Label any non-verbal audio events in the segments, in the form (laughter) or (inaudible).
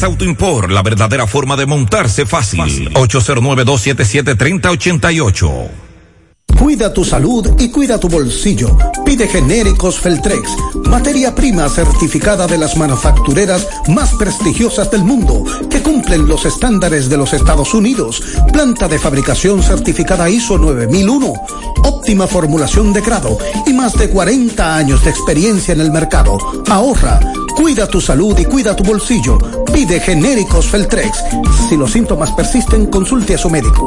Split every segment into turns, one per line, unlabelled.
Díaz Auto Import, la verdadera forma de montarse fácil. 809-277-3088.
Cuida tu salud y cuida tu bolsillo. Pide genéricos Feltrex, materia prima certificada de las manufactureras más prestigiosas del mundo, que cumplen los estándares de los Estados Unidos. Planta de fabricación certificada ISO 9001, óptima formulación de grado y más de 40 años de experiencia en el mercado. Ahorra, cuida tu salud y cuida tu bolsillo. Pide genéricos Feltrex. Si los síntomas persisten, consulte a su médico.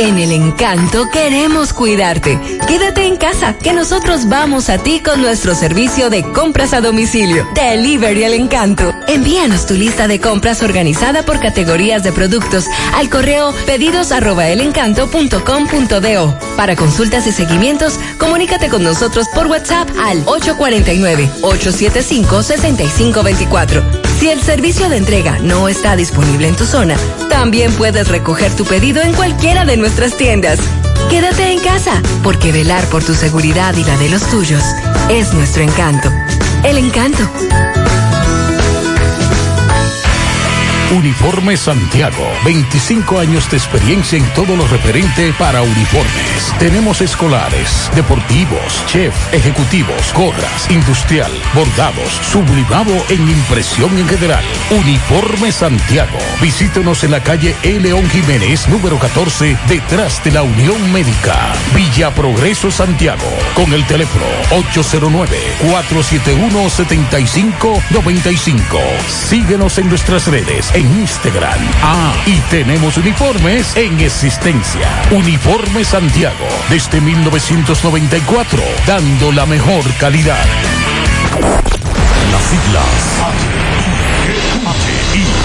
En el encanto queremos cuidarte. Quédate en casa, que nosotros vamos a ti con nuestro servicio de compras a domicilio. Delivery el encanto. Envíanos tu lista de compras organizada por categorías de productos al correo pedidos arroba. Para consultas y seguimientos, comunícate con nosotros por WhatsApp al 849-875-6524. Si el servicio de entrega no está disponible en tu zona, también puedes recoger tu pedido en cualquiera de nuestras tiendas. Quédate en casa, porque velar por tu seguridad y la de los tuyos es nuestro encanto. El encanto.
Uniforme Santiago, 25 años de experiencia en todo lo referente para uniformes. Tenemos escolares, deportivos, chef, ejecutivos, gorras, industrial, bordados, sublimado en impresión en general. Uniforme Santiago. Visítenos en la calle E. León Jiménez, número 14, detrás de la Unión Médica. Villa Progreso Santiago, con el teléfono 809-471-7595. Síguenos en nuestras redes en Instagram. Ah, y tenemos uniformes en existencia. Uniforme Santiago, desde 1994, dando la mejor calidad.
Las siglas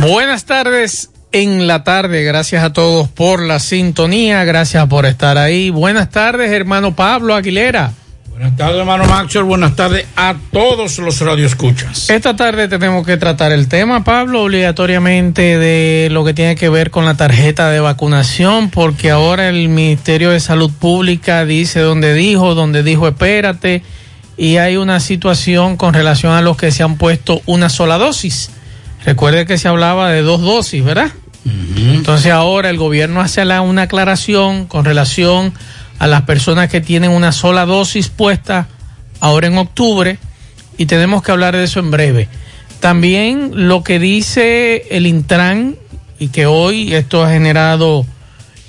Buenas tardes en la tarde. Gracias a todos por la sintonía. Gracias por estar ahí. Buenas tardes, hermano Pablo Aguilera.
Buenas tardes, hermano Maxwell. Buenas tardes a todos los radioescuchas.
Esta tarde tenemos que tratar el tema, Pablo, obligatoriamente de lo que tiene que ver con la tarjeta de vacunación, porque ahora el Ministerio de Salud Pública dice donde dijo, donde dijo espérate, y hay una situación con relación a los que se han puesto una sola dosis. Recuerde que se hablaba de dos dosis, ¿verdad? Entonces ahora el gobierno hace una aclaración con relación a las personas que tienen una sola dosis puesta ahora en octubre y tenemos que hablar de eso en breve. También lo que dice el Intran y que hoy esto ha generado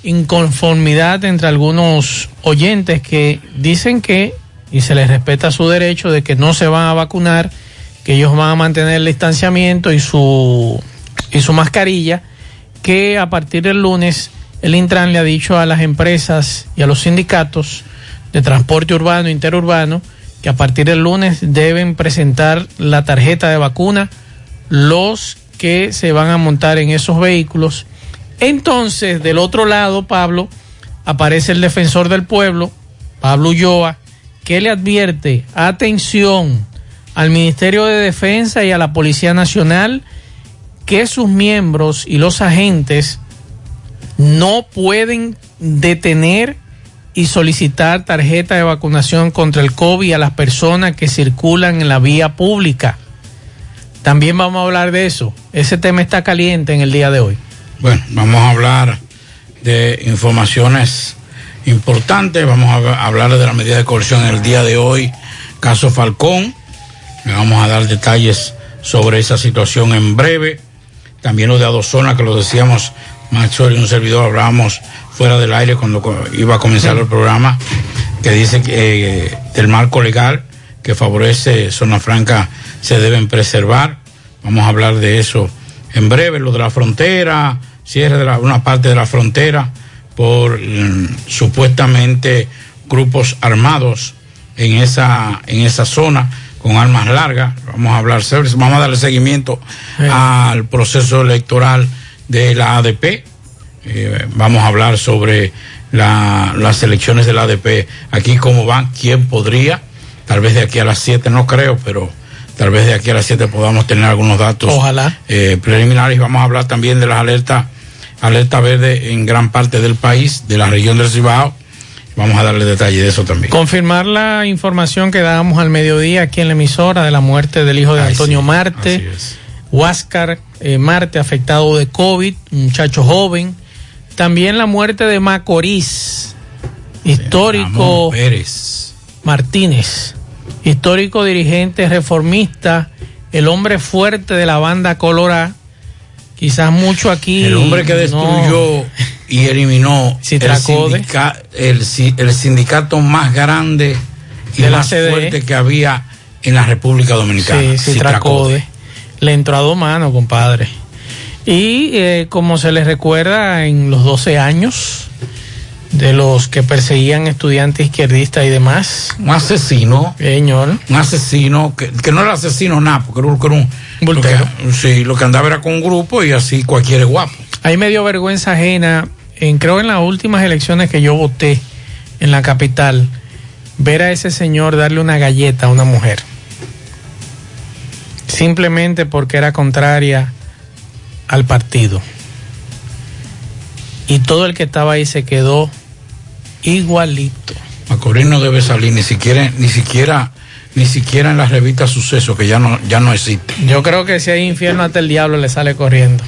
inconformidad entre algunos oyentes que dicen que, y se les respeta su derecho de que no se van a vacunar, que ellos van a mantener el distanciamiento y su, y su mascarilla, que a partir del lunes el Intran le ha dicho a las empresas y a los sindicatos de transporte urbano interurbano que a partir del lunes deben presentar la tarjeta de vacuna los que se van a montar en esos vehículos. Entonces, del otro lado, Pablo, aparece el defensor del pueblo, Pablo Ulloa, que le advierte, atención, al Ministerio de Defensa y a la Policía Nacional que sus miembros y los agentes no pueden detener y solicitar tarjeta de vacunación contra el COVID a las personas que circulan en la vía pública. También vamos a hablar de eso. Ese tema está caliente en el día de hoy.
Bueno, vamos a hablar de informaciones importantes. Vamos a hablar de la medida de coerción en el día de hoy. Caso Falcón. Le vamos a dar detalles sobre esa situación en breve. También lo de Adozona, que lo decíamos Maxwell y un servidor, hablábamos fuera del aire cuando iba a comenzar el programa, que dice que eh, del marco legal que favorece Zona Franca se deben preservar. Vamos a hablar de eso en breve. Lo de la frontera, cierre de una parte de la frontera por mm, supuestamente grupos armados en esa, en esa zona con armas largas. Vamos a hablar, vamos a darle seguimiento al proceso electoral de la ADP. Eh, vamos a hablar sobre las elecciones de la ADP, aquí cómo van, quién podría, tal vez de aquí a las 7, no creo, pero tal vez de aquí a las 7 podamos tener algunos datos
Ojalá.
Eh, preliminares. Vamos a hablar también de las alertas, alerta verde en gran parte del país, de la región del Cibao. Vamos a darle detalle de eso también.
Confirmar la información que dábamos al mediodía aquí en la emisora de la muerte del hijo de Antonio Marte, Huáscar eh, Marte, afectado de COVID, un muchacho joven. También la muerte de Macorís, histórico
Pérez.
Martínez, histórico dirigente reformista, el hombre fuerte de la banda Colorá. Quizás mucho aquí.
El hombre que destruyó y eliminó el, el, sindicato más grande y más fuerte que había en la República Dominicana.
Sí, Citracode. Le entró a dos manos, compadre. Y eh, como se les recuerda, en los 12 años de los que perseguían estudiantes izquierdistas y demás.
Un asesino.
Señor.
Un asesino, que, no era asesino nada, porque era un...
Voltero.
sí, lo que andaba era con un grupo y así cualquier guapo.
Ahí me dio vergüenza ajena, en, creo en las últimas elecciones que yo voté en la capital, ver a ese señor darle una galleta a una mujer. Simplemente porque era contraria al partido. Y todo el que estaba ahí se quedó igualito.
Macorís no debe salir ni siquiera, ni siquiera, ni siquiera en la revista Suceso, que ya no, ya no existe.
Yo creo que si hay infierno hasta el diablo le sale corriendo.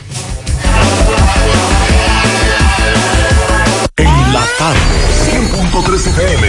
La tarde, 100.3 FM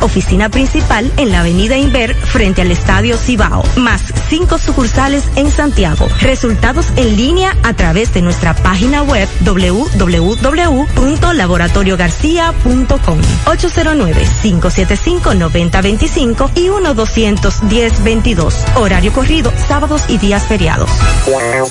Oficina principal en la avenida Inver frente al Estadio Cibao. Más cinco sucursales en Santiago. Resultados en línea a través de nuestra página web www.laboratoriogarcia.com 809-575-9025 y 1-210-22. Horario corrido, sábados y días feriados.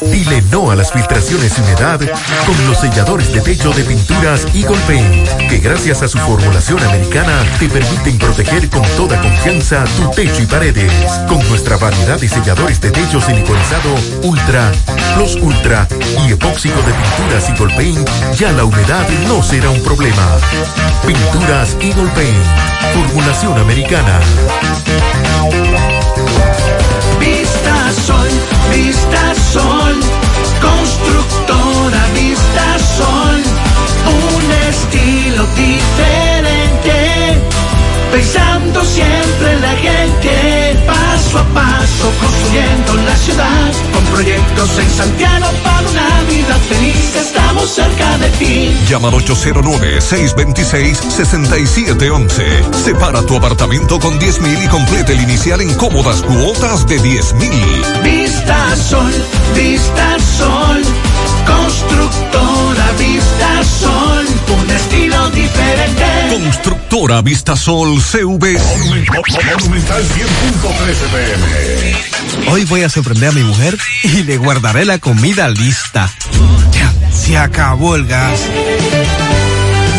Dile no a las filtraciones y humedad con los selladores de techo de pinturas Eagle Paint, que gracias a su formulación americana te permiten proteger con toda confianza tu techo y paredes. Con nuestra variedad de selladores de techo siliconizado Ultra, Plus Ultra y epóxico de pinturas Eagle Paint, ya la humedad no será un problema. Pinturas Eagle Paint, formulación americana.
Vista Sol, Vista Sol, constructora Vista Sol, un estilo diferente pensando siempre en la gente, paso a paso construyendo la ciudad, con proyectos en Santiago para una vida feliz, estamos cerca de ti.
Llama al 809-626-6711. Separa tu apartamento con 10 mil y complete el inicial en cómodas cuotas de 10 mil.
Vista Sol, Vista Sol, constructora Vista Sol, un estilo diferente.
Constructora Vista Sol CV.
Monumental 100.13
pm. Hoy voy a sorprender a mi mujer y le guardaré la comida lista. Ya, se acabó el gas.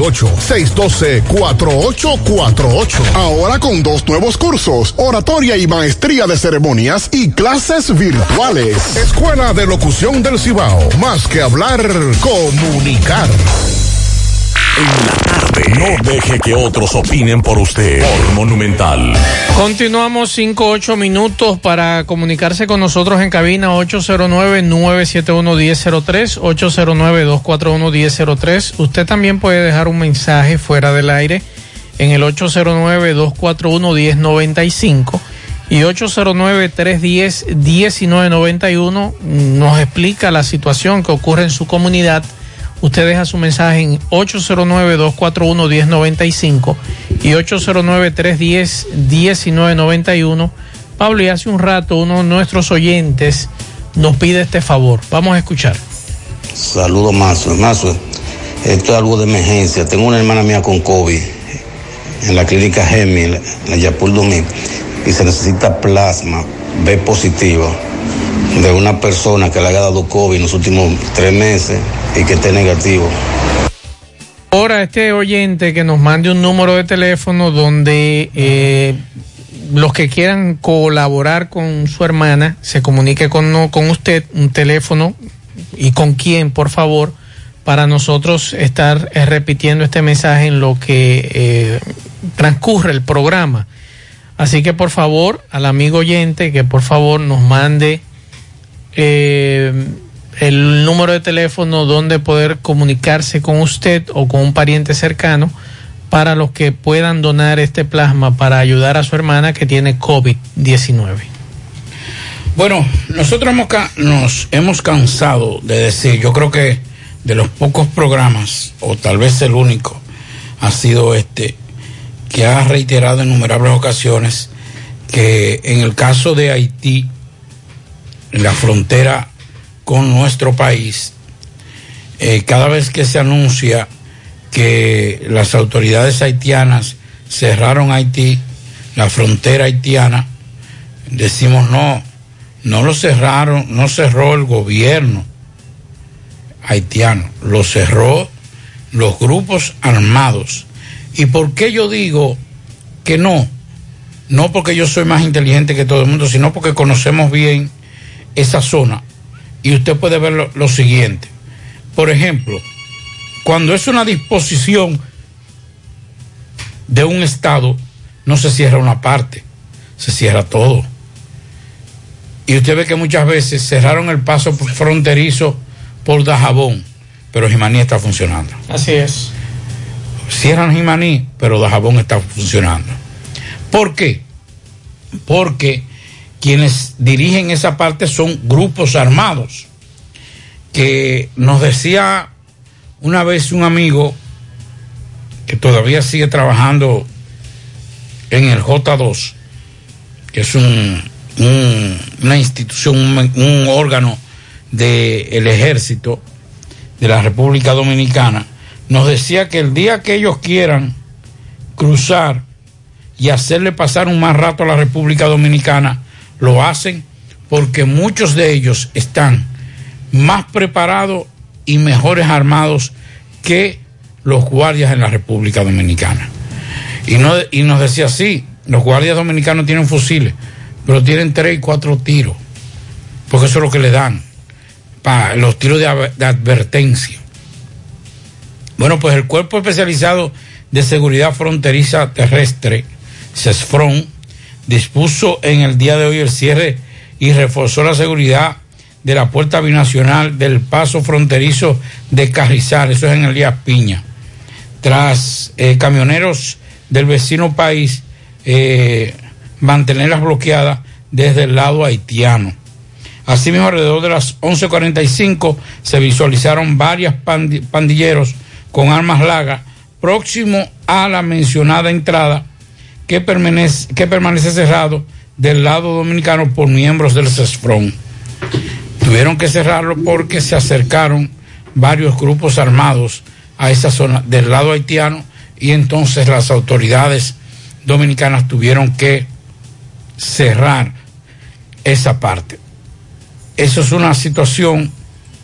612-4848. Ahora con dos nuevos cursos, oratoria y maestría de ceremonias y clases virtuales. Escuela de Locución del Cibao. Más que hablar, comunicar.
En la tarde. No deje que otros opinen por usted. Por Monumental.
Continuamos 5-8 minutos para comunicarse con nosotros en cabina 809-971-1003, 809-241-1003. Usted también puede dejar un mensaje fuera del aire en el 809-241-1095 y 809-310-1991. Nos explica la situación que ocurre en su comunidad usted deja su mensaje en 809-241-1095 y 809-310-1991. Pablo, y hace un rato uno de nuestros oyentes nos pide este favor. Vamos a escuchar.
Saludos, Mazo. Mazo, esto es algo de emergencia. Tengo una hermana mía con COVID en la clínica Gemi, en la Yapul Domín, y se necesita plasma B positivo de una persona que le haya dado COVID en los últimos tres meses y que esté negativo.
Ahora, este oyente que nos mande un número de teléfono donde eh, los que quieran colaborar con su hermana se comunique con, con usted, un teléfono y con quién, por favor, para nosotros estar eh, repitiendo este mensaje en lo que eh, transcurre el programa. Así que por favor, al amigo oyente, que por favor nos mande eh, el número de teléfono donde poder comunicarse con usted o con un pariente cercano para los que puedan donar este plasma para ayudar a su hermana que tiene COVID-19.
Bueno, nosotros hemos, nos hemos cansado de decir, yo creo que de los pocos programas, o tal vez el único, ha sido este, que ha reiterado en innumerables ocasiones que en el caso de Haití, la frontera con nuestro país, eh, cada vez que se anuncia que las autoridades haitianas cerraron Haití, la frontera haitiana, decimos no, no lo cerraron, no cerró el gobierno haitiano, lo cerró los grupos armados ¿Y por qué yo digo que no? No porque yo soy más inteligente que todo el mundo, sino porque conocemos bien esa zona. Y usted puede ver lo, siguiente. Por ejemplo, cuando es una disposición de un Estado, no se cierra una parte, se cierra todo. Y usted ve que muchas veces cerraron el paso fronterizo por Dajabón, pero Jimaní está funcionando.
Así es
cierran Jimaní, pero Dajabón está funcionando. ¿Por qué? Porque quienes dirigen esa parte son grupos armados. Que nos decía una vez un amigo que todavía sigue trabajando en el J2, que es un, una institución, un, órgano del ejército de la República Dominicana, nos decía que el día que ellos quieran cruzar y hacerle pasar un más rato a la República Dominicana, lo hacen porque muchos de ellos están más preparados y mejores armados que los guardias en la República Dominicana. Y, no, y nos decía así, los guardias dominicanos tienen fusiles, pero tienen tres y cuatro tiros, porque eso es lo que le dan, para los tiros de, de advertencia. Bueno, pues el Cuerpo Especializado de Seguridad Fronteriza Terrestre, CESFRON, dispuso en el día de hoy el cierre y reforzó la seguridad de la puerta binacional del paso fronterizo de Carrizal, eso es en el día Piña. Tras eh, camioneros del vecino país eh, mantenerlas bloqueadas desde el lado haitiano. Asimismo, alrededor de las 11.45 se visualizaron varios pandilleros con armas largas próximo a la mencionada entrada que permanece, que permanece cerrado del lado dominicano por miembros del CESFRON. Tuvieron que cerrarlo porque se acercaron varios grupos armados a esa zona del lado haitiano y entonces las autoridades dominicanas tuvieron que cerrar esa parte. Eso es una situación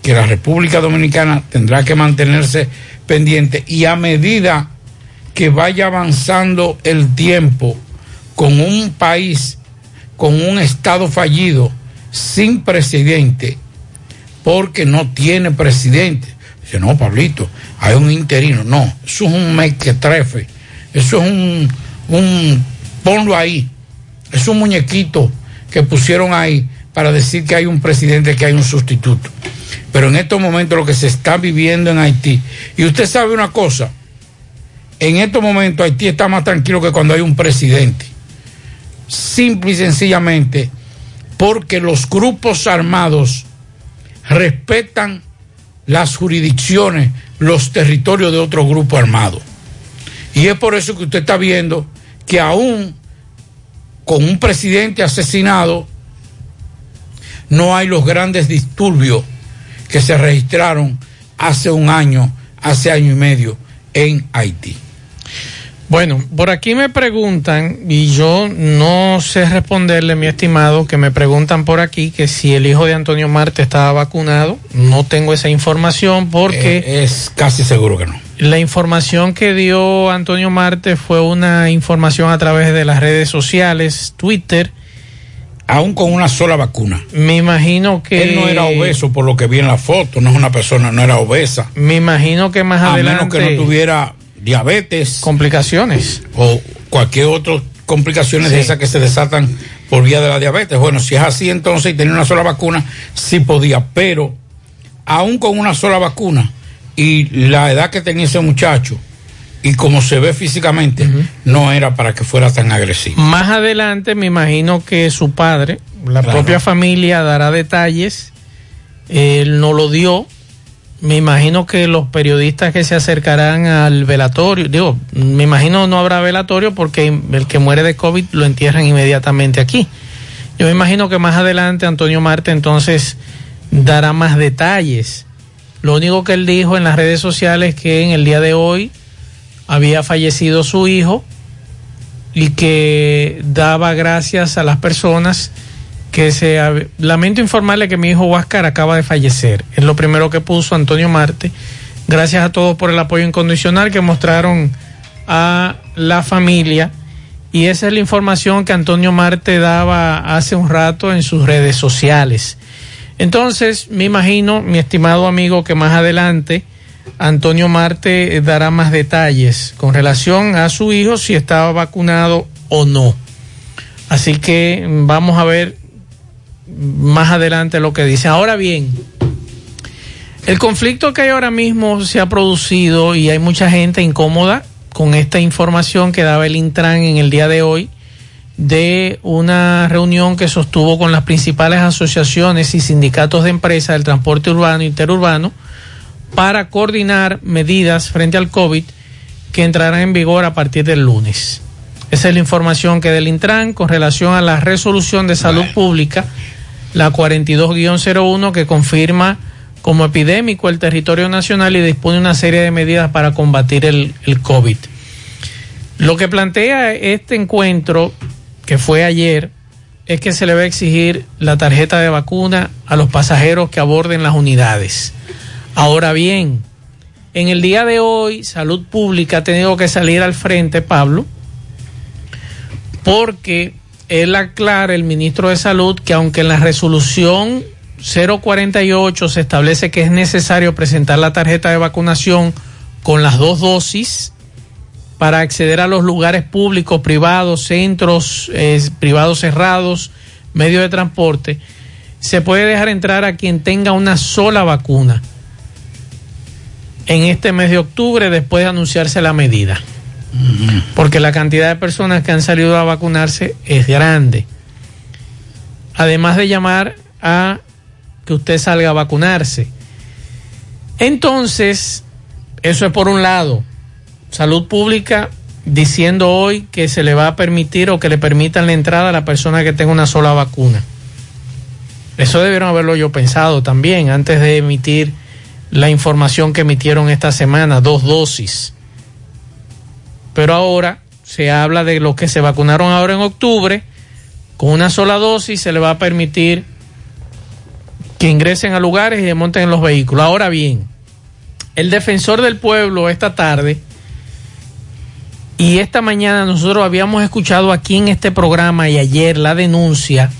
que la República Dominicana tendrá que mantenerse pendiente y a medida que vaya avanzando el tiempo con un país, con un Estado fallido, sin presidente, porque no tiene presidente. Dice, no, Pablito, hay un interino. No, eso es un mequetrefe. Eso es un, un, ponlo ahí. Es un muñequito que pusieron ahí para decir que hay un presidente, que hay un sustituto. Pero en estos momentos lo que se está viviendo en Haití, y usted sabe una cosa, en estos momentos Haití está más tranquilo que cuando hay un presidente. Simple y sencillamente porque los grupos armados respetan las jurisdicciones, los territorios de otro grupo armado. Y es por eso que usted está viendo que aún con un presidente asesinado, no hay los grandes disturbios que se registraron hace un año, hace año y medio en Haití.
Bueno, por aquí me preguntan, y yo no sé responderle, mi estimado, que me preguntan por aquí que si el hijo de Antonio Marte estaba vacunado. No tengo esa información porque...
Eh, es casi seguro que no.
La información que dio Antonio Marte fue una información a través de las redes sociales, Twitter.
Aún con una sola vacuna.
Me imagino que...
Él no era obeso por lo que vi en la foto, no es una persona, no era obesa.
Me imagino que más adelante...
A menos que no tuviera diabetes.
Complicaciones.
O cualquier otra complicaciones de esas que se desatan por vía de la diabetes. Bueno, si es así entonces y tenía una sola vacuna, sí podía, pero aún con una sola vacuna y la edad que tenía ese muchacho y como se ve físicamente, no era para que fuera tan agresivo.
Más adelante me imagino que su padre, la propia familia, dará detalles. Él no lo dio, me imagino que los periodistas que se acercarán al velatorio, digo, me imagino no habrá velatorio porque el que muere de COVID lo entierran inmediatamente aquí. Yo me imagino que más adelante Antonio Marte entonces dará más detalles. Lo único que él dijo en las redes sociales es que en el día de hoy había fallecido su hijo y que daba gracias a las personas que se lamento informarle que mi hijo Huáscar acaba de fallecer. Es lo primero que puso Antonio Marte. Gracias a todos por el apoyo incondicional que mostraron a la familia. Y esa es la información que Antonio Marte daba hace un rato en sus redes sociales. Entonces, me imagino, mi estimado amigo, que más adelante Antonio Marte dará más detalles con relación a su hijo, si estaba vacunado o no. Así que vamos a ver más adelante lo que dice. Ahora bien, el conflicto que hay ahora mismo se ha producido y hay mucha gente incómoda con esta información que daba el Intran en el día de hoy de una reunión que sostuvo con las principales asociaciones y sindicatos de empresas del transporte urbano e interurbano para coordinar medidas frente al COVID que entrarán en vigor a partir del lunes. Esa es la información que del Intran con relación a la resolución de salud pública la 42-01 que confirma como epidémico el territorio nacional y dispone una serie de medidas para combatir el, el COVID. Lo que plantea este encuentro, que fue ayer, es que se le va a exigir la tarjeta de vacuna a los pasajeros que aborden las unidades. Ahora bien, en el día de hoy, Salud Pública ha tenido que salir al frente, Pablo, porque él aclara, el ministro de Salud, que aunque en la resolución 048 se establece que es necesario presentar la tarjeta de vacunación con las dos dosis para acceder a los lugares públicos, privados, centros privados cerrados, medios de transporte, se puede dejar entrar a quien tenga una sola vacuna en este mes de octubre después de anunciarse la medida. Porque la cantidad de personas que han salido a vacunarse es grande. Además de llamar a que usted salga a vacunarse. Entonces, eso es por un lado. Salud Pública diciendo hoy que se le va a permitir o que le permitan la entrada a la persona que tenga una sola vacuna. Eso debieron haberlo yo pensado también antes de emitir la información que emitieron esta semana, dos dosis. Pero ahora se habla de los que se vacunaron ahora en octubre, con una sola dosis se le va a permitir que ingresen a lugares y monten en los vehículos. Ahora bien, el defensor del pueblo esta tarde y esta mañana nosotros habíamos escuchado aquí en este programa y ayer la denuncia,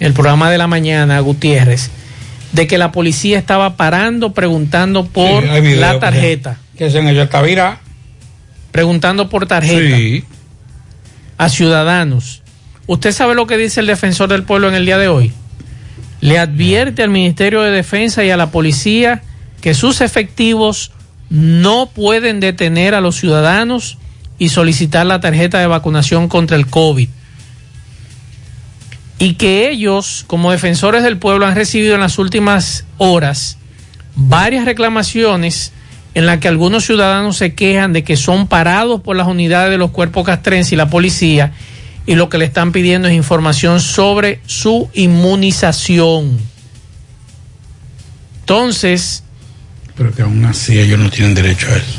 el programa de la mañana, Gutiérrez, de que la policía estaba parando preguntando por
Sí, hay video,
la tarjeta.
Que se en ella está virada.
Preguntando por tarjeta a ciudadanos. ¿Usted sabe lo que dice el defensor del pueblo en el día de hoy? Le advierte al Ministerio de Defensa y a la policía que sus efectivos no pueden detener a los ciudadanos y solicitar la tarjeta de vacunación contra el COVID. Y que ellos, como defensores del pueblo, han recibido en las últimas horas varias reclamaciones en las que algunos ciudadanos se quejan de que son parados por las unidades de los cuerpos castrenses y la policía y lo que le están pidiendo es información sobre su inmunización. Entonces,
Pero que aún así ellos no tienen derecho a eso.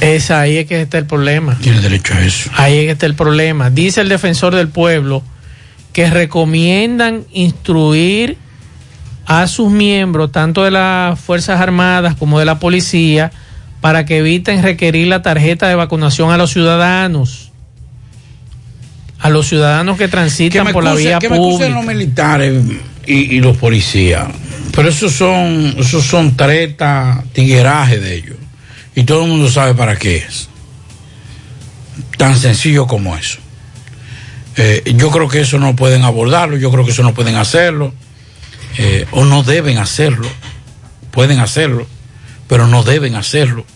es ahí es que está el problema.
Tienen derecho a eso.
Ahí es que está el problema. Dice el defensor del pueblo que recomiendan instruir a sus miembros, tanto de las Fuerzas Armadas como de la policía, para que eviten requerir la tarjeta de vacunación a los ciudadanos. A los ciudadanos que transitan por la vía
que me
pública.
los militares y, y los policías. Pero esos son, esos son tretas, tigueraje de ellos. Y todo el mundo sabe para qué es. Tan sencillo como eso. Eh, yo creo que eso no pueden abordarlo, yo creo que eso no pueden hacerlo. Eh, o no deben hacerlo. Pueden hacerlo, pero no deben hacerlo.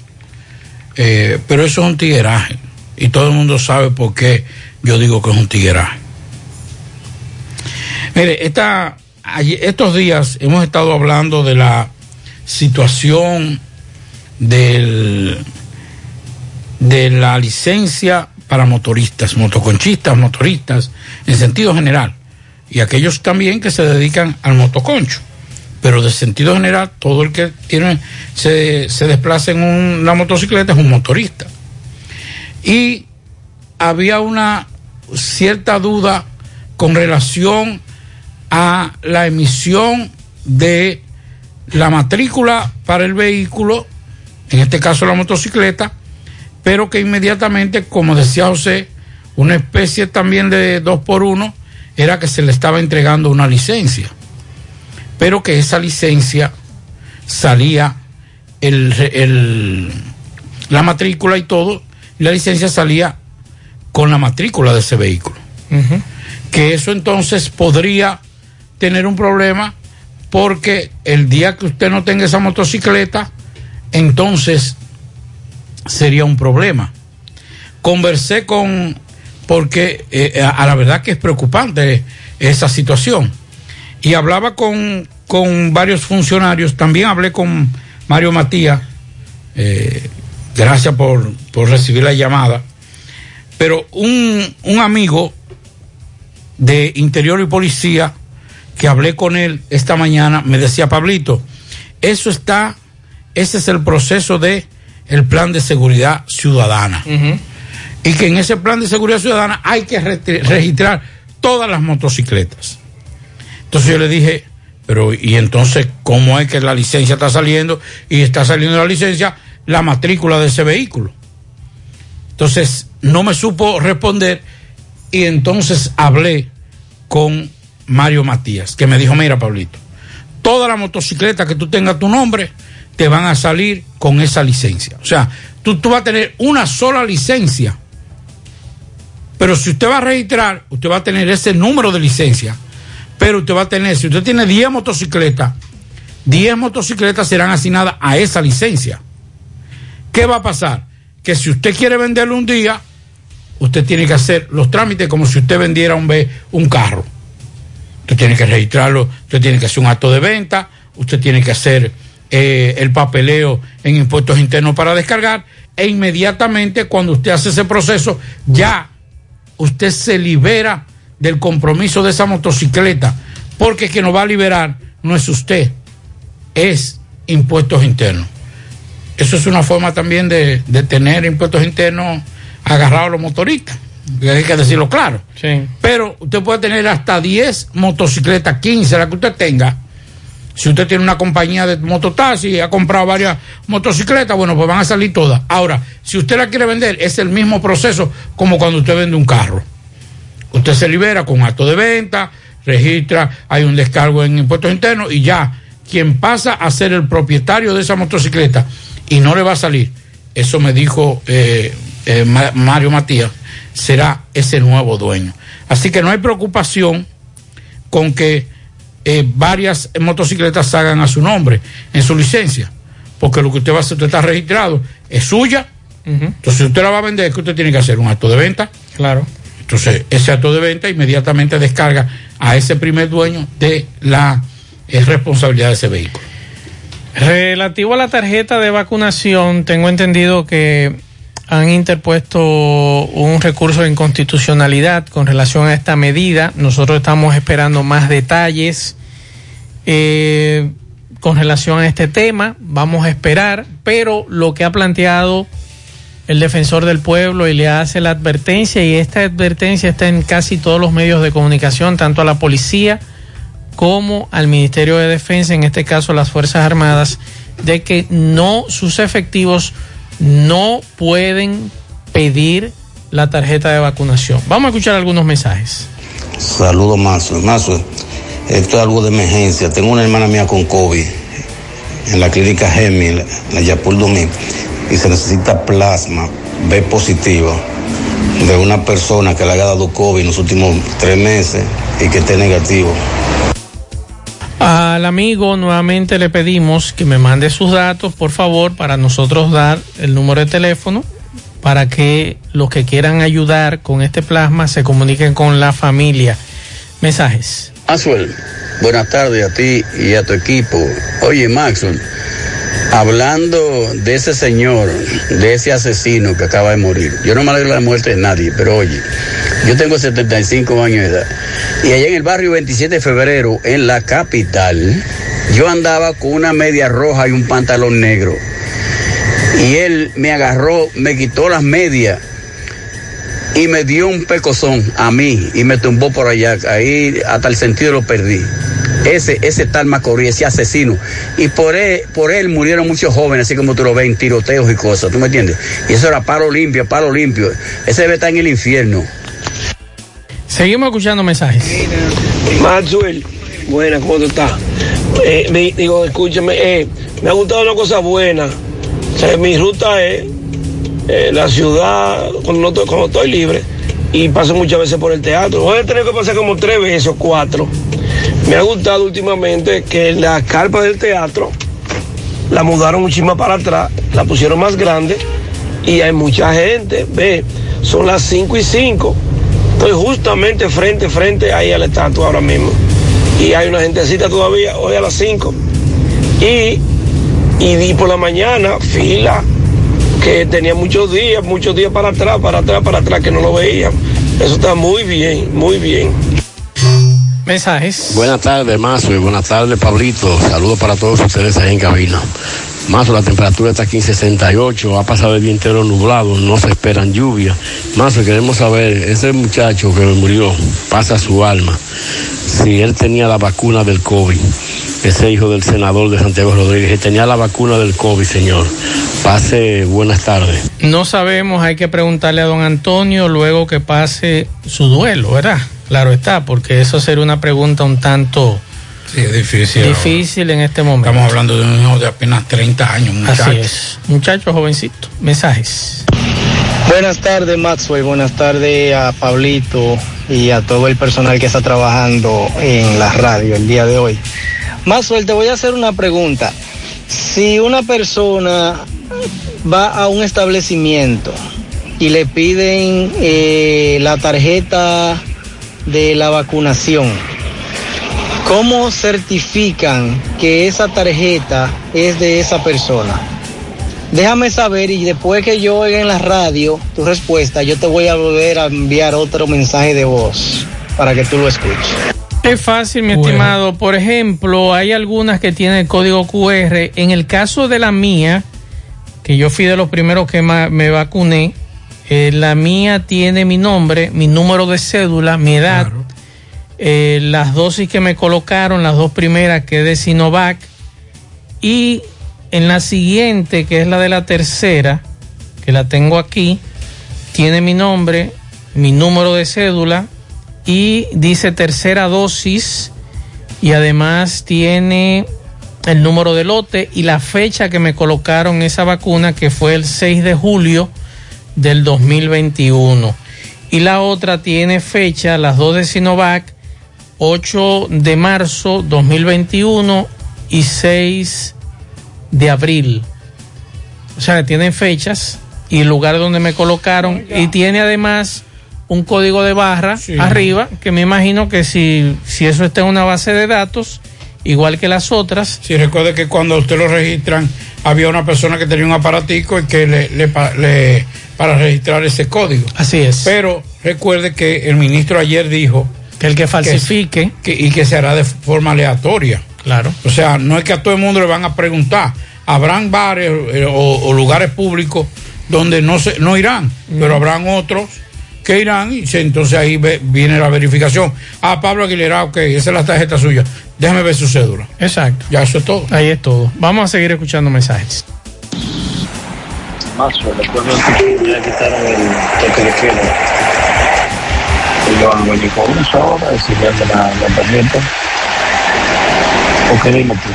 Eh, pero eso es un tigueraje. Y todo el mundo sabe por qué yo digo que es un tigueraje. Mire, esta, estos días hemos estado hablando de la situación del, de la licencia para motoristas, motoconchistas, motoristas, en sentido general, y aquellos también que se dedican al motoconcho. Pero de sentido general, todo el que tiene, se, se desplaza en una motocicleta es un motorista. Y había una cierta duda con relación a la emisión de la matrícula para el vehículo, en este caso la motocicleta, pero que inmediatamente, como decía José, una especie también de dos por uno, era que se le estaba entregando una licencia, pero que esa licencia salía el, el- la matrícula y todo, y la licencia salía con la matrícula de ese vehículo. Que eso entonces podría tener un problema porque el día que usted no tenga esa motocicleta, entonces sería un problema. Conversé con, porque eh, a, la verdad que es preocupante esa situación. Y hablaba con, con varios funcionarios, también hablé con Mario Matías, eh, gracias por, por recibir la llamada, pero un, un amigo de Interior y Policía, que hablé con él esta mañana, me decía, Pablito, eso está, ese es el proceso de el plan de seguridad ciudadana. Y que en ese plan de seguridad ciudadana hay que re- registrar todas las motocicletas. Entonces yo le dije, pero ¿y entonces cómo es que la licencia está saliendo y está saliendo la licencia la matrícula de ese vehículo? Entonces no me supo responder y entonces hablé con Mario Matías, que me dijo, mira Pablito, todas las motocicletas que tú tengas tu nombre te van a salir con esa licencia. O sea, tú, tú vas a tener una sola licencia. Pero si usted va a registrar, usted va a tener ese número de licencia. Pero usted va a tener, si usted tiene 10 motocicletas, 10 motocicletas serán asignadas a esa licencia. ¿Qué va a pasar? que si usted quiere venderlo un día, usted tiene que hacer los trámites como si usted vendiera un, un carro. Usted tiene que registrarlo, usted tiene que hacer un acto de venta, usted tiene que hacer eh, el papeleo en impuestos internos para descargar e inmediatamente cuando usted hace ese proceso ya usted se libera del compromiso de esa motocicleta porque quien lo va a liberar no es usted, es impuestos internos. Eso es una forma también de, de tener impuestos internos agarrados a los motoristas. Hay que decirlo claro.
Sí.
Pero usted puede tener hasta 10 motocicletas, 15, la que usted tenga. Si usted tiene una compañía de mototaxi y ha comprado varias motocicletas, bueno, pues van a salir todas. Ahora, si usted la quiere vender, es el mismo proceso como cuando usted vende un carro. Usted se libera con acto de venta, registra, hay un descargo en impuestos internos y ya quien pasa a ser el propietario de esa motocicleta y no le va a salir, eso me dijo eh, eh, Ma- Mario Matías, será ese nuevo dueño. Así que no hay preocupación con que eh, varias motocicletas salgan a su nombre en su licencia, porque lo que usted va a hacer, usted está registrado, es suya. Entonces, si usted la va a vender, ¿qué usted tiene que hacer? Un acto de venta.
Claro.
Entonces, ese acto de venta inmediatamente descarga a ese primer dueño de la eh, responsabilidad de ese vehículo.
Relativo a la tarjeta de vacunación, tengo entendido que han interpuesto un recurso de inconstitucionalidad con relación a esta medida. Nosotros estamos esperando más detalles eh, con relación a este tema. Vamos a esperar, pero lo que ha planteado el defensor del pueblo y le hace la advertencia, y esta advertencia está en casi todos los medios de comunicación, tanto a la policía, como al Ministerio de Defensa, en este caso las Fuerzas Armadas, de que no sus efectivos no pueden pedir la tarjeta de vacunación. Vamos a escuchar algunos mensajes.
Saludos, Mazo. Mazo, esto es algo de emergencia. Tengo una hermana mía con COVID en la clínica Gemi, en la- Yapul Domín, y se necesita plasma B positivo de una persona que le haya dado COVID en los últimos tres meses y que esté negativo.
Al amigo nuevamente le pedimos que me mande sus datos, por favor, para nosotros dar el número de teléfono para que los que quieran ayudar con este plasma se comuniquen con la familia. Mensajes.
Maxwell, buenas tardes a ti y a tu equipo. Oye, Maxwell, hablando de ese señor, de ese asesino que acaba de morir, yo no me alegro de la muerte de nadie, pero oye, yo tengo 75 años de edad y allá en el barrio 27 de febrero, en la capital, yo andaba con una media roja y un pantalón negro. Y él me agarró, me quitó las medias y me dio un pecozón a mí y me tumbó por allá. Ahí hasta el sentido lo perdí. Ese, ese tal Macorís, ese asesino. Y por él, por él murieron muchos jóvenes, así como tú lo ves, en tiroteos y cosas, ¿tú me entiendes? Y eso era palo limpio, palo limpio. Ese debe estar en el infierno.
Seguimos escuchando mensajes.
Maxwell, buena, ¿cómo tú estás? Eh, me- digo, escúchame, eh, me ha gustado una cosa buena. O sea, mi ruta es eh, la ciudad cuando, no estoy, cuando estoy libre y paso muchas veces por el teatro. Voy a tener que pasar como tres veces o cuatro. Me ha gustado últimamente que la carpa del teatro la mudaron muchísimo para atrás, la pusieron más grande y hay mucha gente. Ve, son las 5 y 5. Estoy justamente frente, frente ahí al estatua ahora mismo. Y hay una gentecita todavía hoy a las 5. Y, y, y por la mañana, fila, que tenía muchos días, muchos días para atrás, para atrás, para atrás, que no lo veían. Eso está muy bien, muy bien.
Mensajes.
Buenas tardes, Mazo, y buenas tardes, Pablito. Saludos para todos ustedes ahí en cabina. Mazo, la temperatura está aquí en 68, ha pasado el día entero nublado, no se esperan lluvias. Mazo, queremos saber, ese muchacho que murió, pasa su alma, si él tenía la vacuna del COVID, ese hijo del senador de Santiago Rodríguez, que tenía la vacuna del COVID, señor. Pase buenas tardes.
No sabemos, hay que preguntarle a don Antonio luego que pase su duelo, ¿verdad? Claro está, porque eso sería una pregunta un tanto
Sí, es difícil.
difícil en este momento.
Estamos hablando de un hijo de apenas 30 años, muchacho.
Así es. Muchacho jovencito. Mensajes.
Buenas tardes, Maxwell. Buenas tardes a Pablito y a todo el personal que está trabajando en la radio el día de hoy. Maxwell, te voy a hacer una pregunta. Si una persona va a un establecimiento y le piden eh, la tarjeta de la vacunación, ¿cómo certifican que esa tarjeta es de esa persona? Déjame saber y después que yo oiga en la radio tu respuesta, yo te voy a volver a enviar otro mensaje de voz para que tú lo escuches.
Es fácil, mi estimado. Por ejemplo, hay algunas que tienen el código QR. En el caso de la mía, que yo fui de los primeros que me vacuné, eh, la mía tiene mi nombre, mi número de cédula, mi edad, eh, las dosis que me colocaron, las dos primeras que es de Sinovac, y en la siguiente, que es la de la tercera, que la tengo aquí, tiene mi nombre, mi número de cédula y dice tercera dosis. Y además tiene el número de lote y la fecha que me colocaron esa vacuna que fue el 6 de julio del 2021. Y la otra tiene fecha, las dos de Sinovac, 8 de marzo 2021 y 6 de abril. O sea, tienen fechas y el lugar donde me colocaron y tiene además un código de barra arriba que me imagino que si, si eso está en una base de datos, igual que las otras.
Si recuerde que cuando usted lo registran, había una persona que tenía un aparatico y que le, le pa- le- para registrar ese código.
Así es.
Pero recuerde que el ministro ayer dijo
que el que falsifique
que- y que se hará de forma aleatoria.
Claro.
O sea, no es que a todo el mundo le van a preguntar. Habrán bares eh, o, o lugares públicos donde no se, no irán, pero habrán otros que irán y se- entonces ahí ve- viene la verificación. Ah, Pablo Aguilera, ok, esa es la tarjeta suya. Déjame ver su cédula.
Exacto.
Ya eso es todo.
Ahí es todo. Vamos a seguir escuchando mensajes.
Mazo, que ya quitaron el toque de queda. Ellos van a venir con eso ahora, exigiendo la, la tarjeta. ¿Por qué dime tú?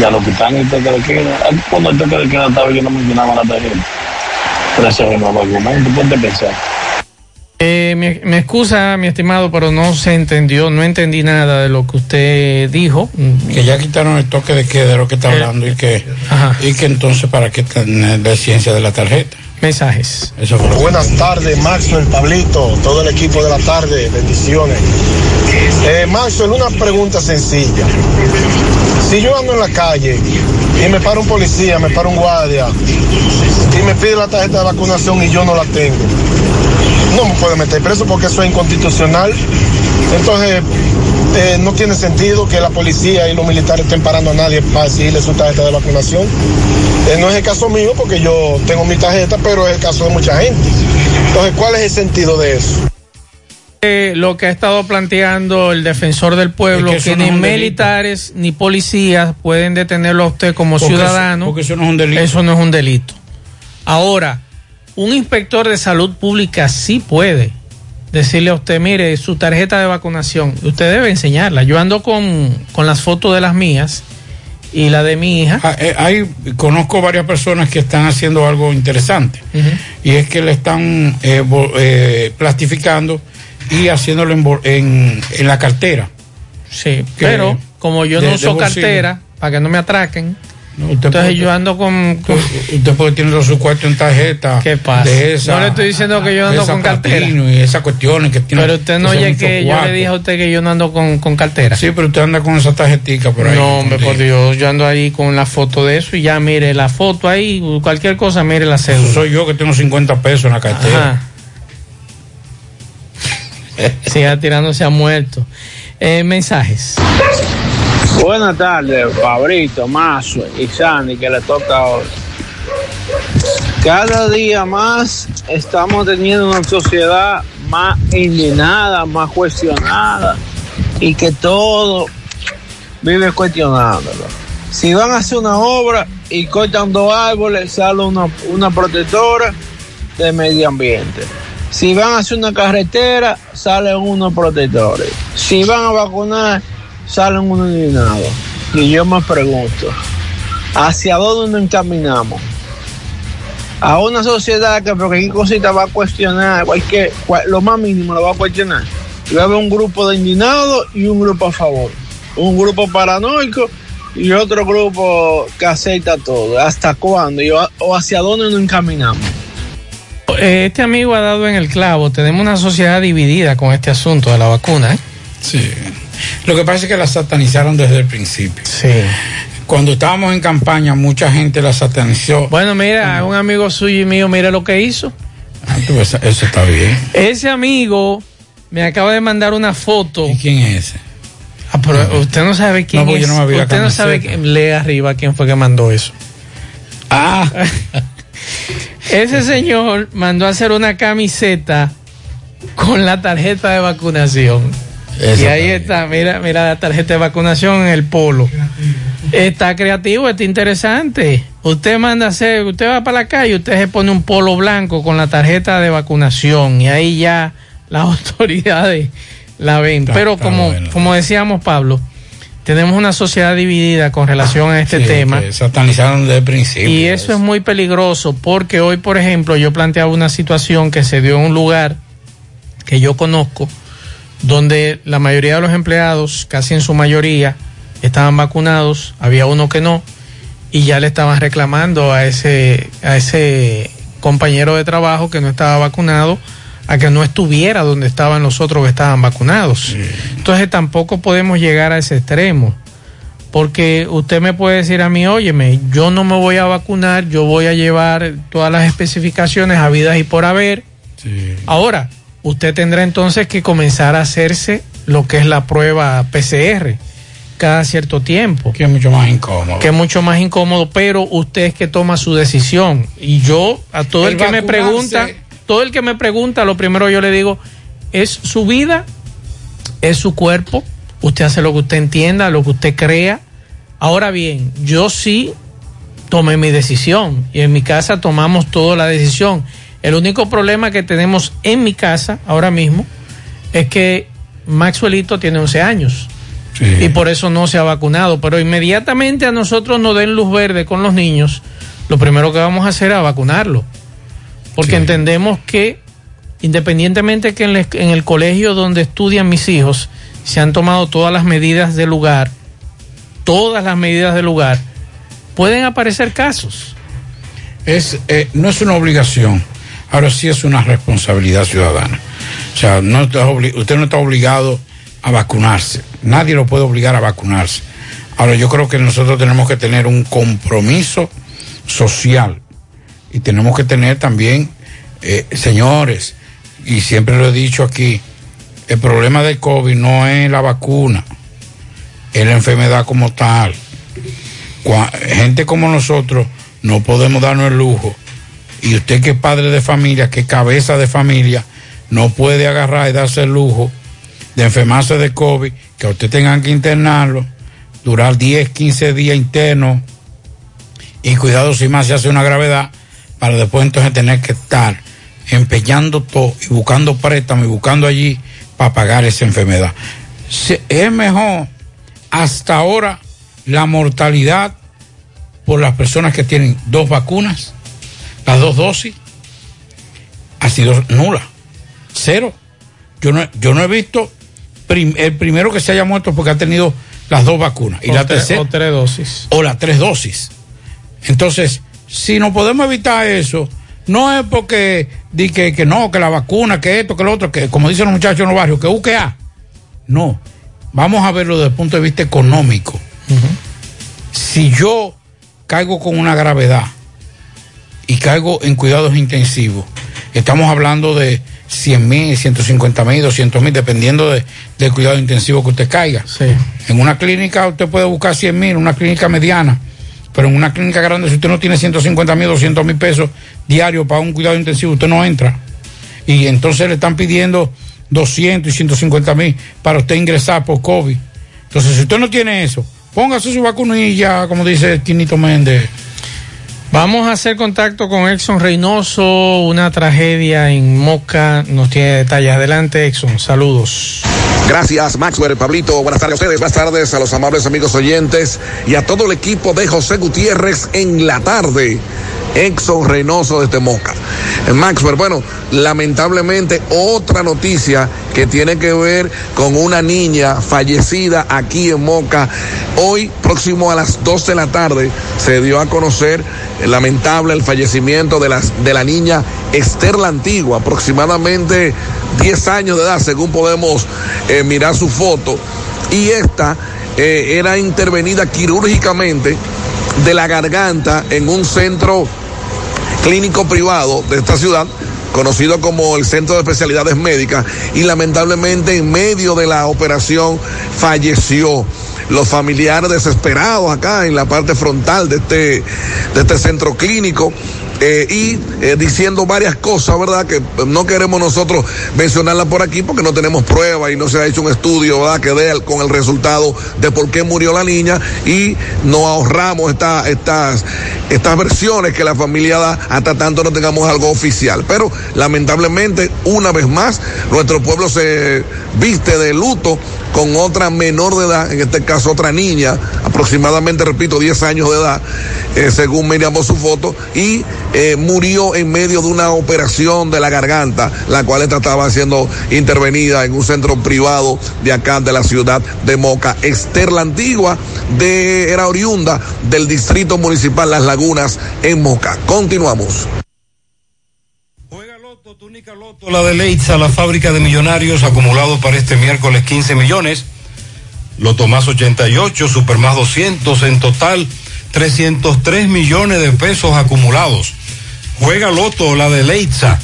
Ya lo quitan el toque de queda. Ah, Cuando el toque de queda estaba yo no mencionaba la tarjeta. Pero ese es el nuevo argumento, ponte a pensar.
Eh, me, me excusa, mi estimado, pero no se entendió, no entendí nada de lo que usted dijo.
Que ya quitaron el toque de queda de lo que está hablando y que, y que entonces para qué tener la ciencia de la tarjeta.
Mensajes.
Eso fue
Buenas tardes, Maxwell, Pablito, todo el equipo de la tarde, bendiciones. Eh, Maxwell, una pregunta sencilla. Si yo ando en la calle y me para un policía, me para un guardia y me pide la tarjeta de vacunación y yo no la tengo, no me puede meter preso porque eso es inconstitucional. Entonces, eh, no tiene sentido que la policía y los militares estén parando a nadie para exigirle su tarjeta de vacunación. Eh, no es el caso mío porque yo tengo mi tarjeta, pero es el caso de mucha gente. Entonces, ¿cuál es el sentido de eso?
Eh, lo que ha estado planteando el defensor del pueblo,
Es que
que,
eso no
ni militares ni policías pueden detenerlo a usted como
Porque eso-
ciudadano.
porque eso no es un delito.
Eso no es un delito. Ahora, un inspector de salud pública sí puede decirle a usted, mire, su tarjeta de vacunación, usted debe enseñarla. Yo ando con, con las fotos de las mías y la de mi hija.
Ah, eh, hay, conozco varias personas que están haciendo algo interesante y es que le están eh, eh, plastificando y haciéndolo en, en, en la cartera.
Sí,
Que-
pero como yo no uso cartera, para que no me atraquen, entonces yo ando con... con-
Usted puede tener su cuarto en tarjeta.
¿Qué pasa?
De esa,
no le estoy diciendo que yo ando con cartera.
Y esas cuestiones que tiene.
Pero usted no oye que yo le dije a usted que yo no ando con, con cartera.
Sí, pero usted anda con esa tarjetica por ahí.
No, hombre, por Dios, yo ando ahí con la foto de eso y ya mire la foto ahí, cualquier cosa, mire la cédula.
Eso soy yo que tengo 50 pesos en la cartera.
Ajá. (laughs) Siga tirándose a muerto. Eh, mensajes.
Buenas tardes, Fabrito, Mazo y Sandy, que le toca hoy. Cada día más estamos teniendo una sociedad más indignada, más cuestionada y que todo vive cuestionándolo. Si van a hacer una obra y cortan dos árboles, sale una, una protectora de medio ambiente. Si van a hacer una carretera, salen unos protectores. Si van a vacunar, salen unos indignados. Y yo me pregunto, ¿hacia dónde nos encaminamos? A una sociedad que por cualquier cosita va a cuestionar, cualquier, cual- lo más mínimo lo va a cuestionar. Y va a haber un grupo de indignados y un grupo a favor. Un grupo paranoico y otro grupo que acepta todo. ¿Hasta cuándo? Y, ¿O hacia dónde nos encaminamos?
Eh, Este amigo ha dado en el clavo. Tenemos una sociedad dividida con este asunto de la vacuna. ¿eh?
Sí. Lo que pasa es que la satanizaron desde el principio.
Sí.
Cuando estábamos en campaña, mucha gente la satanizó.
Bueno, mira, un amigo suyo y mío, mira lo que hizo.
Ah, eso está bien.
Ese amigo me acaba de mandar una foto.
¿Y quién es ese?
Ah, pero usted no sabe quién
No,
es.
yo no me
usted no sabe, quién- lee arriba quién fue que mandó eso.
Ah. (laughs)
Ese señor mandó a hacer una camiseta con la tarjeta de vacunación. Y ahí
está
mira, mira la tarjeta de vacunación en el polo. Está creativo, está interesante. Usted manda a hacer, usted va para la calle, usted se pone un polo blanco con la tarjeta de vacunación y ahí ya las (laughs) autoridades la ven.
Está-
Pero
está
como,
bueno.
como decíamos, Pablo, tenemos una sociedad dividida con relación a este
Sí,
tema.
satanizaron desde el principio.
Y eso es muy peligroso porque hoy, por ejemplo, yo planteaba una situación que se dio en un lugar que yo conozco, donde la mayoría de los empleados, casi en su mayoría, estaban vacunados, había uno que no, y ya le estaban reclamando a ese, a ese compañero de trabajo que no estaba vacunado a que no estuviera donde estaban los otros que estaban vacunados. Entonces tampoco podemos llegar a ese extremo. Porque usted me puede decir a mí, óyeme, yo no me voy a vacunar, yo voy a llevar todas las especificaciones habidas y por haber. Ahora, usted tendrá entonces que comenzar a hacerse lo que es la prueba PCR cada cierto tiempo.
Que es mucho más incómodo.
Que es mucho más incómodo, pero usted es que toma su decisión. Y yo, a todo el,
El
que me pregunta, todo el que me pregunta, lo primero yo le digo, es su vida, es su cuerpo, usted hace lo que usted entienda, lo que usted crea. Ahora bien, yo sí tomé mi decisión y en mi casa tomamos toda la decisión. El único problema que tenemos en mi casa ahora mismo es que Maxwellito tiene 11 años y por eso no se ha vacunado. Pero inmediatamente a nosotros nos den luz verde con los niños, lo primero que vamos a hacer es vacunarlo. Porque entendemos que independientemente que en el colegio donde estudian mis hijos se han tomado todas las medidas del lugar, todas las medidas del lugar, pueden aparecer casos.
es, eh, no es una obligación, ahora sí es una responsabilidad ciudadana. O sea, usted no está obligado a vacunarse, nadie lo puede obligar a vacunarse. Ahora yo creo que nosotros tenemos que tener un compromiso social y tenemos que tener también, eh, señores, y siempre lo he dicho aquí, el problema del COVID no es la vacuna, es la enfermedad como tal. Gente como nosotros no podemos darnos el lujo. Y usted que es padre de familia, que cabeza de familia, no puede agarrar y darse el lujo de enfermarse de COVID, que a usted tengan que internarlo, durar 10, 15 días internos y cuidado si más se hace una gravedad, para después entonces tener que estar empeñando todo y buscando préstamos y buscando allí para pagar esa enfermedad. Es mejor hasta ahora la mortalidad por las personas que tienen dos vacunas, las dos dosis, ha sido nula, cero. Yo no, yo no he visto prim- el primero que se haya muerto porque ha tenido las dos vacunas y
O
la tercera
o tres dosis.
o las tres dosis. Entonces, si no podemos evitar eso, no es porque di que, que no, que la vacuna, que esto, que lo otro, que como dicen los muchachos en los barrios, que UQA. No, vamos a verlo desde el punto de vista económico. Si yo caigo con una gravedad y caigo en cuidados intensivos, estamos hablando de 100 mil, 150 mil, 200 mil, dependiendo de- del cuidado intensivo que usted caiga. En una clínica usted puede buscar 100 mil, una clínica mediana, pero en una clínica grande, si usted no tiene 150 mil, 200 mil pesos diarios para un cuidado intensivo, usted no entra. Y entonces le están pidiendo 200 y 150 mil para usted ingresar por COVID. Entonces, si usted no tiene eso, póngase su vacunilla, como dice Quinito Méndez.
Vamos a hacer contacto con Exxon Reynoso, una tragedia en Moca, nos tiene detalles. Adelante, Exxon, saludos.
Gracias, Maxwell, Pablito. Buenas tardes a ustedes, buenas tardes a los amables amigos oyentes y a todo el equipo de José Gutiérrez en la tarde. Exxon Reynoso desde Moca. Maxwell, bueno, lamentablemente otra noticia que tiene que ver con una niña fallecida aquí en Moca. Hoy, próximo a las 12 de la tarde, se dio a conocer eh, lamentable el fallecimiento de, las, de la niña Esther la Antigua, aproximadamente 10 años de edad, según podemos eh, mirar su foto. Y esta eh, era intervenida quirúrgicamente de la garganta en un centro clínico privado de esta ciudad conocido como el Centro de Especialidades Médicas, y lamentablemente en medio de la operación falleció. Los familiares desesperados acá en la parte frontal de este, de este centro clínico eh, y eh, diciendo varias cosas, ¿verdad? Que no queremos nosotros mencionarlas por aquí porque no tenemos pruebas y no se ha hecho un estudio, ¿verdad? Que dé con el resultado de por qué murió la niña y nos ahorramos esta, estas, estas versiones que la familia da hasta tanto no tengamos algo oficial. Pero lamentablemente, una vez más, nuestro pueblo se viste de luto con otra menor de edad, en este caso otra niña, aproximadamente, repito, 10 años de edad, eh, según miramos su foto, y eh, murió en medio de una operación de la garganta, la cual estaba siendo intervenida en un centro privado de acá de la ciudad de Moca. Esther la Antigua de, era oriunda del distrito municipal Las Lagunas en Moca. Continuamos.
La de Leitza, la fábrica de millonarios acumulado para este miércoles 15 millones. Loto más 88, Super más 200, en total 303 millones de pesos acumulados. Juega Loto, la de Leitza,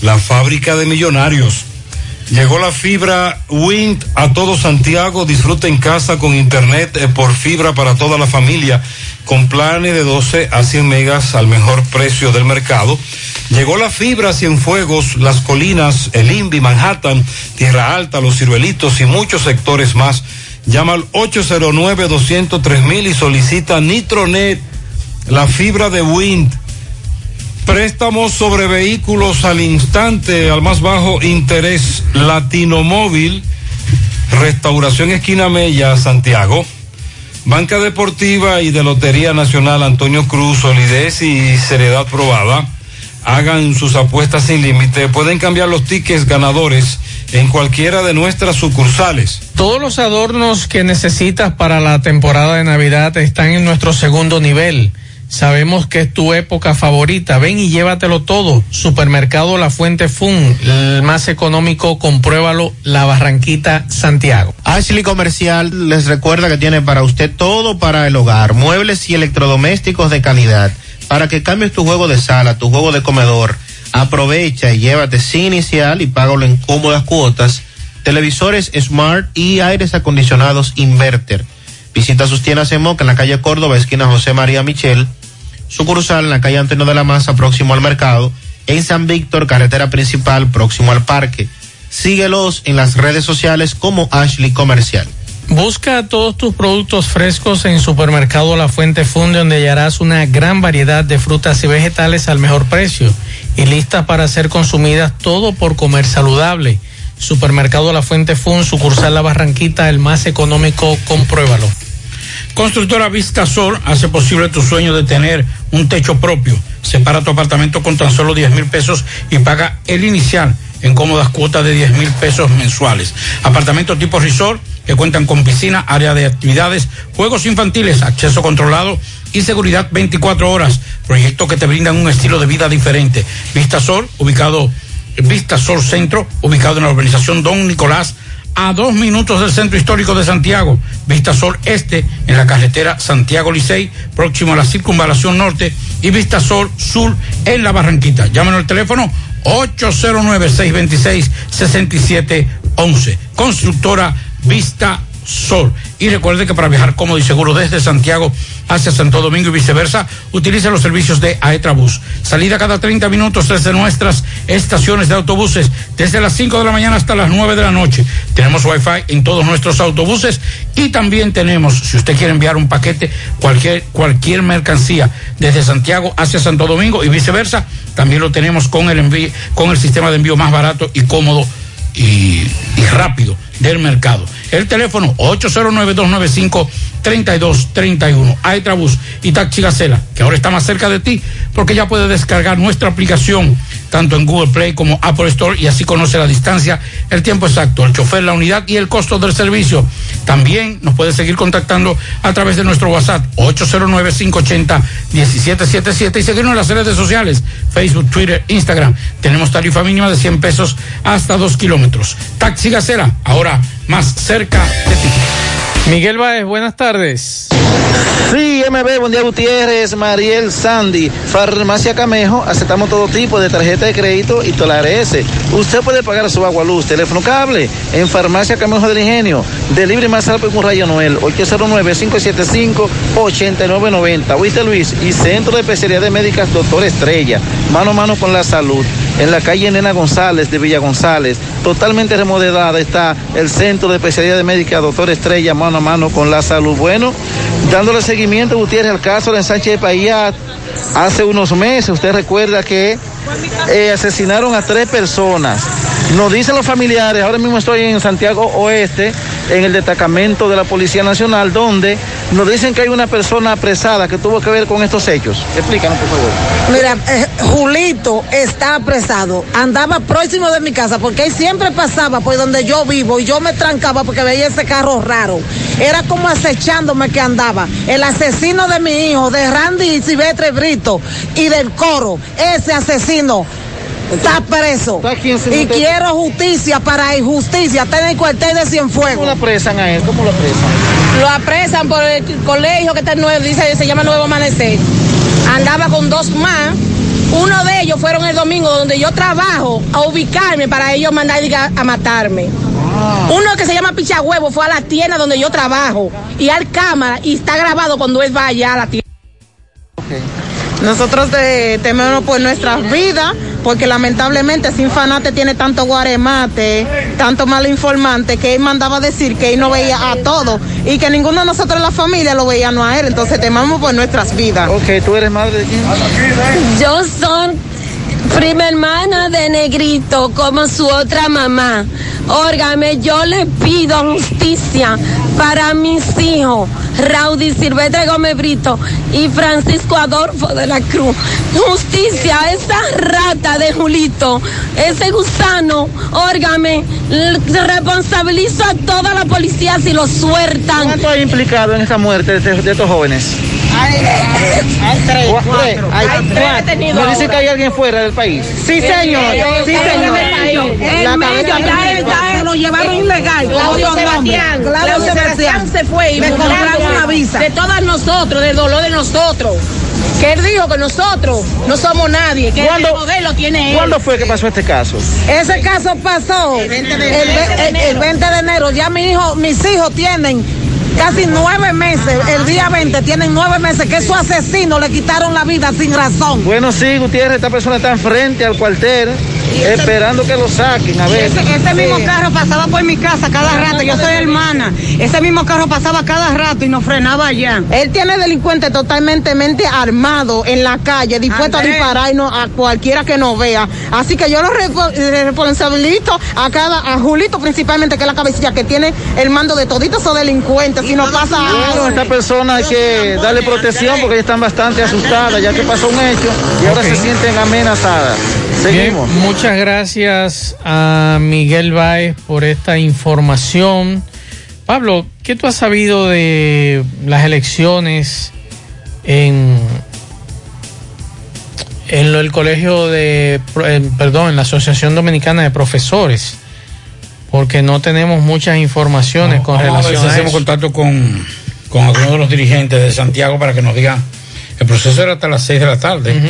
la fábrica de millonarios. Llegó la fibra Wind a todo Santiago. Disfruta en casa con internet eh, por fibra para toda la familia, con planes de 12 a 100 megas al mejor precio del mercado. Llegó la fibra Cienfuegos, Las Colinas, El Invi, Manhattan, Tierra Alta, Los Ciruelitos y muchos sectores más. Llama al 809-203 y solicita Nitronet, la fibra de Wind. Préstamos sobre vehículos al instante, al más bajo interés, Latino Móvil, Restauración Esquina Mella, Santiago. Banca Deportiva y de Lotería Nacional Antonio Cruz, solidez y seriedad probada. Hagan sus apuestas sin límite. Pueden cambiar los tickets ganadores en cualquiera de nuestras sucursales.
Todos los adornos que necesitas para la temporada de Navidad están en nuestro segundo nivel. Sabemos que es tu época favorita. Ven y llévatelo todo. Supermercado La Fuente Fun, el más económico, compruébalo, La Barranquita, Santiago.
Ashley Comercial les recuerda que tiene para usted todo para el hogar, muebles y electrodomésticos de calidad para que cambies tu juego de sala, tu juego de comedor. Aprovecha y llévate sin inicial y págalo en cómodas cuotas. Televisores Smart y aires acondicionados Inverter. Visita sus tiendas en Moca en la calle Córdoba, esquina José María Michel. Sucursal en la calle Antonio de la Maza, próximo al mercado. En San Víctor, carretera principal, próximo al parque. Síguelos en las redes sociales como Ashley Comercial.
Busca todos tus productos frescos en Supermercado La Fuente Funde, donde hallarás una gran variedad de frutas y vegetales al mejor precio y listas para ser consumidas todo por comer saludable. Supermercado La Fuente Fun, sucursal La Barranquita, el más económico, compruébalo.
Constructora Vista Sol hace posible tu sueño de tener un techo propio. Separa tu apartamento con tan solo 10 mil pesos y paga el inicial en cómodas cuotas de 10 mil pesos mensuales. Apartamentos tipo resort que cuentan con piscina, área de actividades, juegos infantiles, acceso controlado y seguridad 24 horas. Proyectos que te brindan un estilo de vida diferente. Vista Sol, ubicado, Vista Sol Centro, ubicado en la urbanización Don Nicolás, a dos minutos del centro histórico de Santiago. Vista Sol Este, en la carretera Santiago Licey, próximo a la circunvalación norte. Y Vista Sol Sur, en la Barranquita. Llámanos al teléfono 809-626-6711. Constructora Vista Sol. Y recuerde que para viajar cómodo y seguro desde Santiago hacia Santo Domingo y viceversa, utilice los servicios de Aetrabús. Salida cada 30 minutos desde nuestras estaciones de autobuses, desde las 5 de la mañana hasta las 9 de la noche. Tenemos Wi-Fi en todos nuestros autobuses y también tenemos, si usted quiere enviar un paquete, cualquier, cualquier mercancía desde Santiago hacia Santo Domingo y viceversa, también lo tenemos con el envío, con el sistema de envío más barato y cómodo y, y rápido del mercado. El teléfono 809-295-3231. Aitrabus y Taxi Gacela, que ahora está más cerca de ti porque ya puede descargar nuestra aplicación tanto en Google Play como Apple Store y así conoce la distancia, el tiempo exacto, el chofer, la unidad y el costo del servicio. También nos puede seguir contactando a través de nuestro WhatsApp 809-580-1777 y seguirnos en las redes sociales, Facebook, Twitter, Instagram. Tenemos tarifa mínima de 100 pesos hasta 2 kilómetros. Taxi Gacera, ahora más cerca de ti.
Miguel Báez, buenas tardes.
Sí, MB, buen día Gutiérrez, Mariel Sandy, Farmacia Camejo, aceptamos todo tipo de tarjeta de crédito y S. Usted puede pagar su agua, luz, teléfono cable en Farmacia Camejo del Ingenio. Delibre más alto con Rayo Noel, 809-575-8990. ¿Oíste Luis? Y Centro de Especialidad de Médicas Doctor Estrella, mano a mano con la salud. En la calle Nena González de Villa González, totalmente remodelada está el Centro de Especialidad de Médicas Doctor Estrella, mano a mano con la salud. Bueno, dándole seguimiento, Gutiérrez, al caso de Sánchez de Payat, hace unos meses, usted recuerda que eh, asesinaron a tres personas. Nos dicen los familiares, ahora mismo estoy en Santiago Oeste, en el destacamento de la Policía Nacional, donde nos dicen que hay una persona apresada que tuvo que ver con estos hechos. Explícanos, por favor.
Mira, eh, Julito está apresado. Andaba próximo de mi casa porque él siempre pasaba por donde yo vivo y yo me trancaba porque veía ese carro raro. Era como acechándome que andaba. El asesino de mi hijo, de Randy Silvestre Brito y del coro, ese asesino está preso. Y quiero justicia para injusticia. Está en el cuartel de Cienfuegos.
¿Cómo lo apresan a él? ¿Cómo lo apresan?
Lo apresan por el colegio que está nuevo, dice, se llama Nuevo Amanecer. Andaba con dos más. Uno de ellos fueron el domingo donde yo trabajo a ubicarme para ellos mandar a matarme. Uno que se llama Pichahuevo fue a la tienda donde yo trabajo y al cámara y está grabado cuando él va allá a la tienda. Nosotros te- tememos por nuestras vidas, porque lamentablemente Sinfanate tiene tanto guaremate, tanto mal informante, que él mandaba decir que él no veía a todos y que ninguno de nosotros en la familia lo veíamos a él. Entonces temamos por nuestras vidas.
Ok, ¿tú eres madre de quién?
Yo soy prima hermana de Negrito, como su otra mamá. Órgame, yo le pido justicia para mis hijos, Raudy Silvestre Gómez Brito y Francisco Adolfo de la Cruz. Justicia, esa rata de Julito, ese gusano, órgame, responsabilizo a toda la policía si lo sueltan.
¿Cuánto hay implicado en esta muerte de estos jóvenes?
Hay tres,
Cua-
cuatro.
tres.
Hay tres detenidos
Me dice que hay alguien fuera del país.
Sí, señor. Sí, señor. La cabeza lo llevaron ilegal.
Claudio. Sebastián,
Claudio Sebastián
se fue y
me compraron una visa.
de todas nosotros, del dolor de nosotros. Que él dijo que nosotros no somos nadie, que
¿Cuándo-
el modelo tiene él.
¿Cuándo fue que pasó este caso?
Ese caso pasó el 20 de, el, el 20 de enero. Ya mi hijo, mis hijos tienen casi nueve meses. El día 20 tienen nueve meses que su asesino le quitaron la vida sin razón.
Bueno, sí, Gutiérrez, esta persona está enfrente al cuartel, esperando que lo saquen. A ver.
Ese, ese mismo carro pasaba por mi casa cada rato, yo soy hermana. Ese mismo carro pasaba cada rato y nos frenaba allá. Él tiene delincuentes totalmente mente armado en la calle, dispuesto a disparar y no- a cualquiera que nos vea. Así que yo lo eh, responsabilizo a cada, a Julito principalmente, que es la cabecilla que tiene el mando de toditos esos delincuentes. Si nos pasa
Bueno,
algo.
esta persona hay que darle protección porque ellas están bastante asustadas ya que pasó un hecho y ahora se sienten amenazadas. Seguimos.
Bien, muchas gracias a Miguel Báez por esta información. Pablo, ¿qué tú has sabido de las elecciones en, en lo- el colegio de, perdón, en la Asociación Dominicana de Profesores? Porque no tenemos muchas informaciones con
Vamos a ver
relación
si
a
hacemos
eso.
contacto con, con algunos de los dirigentes de Santiago para que nos digan. El proceso era hasta las 6 de la tarde.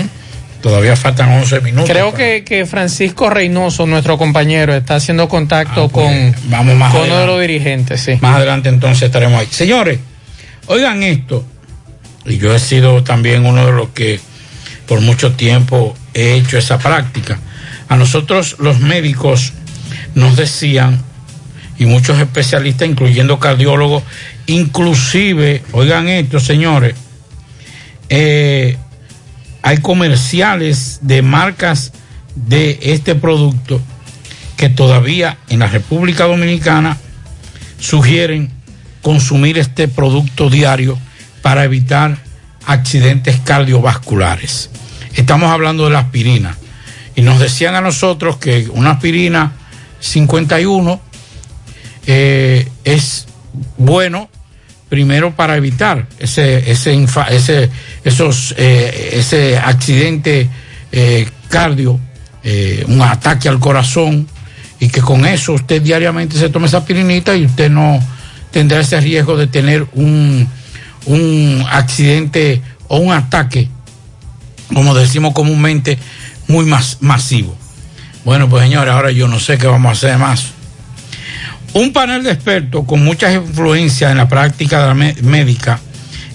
Todavía faltan 11 minutos.
Creo que, que Francisco Reynoso, nuestro compañero, está haciendo contacto con,
Ah, pues, Vamos más
con uno de los dirigentes, sí.
Más adelante entonces estaremos ahí. Señores, oigan esto. Y yo he sido también uno de los que por mucho tiempo he hecho esa práctica. A nosotros los médicos nos decían, y muchos especialistas, incluyendo cardiólogos, inclusive, oigan esto, señores, eh, hay comerciales de marcas de este producto que todavía en la República Dominicana sugieren consumir este producto diario para evitar accidentes cardiovasculares. estamos hablando de la aspirina. Y nos decían a nosotros que una aspirina 51 eh, es bueno primero para evitar ese ese ese esos eh, ese accidente eh, cardio eh, un ataque al corazón y que con eso usted diariamente se tome esa aspirinita y usted no tendrá ese riesgo de tener un un accidente o un ataque como decimos comúnmente muy masivo. Bueno pues señores ahora yo no sé qué vamos a hacer más un panel de expertos con muchas influencias en la práctica médica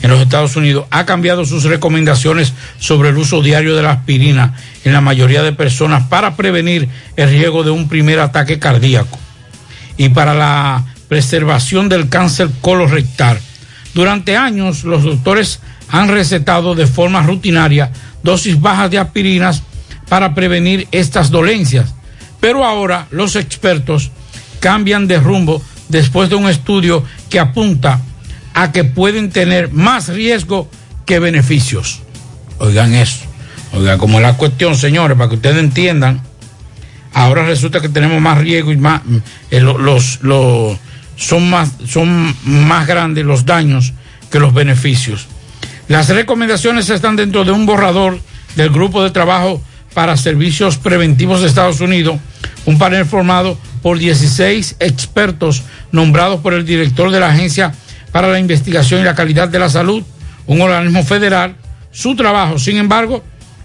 en los Estados Unidos ha cambiado sus recomendaciones sobre el uso diario de la aspirina en la mayoría de personas para prevenir el riesgo de un primer ataque cardíaco y para la preservación del cáncer colorectal. Durante años, los doctores han recetado de forma rutinaria dosis bajas de aspirinas para prevenir estas dolencias. Pero ahora los expertos cambian de rumbo después de un estudio que apunta a que pueden tener más riesgo que beneficios. Oigan eso. Oigan, como la cuestión, señores, para que ustedes entiendan, ahora resulta que tenemos más riesgo y más eh, lo- los, los- son más son más grandes los daños que los beneficios. Las recomendaciones están dentro de un borrador del grupo de trabajo para servicios preventivos de Estados Unidos, un panel formado por 16 expertos nombrados por el director de la Agencia para la Investigación y la Calidad de la Salud, un organismo federal. Su trabajo, sin embargo,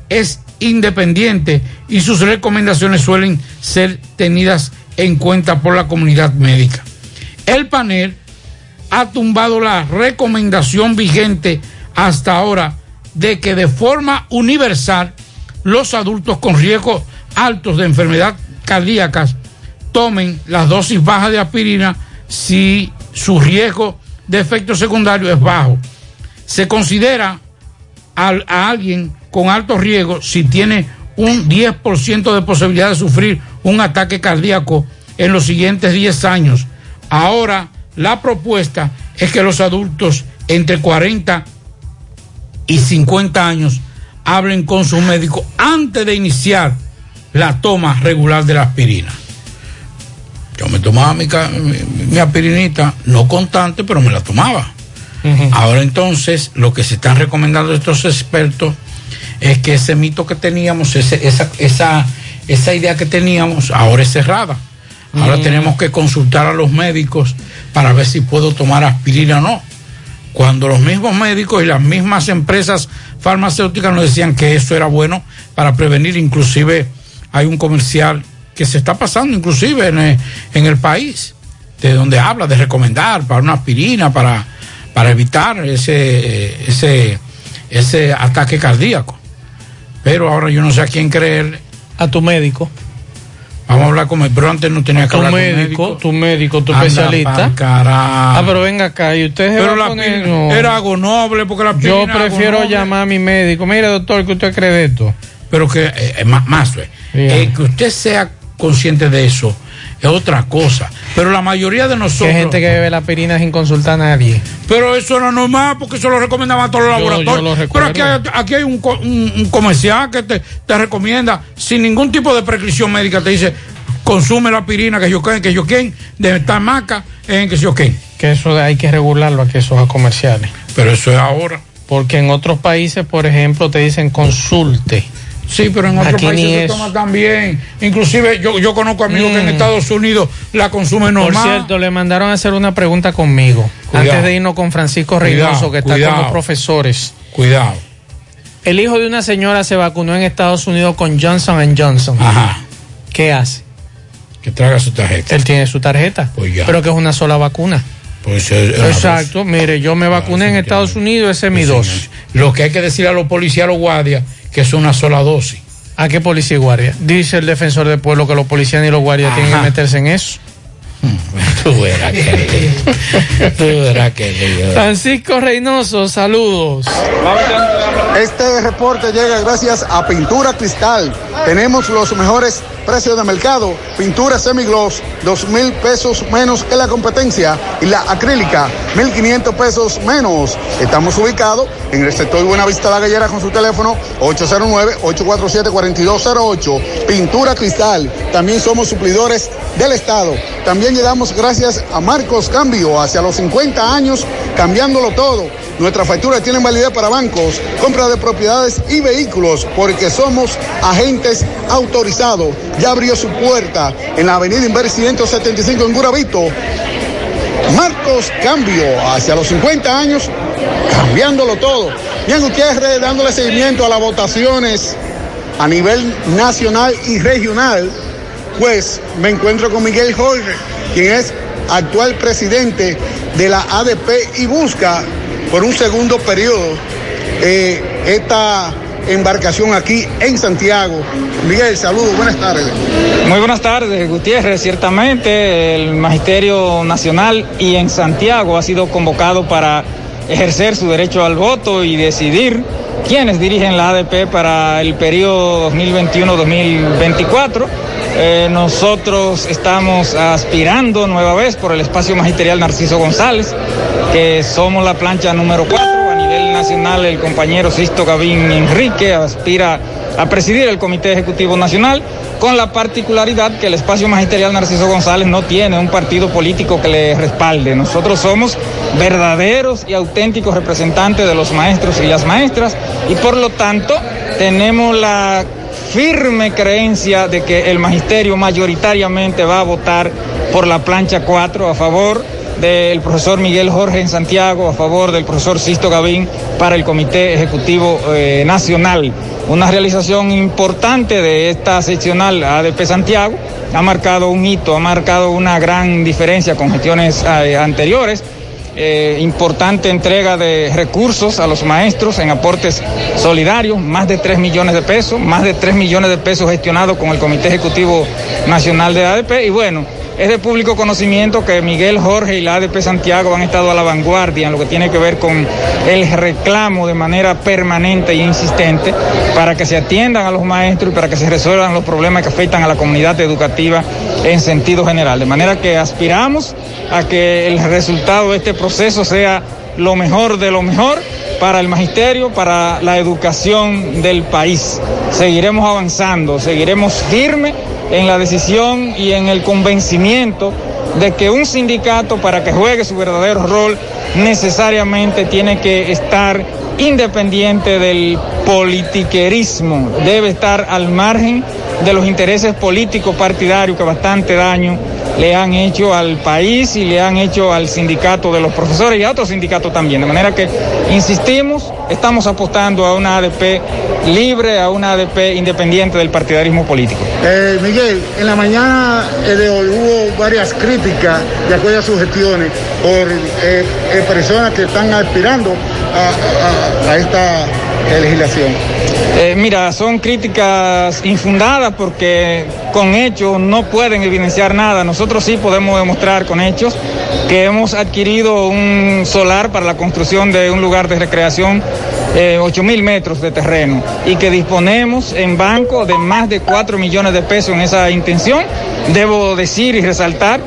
es independiente y sus recomendaciones suelen ser tenidas en cuenta por la comunidad médica. El panel ha tumbado la recomendación vigente hasta ahora de que de forma universal los adultos con riesgos altos de enfermedad cardíacas tomen las dosis bajas de aspirina si su riesgo de efecto secundario es bajo. Se considera a alguien con alto riesgo si tiene un 10% de posibilidad de sufrir un ataque cardíaco en los siguientes 10 años. Ahora la propuesta es que los adultos entre 40 y 50 años hablen con su médico antes de iniciar la toma regular de la aspirina. Yo me tomaba mi, ca- mi- mi aspirinita, no constante, pero me la tomaba. Ahora entonces, lo que se están recomendando estos expertos es que ese mito que teníamos, ese- esa, esa, esa idea que teníamos, ahora es cerrada. Ahora tenemos que consultar a los médicos para ver si puedo tomar aspirina o no. Cuando los mismos médicos y las mismas empresas farmacéuticas nos decían que eso era bueno para prevenir, inclusive hay un comercial que se está pasando inclusive en el, en el país, de donde habla de recomendar para una aspirina, para, para evitar ese, ese, ese ataque cardíaco. Pero ahora yo no sé a quién creer.
A tu médico.
Vamos a hablar con él, pero antes no tenía que
Tu
hablar con
médico,
el médico.
tu médico, tu
Anda
especialista. Ah, pero venga acá, y usted se
Pero
va
la
poner- no.
era algo noble porque la
Yo prefiero
noble.
llamar a mi médico. Mire, doctor, ¿qué usted cree de esto?
Pero que, eh, eh, más, más, eh, eh, que usted sea consciente de eso es otra cosa. Pero la mayoría de nosotros.
hay gente que bebe la aspirina sin consultar a nadie.
Pero eso era normal porque eso lo recomendaban a todos los
Yo- yo
laboratorios.
lo
Pero aquí hay, aquí hay un, un- un comercial que te, te recomienda sin ningún tipo de prescripción médica. Te dice, consume la aspirina que yo que yo quien, de esta marca, en que yo quien.
Que eso hay que regularlo aquí, esos comerciales.
Pero eso es ahora.
Porque en otros países, por ejemplo, te dicen consulte.
Sí, pero en otros
Aquí
países se toma también. Inclusive yo, yo conozco amigos que en
Mm.
Estados Unidos la consumen
Por
normal.
cierto, le mandaron a hacer una pregunta conmigo.
Cuidado.
Antes de irnos con Francisco Reynoso, que está
cuidado.
con los profesores.
Cuidado.
El hijo de una señora se vacunó en Estados Unidos con Johnson Johnson.
Ajá.
¿Qué hace?
Que traiga su tarjeta.
Él tiene su tarjeta.
Pues ya.
Pero que es una sola vacuna.
Pues es
Exacto. Mire, yo me vacuné en Estados Unidos, ese es mi dos.
dosis. Lo que hay que decir a los policías, a los guardias, que es una sola dosis.
¿A qué policía y guardia? Dice el defensor del pueblo que los policías ni los guardias tienen que meterse en eso.
Tú verás que Tú verás que
Francisco Reynoso, saludos.
Este reporte llega gracias a Pintura Cristal, tenemos los mejores precios de mercado. Pintura semigloss, dos mil pesos menos que la competencia. Y la acrílica, mil quinientos pesos menos. Estamos ubicados en el sector Buenavista La Gallera con su teléfono 809-847-4208. Pintura cristal. También somos suplidores del Estado. También llegamos gracias a Marcos Cambio hacia los 50 años, cambiándolo todo. Nuestras facturas tienen validez para bancos, compra de propiedades y vehículos, porque somos agentes autorizados. Ya abrió su puerta en la avenida Inver 175 en Guravito. Marcos Cambio, hacia los 50 años, cambiándolo todo. Bien, Gutiérrez, dándole seguimiento a las votaciones a nivel nacional y regional, pues me encuentro con Miguel Jorge, quien es actual presidente de la ADP y busca por un segundo periodo eh, esta embarcación aquí en Santiago. Miguel, saludos, buenas tardes.
Muy buenas tardes, Gutiérrez. Ciertamente el Magisterio Nacional y en Santiago ha sido convocado para ejercer su derecho al voto y decidir quiénes dirigen la ADP para el periodo 2021-2024. Eh, nosotros estamos aspirando nueva vez por el espacio magisterial Narciso González, que somos la plancha número 4 a nivel nacional. El compañero Sisto Gavín Enrique aspira a presidir el Comité Ejecutivo Nacional, con la particularidad que el espacio magisterial Narciso González no tiene un partido político que le respalde. Nosotros somos verdaderos y auténticos representantes de los maestros y las maestras y por lo tanto tenemos la firme creencia de que el magisterio mayoritariamente va a votar por la plancha 4 a favor del profesor Miguel Jorge en Santiago, a favor del profesor Sisto Gavín para el Comité Ejecutivo eh, Nacional. Una realización importante de esta seccional ADP Santiago ha marcado un hito, ha marcado una gran diferencia con gestiones eh, anteriores. Eh, importante entrega de recursos a los maestros en aportes solidarios, más de 3 millones de pesos, más de 3 millones de pesos gestionados con el Comité Ejecutivo Nacional de ADP y bueno, es de público conocimiento que Miguel Jorge y la ADP Santiago han estado a la vanguardia en lo que tiene que ver con el reclamo de manera permanente e insistente para que se atiendan a los maestros y para que se resuelvan los problemas que afectan a la comunidad educativa en sentido general. De manera que aspiramos a que el resultado de este proceso sea lo mejor de lo mejor para el magisterio, para la educación del país. Seguiremos avanzando, seguiremos firmes en la decisión y en el convencimiento de que un sindicato para que juegue su verdadero rol necesariamente tiene que estar independiente del politiquerismo, debe estar al margen de los intereses políticos partidarios que bastante daño le han hecho al país y le han hecho al sindicato de los profesores y a otros sindicatos también. De manera que, insistimos, estamos apostando a una ADP libre, a una ADP independiente del partidarismo político.
Eh, Miguel, en la mañana eh, de hoy hubo varias críticas de acuerdo a sus gestiones por eh, personas que están aspirando a, a- a esta legislación.
Mira, son críticas infundadas porque con hechos no pueden evidenciar nada. Nosotros sí podemos demostrar con hechos que hemos adquirido un solar para la construcción de un lugar de recreación, eh, 8 mil metros de terreno, y que disponemos en banco de más de 4 millones de pesos en esa intención. Debo decir y resaltar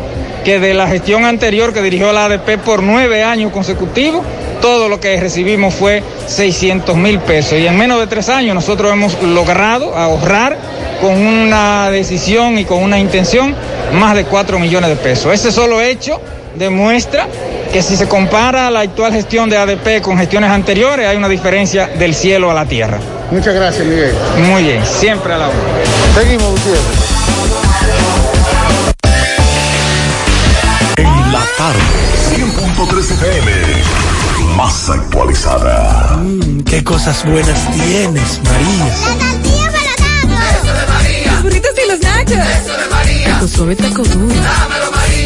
que de la gestión anterior que dirigió la ADP por nueve años consecutivos, todo lo que recibimos fue 600 mil pesos. Y en menos de tres años nosotros hemos logrado ahorrar con una decisión y con una intención más de 4 millones de pesos. Ese solo hecho demuestra que si se compara la actual gestión de ADP con gestiones anteriores, hay una diferencia del cielo a la tierra.
Muchas gracias, Miguel.
Muy bien, siempre a la hora.
Seguimos, Gutiérrez.
En la tarde, 100.3 FM, más actualizada.
qué cosas buenas tienes, María.
La tortilla para Eso de María. Los burritos y los nachos. Eso de María. Tu suave taco duro.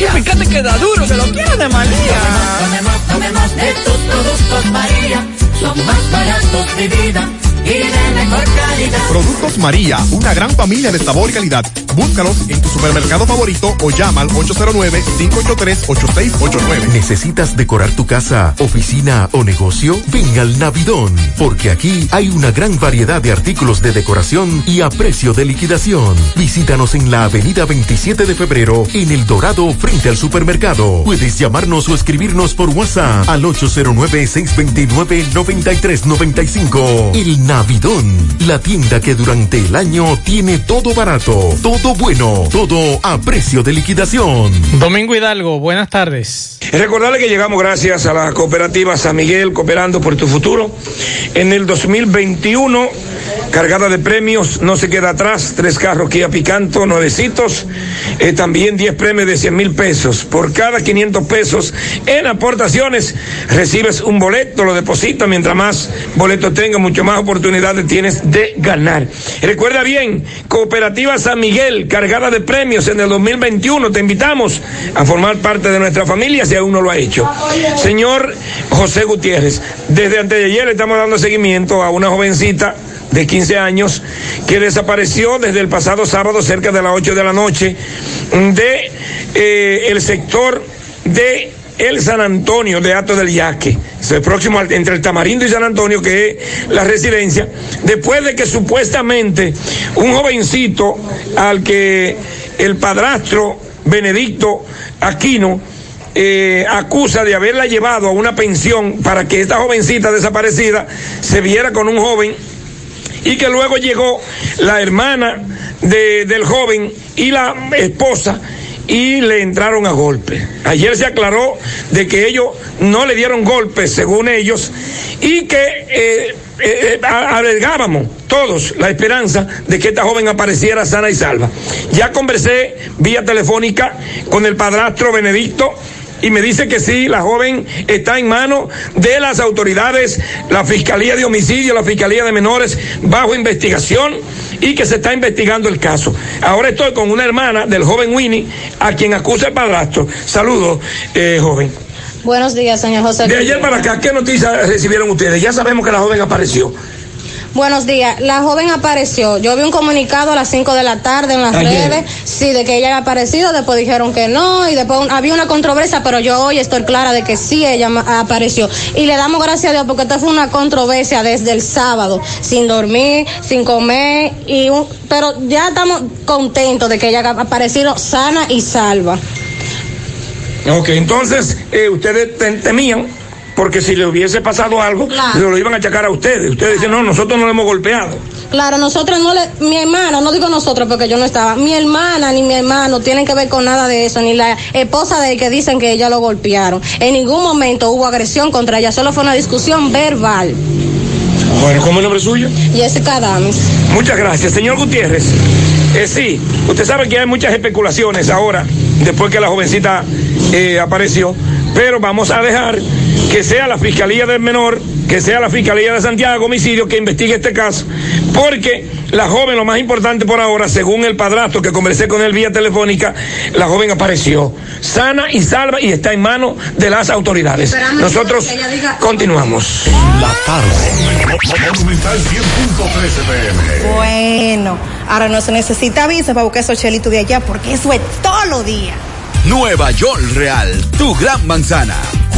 María.
Y fíjate que da duro, que lo quiero de María.
Tomemos, tomemos de tus productos, María. Son más baratos de vida y de mejor calidad.
Productos María, una gran familia de sabor y calidad.
Búscalos en tu supermercado favorito o llama al 809-583-8689.
¿Necesitas decorar tu casa, oficina o negocio? Ven al Navidón, porque aquí hay una gran variedad de artículos de decoración y a precio de liquidación. Visítanos en la avenida 27 de febrero, en El Dorado, frente al supermercado. Puedes llamarnos o escribirnos por WhatsApp al 809-629-9395. El Navidón, la tienda que durante el año tiene todo barato, todo bueno, todo a precio de liquidación.
Domingo Hidalgo, buenas tardes.
Recordarle que llegamos gracias a la cooperativa San Miguel, cooperando por tu futuro. En el 2021, cargada de premios, no se queda atrás. Tres carros Kia Picanto, nuevecitos. Eh, también 10 premios de 100 mil pesos. Por cada 500 pesos en aportaciones, recibes un boleto, lo depositas. Mientras más boletos tengas, mucho más oportunidades tienes de ganar. Recuerda bien, Cooperativa San Miguel, cargada de premios en el 2021. Te invitamos a formar parte de nuestra familia si aún no lo ha hecho. Señor José Gutiérrez, desde antes de ayer estamos dando seguimiento a una jovencita de 15 años que desapareció desde el pasado sábado cerca de las 8 de la noche de eh, el sector de el San Antonio de Ato del Yaque, es próximo al- entre el Tamarindo y San Antonio, que es la residencia, después de que supuestamente un jovencito al que el padrastro Benedicto Aquino eh, acusa de haberla llevado a una pensión para que esta jovencita desaparecida se viera con un joven y que luego llegó la hermana de- del joven y la esposa y le entraron a golpe. Ayer se aclaró de que ellos no le dieron golpes, según ellos, y que eh, eh, albergábamos todos la esperanza de que esta joven apareciera sana y salva. Ya conversé vía telefónica con el padrastro Benedicto y me dice que sí, la joven está en manos de las autoridades, la Fiscalía de Homicidio, la Fiscalía de Menores, bajo investigación y que se está investigando el caso. Ahora estoy con una hermana del joven Winnie, a quien acusa el padrastro. Saludos, eh, joven.
Buenos días, señor José.
De ayer para acá, ¿qué noticias recibieron ustedes? Ya sabemos que la joven apareció.
Buenos días. La joven apareció. Yo vi un comunicado a las 5 de la tarde en las
Ayer.
redes, sí, de que ella había aparecido. Después dijeron que no y después un- había una controversia, pero yo hoy estoy clara de que sí ella apareció. Y le damos gracias a Dios porque esto fue una controversia desde el sábado, sin dormir, sin comer y un- pero ya estamos contentos de que ella haya aparecido sana y salva.
Ok, entonces eh, ustedes tem- temían, porque si le hubiese pasado algo,
Claro.
lo, lo iban a achacar a ustedes. Ustedes dicen, no, nosotros no le hemos golpeado.
Claro, nosotros no le, mi hermana, no digo nosotros porque yo no estaba, mi hermana ni mi hermano tienen que ver con nada de eso, ni la esposa de él que dicen que ella lo golpearon. En ningún momento hubo agresión contra ella, solo fue una discusión verbal.
Bueno, ¿cómo es el nombre suyo?
Jessica Adams.
Muchas gracias. Señor Gutiérrez, eh, sí, usted sabe que hay muchas especulaciones ahora, después que la jovencita eh, apareció, pero vamos a dejar que sea la Fiscalía del Menor, que sea la Fiscalía de Santiago Homicidio que investigue este caso, porque la joven, lo más importante por ahora, según el padrastro que conversé con él vía telefónica, la joven apareció sana y salva y está en manos de las autoridades.
Esperamos
Nosotros
diga-
continuamos.
La tarde. Monumental 100.13 pm.
Bueno, ahora no se necesita visa para buscar esos chelitos de allá porque eso es todos los días.
Nueva York Real, tu gran manzana.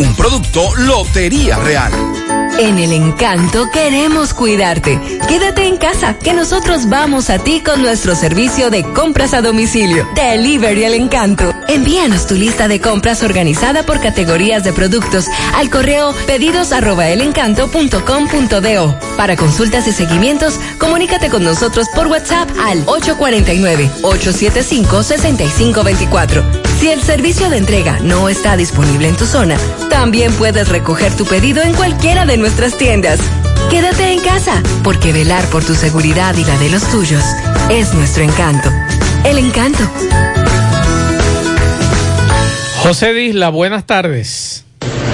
Un producto Lotería Real.
En el encanto queremos cuidarte. Quédate en casa, que nosotros vamos a ti con nuestro servicio de compras a domicilio. Delivery el encanto. Envíanos tu lista de compras organizada por categorías de productos al correo pedidos. Para consultas y seguimientos, comunícate con nosotros por WhatsApp al 849-875-6524. Si el servicio de entrega no está disponible en tu zona, también puedes recoger tu pedido en cualquiera de nuestras tiendas. Quédate en casa, porque velar por tu seguridad y la de los tuyos es nuestro encanto. El encanto.
José Disla, buenas tardes.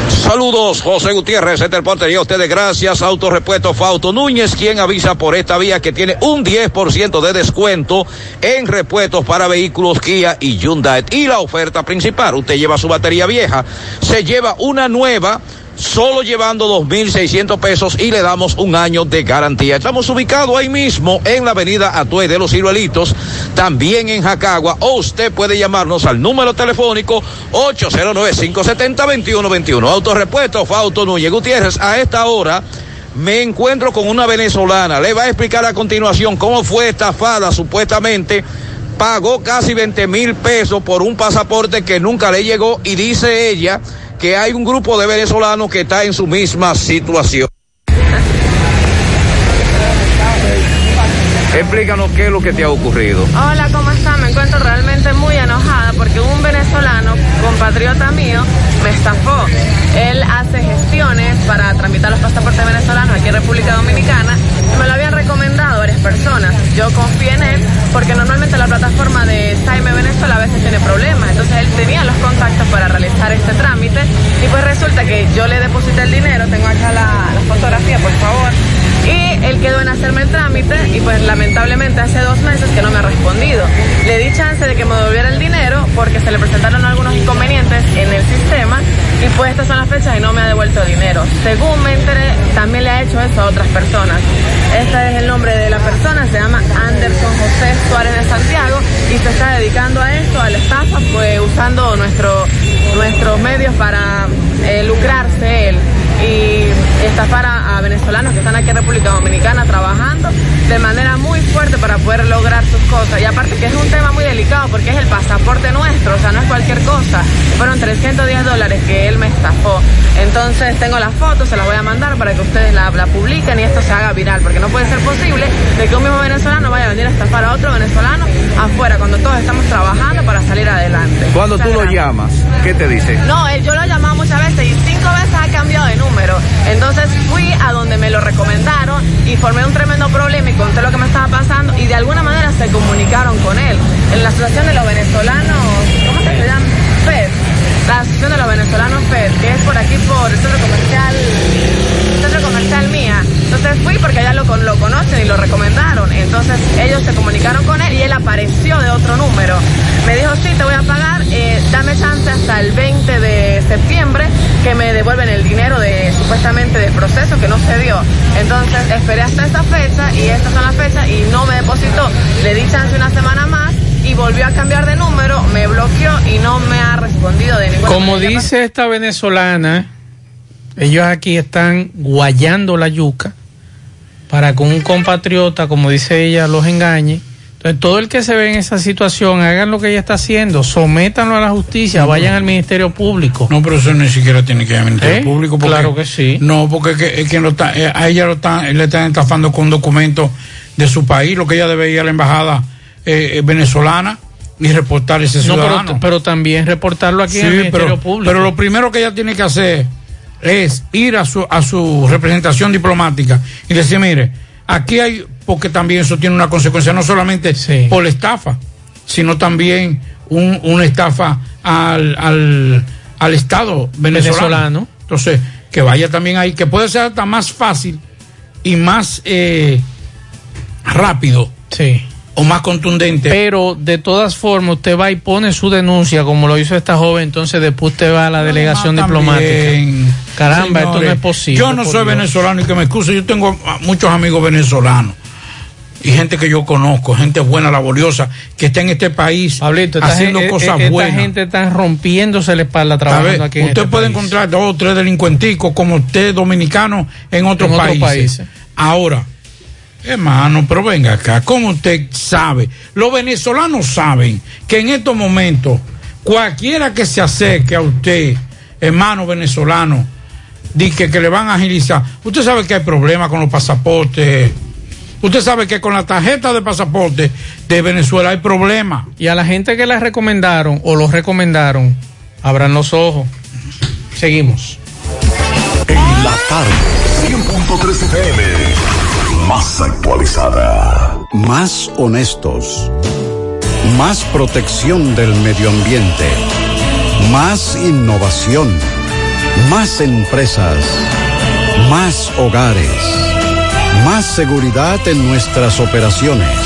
Saludos, José Gutiérrez, este portería. Ustedes gracias, Autorepuesto Fauto Núñez, quien avisa por esta vía que tiene un 10% de descuento en repuestos para vehículos Kia y Hyundai. Y la oferta principal, usted lleva su batería vieja, se lleva una nueva solo llevando 2.600 pesos y le damos un año de garantía. Estamos ubicados ahí mismo en la avenida Atue de los Ciruelitos, también en Jacagua, o usted puede llamarnos al número telefónico 809-570-2121. Autorepuesto Fauto Núñez Gutiérrez, a esta hora me encuentro con una venezolana. Le va a explicar a continuación cómo fue estafada supuestamente pagó casi 20 mil pesos por un pasaporte que nunca le llegó y dice ella que hay un grupo de venezolanos que está en su misma situación. Explícanos qué es lo que te ha ocurrido.
Hola, ¿cómo está? Me encuentro realmente muy enojada porque un venezolano, compatriota mío, me estafó. Él hace gestiones para tramitar los pasaportes venezolanos aquí en República Dominicana y me lo habían recomendado personas. Yo confié en él porque normalmente la plataforma de Saime Venezuela a veces tiene problemas. Entonces él tenía los contactos para realizar este trámite y pues resulta que yo le deposité el dinero, tengo acá la, la fotografía, por favor. Y él quedó en hacerme el trámite y pues lamentablemente hace dos meses que no me ha respondido. Le di chance de que me devolviera el dinero porque se le presentaron algunos inconvenientes en el sistema y pues estas son las fechas y no me ha devuelto el dinero. Según me enteré, también le ha hecho eso a otras personas. Este es el nombre de la persona, se llama Anderson José Suárez de Santiago y se está dedicando a esto, a la estafa, pues usando nuestro, nuestros medios para eh, lucrarse él y estafar a, a, venezolanos que están aquí en República Dominicana trabajando de manera muy fuerte para poder lograr sus cosas. Y aparte que es un tema muy delicado porque es el pasaporte nuestro, o sea, no es cualquier cosa. Fueron 310 dólares que él me estafó. Entonces tengo las fotos, se las voy a mandar para que ustedes la, la publiquen y esto se haga viral, porque no puede ser posible de que un mismo venezolano vaya a venir a estafar a otro venezolano afuera cuando todos estamos trabajando para salir adelante.
Cuando tú lo llamas, ¿qué te dice?
No, él, yo lo he llamado muchas veces y cinco veces ha cambiado de número. Entonces fui a donde me lo recomendaron y formé un tremendo problema y conté lo que me estaba pasando y de alguna manera se comunicaron con él. En la Asociación de los Venezolanos, ¿cómo se llama? FED. La Asociación de los Venezolanos FED, que es por aquí por el centro comercial, centro comercial mía. Entonces fui porque allá lo, lo conocen y lo recomendaron. Entonces ellos se comunicaron con él y él apareció de otro número. Me dijo, sí, te voy a pagar, eh, dame chance hasta el 20 de septiembre que me devuelven el dinero de supuestamente del proceso que no se dio. Entonces esperé hasta esa fecha y estas son las fechas y no me depositó. Le di chance una semana más y volvió a cambiar de número, me bloqueó y no me ha respondido de ninguna
Como dice esta venezolana, ellos aquí están guayando la yuca para que un compatriota, como dice ella, los engañe. Entonces, todo el que se ve en esa situación, hagan lo que ella está haciendo, sométanlo a la justicia, no, vayan al Ministerio Público.
No, pero eso ni siquiera tiene que ir al Ministerio
¿Eh?
Público. Porque,
claro que sí.
No, porque es que, es que lo está, a ella lo está, le están estafando con documentos de su país, lo que ella debe ir a la embajada eh, venezolana y reportar ese ciudadano.
No, pero, pero, también reportarlo aquí
sí,
en el Ministerio
pero,
Público.
Pero lo primero que ella tiene que hacer es ir a su, a su representación diplomática y decir, mire, aquí hay, porque también eso tiene una consecuencia, no solamente sí. por la estafa, sino también un, una estafa al, al, al Estado venezolano. venezolano. Entonces, que vaya también ahí, que puede ser hasta más fácil y más eh, rápido.
Sí
o más contundente.
Pero de todas formas, usted va y pone su denuncia, como lo hizo esta joven, entonces después usted va a la delegación diplomática. Caramba,
Señores,
esto no es posible.
Yo no soy Dios. venezolano y que me excuse, yo tengo muchos amigos venezolanos. Y gente que yo conozco, gente buena, laboriosa, que está en este país
Pablito,
haciendo
gente,
cosas
esta
buenas.
Esta gente está rompiéndose la espalda trabajando
ver,
aquí. En
usted
este
puede
país.
encontrar dos o tres delincuenticos como usted, dominicano, en otros,
en
países.
otros países.
Ahora, Hermano, pero venga acá, ¿cómo usted sabe? Los venezolanos saben que en estos momentos, cualquiera que se acerque a usted, hermano venezolano, dice que le van a agilizar. Usted sabe que hay problemas con los pasaportes. Usted sabe que con la tarjeta de pasaporte de Venezuela hay problemas.
Y a la gente que la recomendaron o los recomendaron, abran los ojos. Seguimos.
En la tarde, 100.3 FM más actualizada.
Más honestos.
Más protección del medio ambiente. Más innovación. Más empresas. Más hogares. Más seguridad en nuestras operaciones.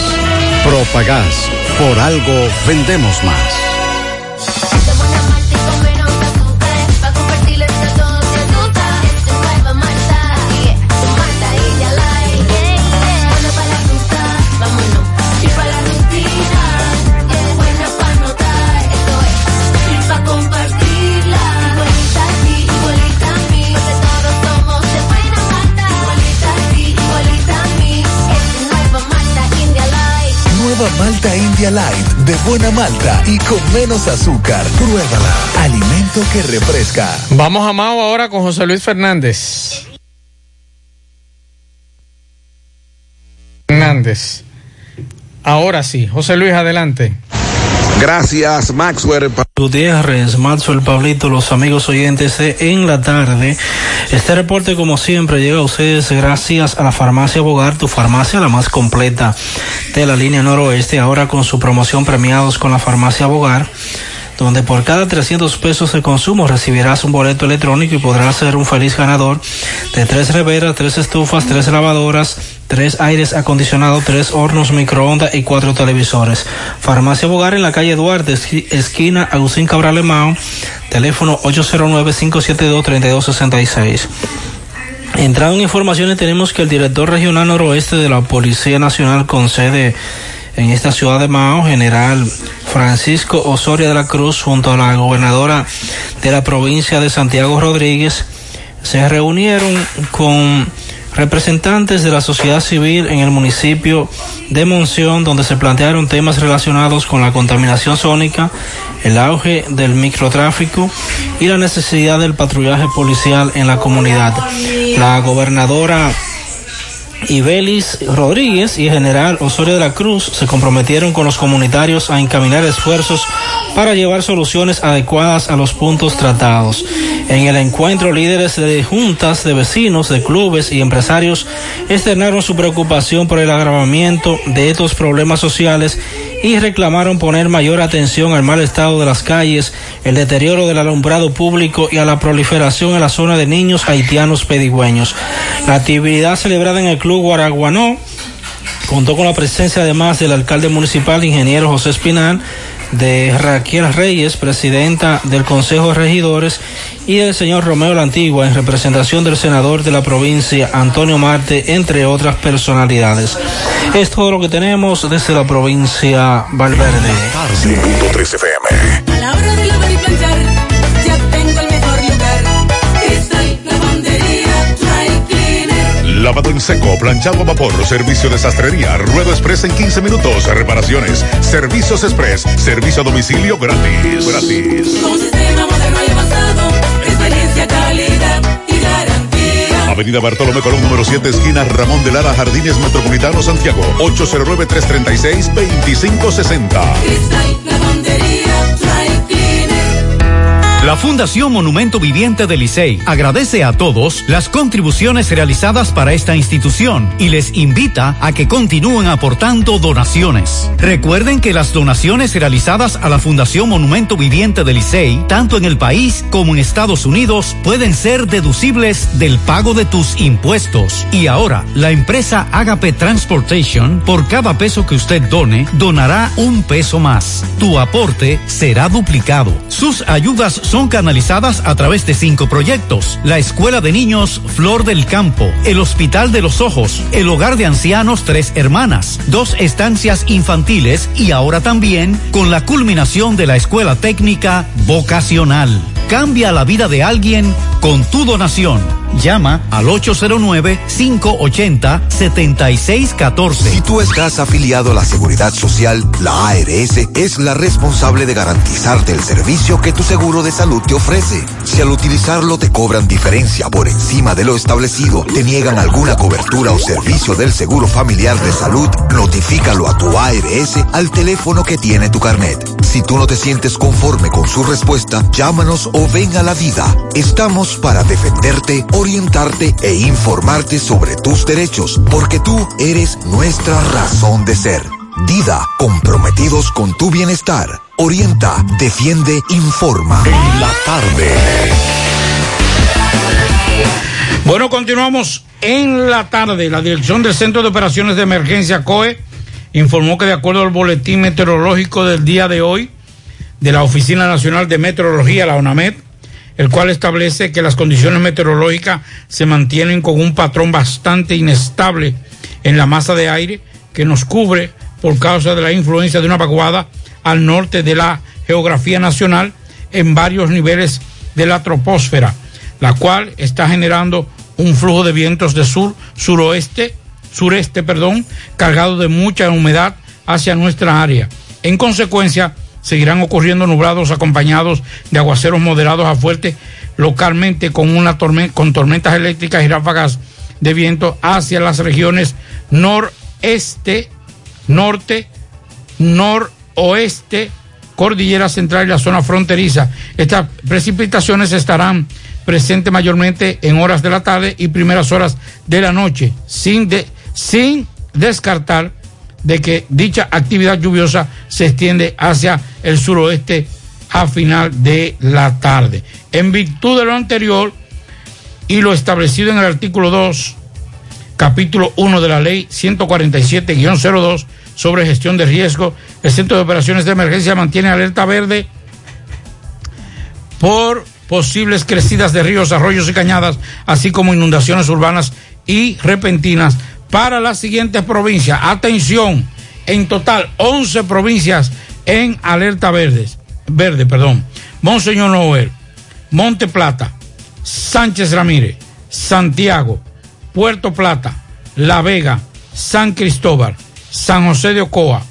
Propagás. Por algo vendemos más.
Malta India Light de buena malta y con menos azúcar. Pruébala. Alimento que refresca.
Vamos a Mao ahora con José Luis Fernández. Fernández. Ahora sí, José Luis, adelante.
Gracias, Maxwell.
Gutiérrez, Maxwell, Pablito, los amigos oyentes de En la Tarde. Este reporte, como siempre, llega a ustedes gracias a la farmacia Bogar, tu farmacia la más completa de la línea noroeste, ahora con su promoción premiados con la farmacia Bogar donde por cada 300 pesos de consumo recibirás un boleto electrónico y podrás ser un feliz ganador de tres reveras, tres estufas, tres lavadoras, tres aires acondicionados, tres hornos microondas y cuatro televisores. Farmacia Bogar en la calle Duarte, esquina Agustín Cabral Lemao, teléfono 809-572-3266. Entrando en informaciones, tenemos que el director regional noroeste de la Policía Nacional con sede en esta ciudad de Mao, general Francisco Osoria de la Cruz, junto a la gobernadora de la provincia de Santiago Rodríguez, se reunieron con representantes de la sociedad civil en el municipio de Monción, donde se plantearon temas relacionados con la contaminación sónica, el auge del microtráfico y la necesidad del patrullaje policial en la comunidad. La gobernadora Ibelis Rodríguez y general Osorio de la Cruz se comprometieron con los comunitarios a encaminar esfuerzos para llevar soluciones adecuadas a los puntos tratados. En el encuentro, líderes de juntas de vecinos, de clubes y empresarios externaron su preocupación por el agravamiento de estos problemas sociales y reclamaron poner mayor atención al mal estado de las calles, el deterioro del alumbrado público y a la proliferación en la zona de niños haitianos pedigüeños. La actividad celebrada en el Club Guaraguanó contó con la presencia además del alcalde municipal, ingeniero José Espinal, de Raquel Reyes, presidenta del Consejo de Regidores, y del señor Romeo La Antigua, en representación del senador de la provincia, Antonio Marte, entre otras personalidades. Es todo lo que tenemos desde la provincia Valverde.
A la hora de lavar y planchar, ya tengo
Lavado en seco, planchado a vapor, servicio de sastrería, ruedo express en 15 minutos, reparaciones, servicios express, servicio a domicilio gratis. Gratis.
Con sistema moderno y avanzado, experiencia, calidad y garantía.
Avenida Bartolomé Colón, número 7, esquina Ramón de Lara, Jardines Metropolitano, Santiago. 809-336-2560.
La Fundación Monumento Viviente del Licey agradece a todos las contribuciones realizadas para esta institución y les invita a que continúen aportando donaciones. Recuerden que las donaciones realizadas a la Fundación Monumento Viviente del Licey, tanto en el país como en Estados Unidos, pueden ser deducibles del pago de tus impuestos. Y ahora, la empresa Agape Transportation, por cada peso que usted done, donará un peso más. Tu aporte será duplicado. Sus ayudas son canalizadas a través de cinco proyectos. La Escuela de Niños Flor del Campo, el Hospital de los Ojos, el Hogar de Ancianos Tres Hermanas, dos estancias infantiles y ahora también con la culminación de la Escuela Técnica Vocacional. Cambia la vida de alguien con tu donación. Llama al 809-580-7614.
Si tú estás afiliado a la Seguridad Social, la ARS es la responsable de garantizarte el servicio que tu seguro de salud te ofrece. Si al utilizarlo te cobran diferencia por encima de lo establecido, te niegan alguna cobertura o servicio del seguro familiar de salud, notifícalo a tu ARS al teléfono que tiene tu carnet. Si tú no te sientes conforme con su respuesta, llámanos o ven a la vida. Estamos para defenderte, orientarte e informarte sobre tus derechos, porque tú eres nuestra razón de ser. Dida, comprometidos con tu bienestar. Orienta, defiende, informa.
En la tarde.
Bueno, continuamos en la tarde. La Dirección del Centro de Operaciones de Emergencia COE informó que de acuerdo al boletín meteorológico del día de hoy de la Oficina Nacional de Meteorología, la ONAMED, el cual establece que las condiciones meteorológicas se mantienen con un patrón bastante inestable en la masa de aire que nos cubre por causa de la influencia de una vaguada al norte de la geografía nacional en varios niveles de la troposfera, la cual está generando un flujo de vientos de sur, suroeste, sureste, perdón, cargado de mucha humedad hacia nuestra área. En consecuencia, seguirán ocurriendo nublados acompañados de aguaceros moderados a fuertes localmente con una con tormentas eléctricas y ráfagas de viento hacia las regiones noreste, norte, noroeste, cordillera central y la zona fronteriza. Estas precipitaciones estarán presentes mayormente en horas de la tarde y primeras horas de la noche, sin descartar de que dicha actividad lluviosa se extiende hacia el suroeste a final de la tarde. En virtud de lo anterior y lo establecido en el artículo 2, capítulo 1 de la ley 147-02 sobre gestión de riesgo, el Centro de Operaciones de Emergencia mantiene alerta verde por posibles crecidas de ríos, arroyos y cañadas, así como inundaciones urbanas y repentinas para las siguientes provincias. Atención, en total 11 provincias en alerta verdes, verde, perdón. Monseñor Noel, Monte Plata, Sánchez Ramírez, Santiago, Puerto Plata, La Vega, San Cristóbal, San José de Ocoa,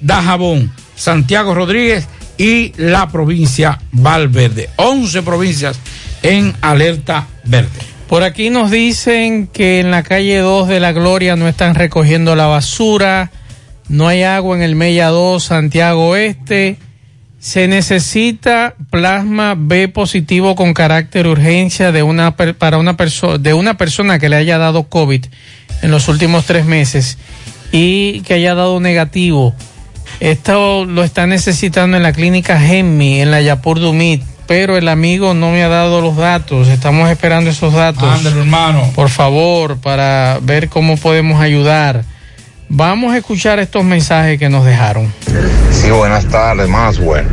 Dajabón, Santiago Rodríguez y la provincia Valverde. 11 provincias en alerta verde.
Por aquí nos dicen que en la calle 2 de la Gloria no están recogiendo la basura, no hay agua en el Mella 2, Santiago Este. Se necesita plasma B positivo con carácter urgencia de una para una persona de una persona que le haya dado COVID en los últimos tres meses y que haya dado negativo. Esto lo está necesitando en la clínica Gemmi, en la Yapur Dumit pero el amigo no me ha dado los datos. Estamos esperando esos datos.
Ándale, hermano.
Por favor, para ver cómo podemos ayudar. Vamos a escuchar estos mensajes que nos dejaron.
Sí, buenas tardes, más bueno.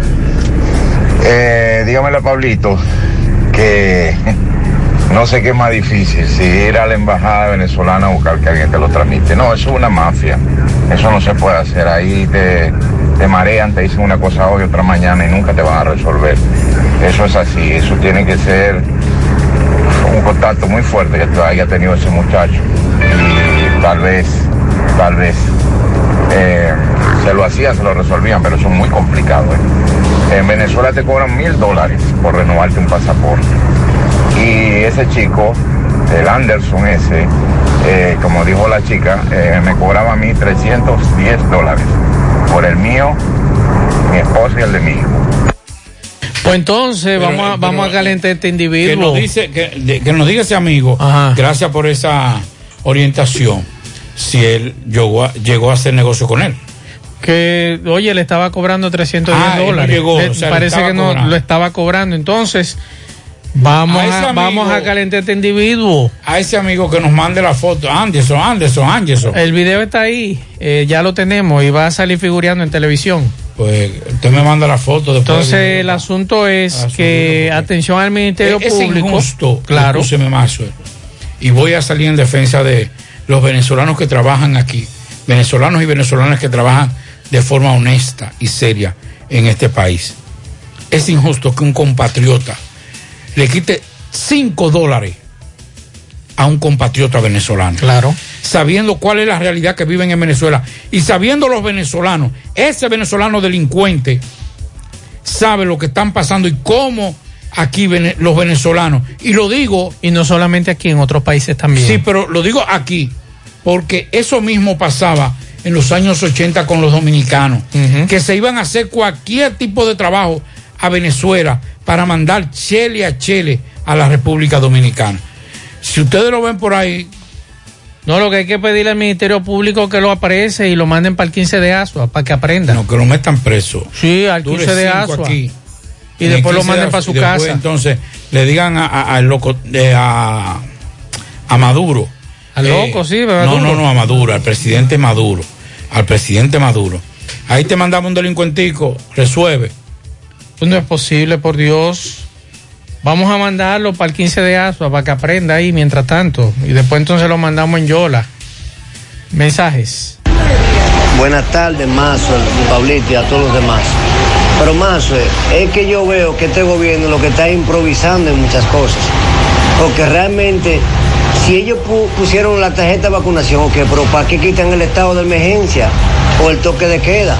Eh, dígamele a Pablito que (laughs) no sé qué es más difícil, si ir a la embajada venezolana a buscar que alguien te lo tramite. No, eso es una mafia. Eso no se puede hacer. Ahí te, te marean, te dicen una cosa hoy, otra mañana y nunca te van a resolver. Eso es así. Eso tiene que ser un contacto muy fuerte que haya tenido ese muchacho. Y tal vez, tal vez eh, se lo hacían, se lo resolvían, pero eso es muy complicado. ¿eh? En Venezuela te cobran mil dólares por renovarte un pasaporte. Y ese chico, el Anderson ese, eh, como dijo la chica, me cobraba a mí 310 dólares por el mío, mi esposa y el de mi hijo.
Pues entonces vamos a, vamos a calentar este individuo.
Que nos, dice, que, de- que nos diga ese amigo, gracias por esa orientación, si él llegó a, llegó a hacer negocio con él.
que, oye, le estaba cobrando 310
Ah,
dólares.
llegó,
Le-
o sea, le
parece que no lo estaba cobrando. Entonces, vamos
A ese
a,
amigo-
vamos a calentar este individuo.
A ese amigo que nos mande la foto, Anderson, Anderson, Anderson.
El video está ahí, eh, ya lo tenemos y va a salir figurando en televisión.
Pues usted me manda la foto después.
Entonces, el asunto es que, atención al Ministerio
es
Público.
injusto,
Claro.
Maxwell. Y voy a salir en defensa de los venezolanos que trabajan aquí, venezolanos y venezolanas que trabajan de forma honesta y seria en este país. Es injusto que un compatriota le quite 5 dólares a un compatriota venezolano.
Claro.
Sabiendo cuál es la realidad que viven en Venezuela y sabiendo los venezolanos, ese venezolano delincuente sabe lo que están pasando y cómo aquí los venezolanos. Y lo digo.
Y no solamente aquí, en otros países también.
Sí, pero lo digo aquí, porque eso mismo pasaba en los años 80 con los dominicanos, que se iban a hacer cualquier tipo de trabajo a Venezuela para mandar chele a chele a la República Dominicana. Si ustedes lo ven por ahí,
No, lo que hay que pedirle al Ministerio Público que lo aparece y lo manden para el 15 de Asua, para que aprenda.
No, que lo metan preso.
Sí, al
Dure
15 de Asua.
aquí.
Y después lo
15
manden
de
para su
y después,
casa.
Entonces, le digan a, loco, a, a Maduro.
Al loco, sí, ¿verdad?
No, no, no, a Maduro, al presidente Maduro. Al presidente Maduro. Ahí te mandamos un delincuentico, resuelve.
Pues no es posible, por Dios. Vamos a mandarlo para el 15 de Asua para que aprenda ahí mientras tanto. Y después entonces lo mandamos en Yola. Mensajes.
Buenas tardes, Mazo, Pablito y a todos los demás. Pero Mazo, es que yo veo que este gobierno lo que está improvisando en muchas cosas. Porque realmente, si ellos pu- pusieron la tarjeta de vacunación, ok, pero ¿para qué quitan el estado de emergencia o el toque de queda?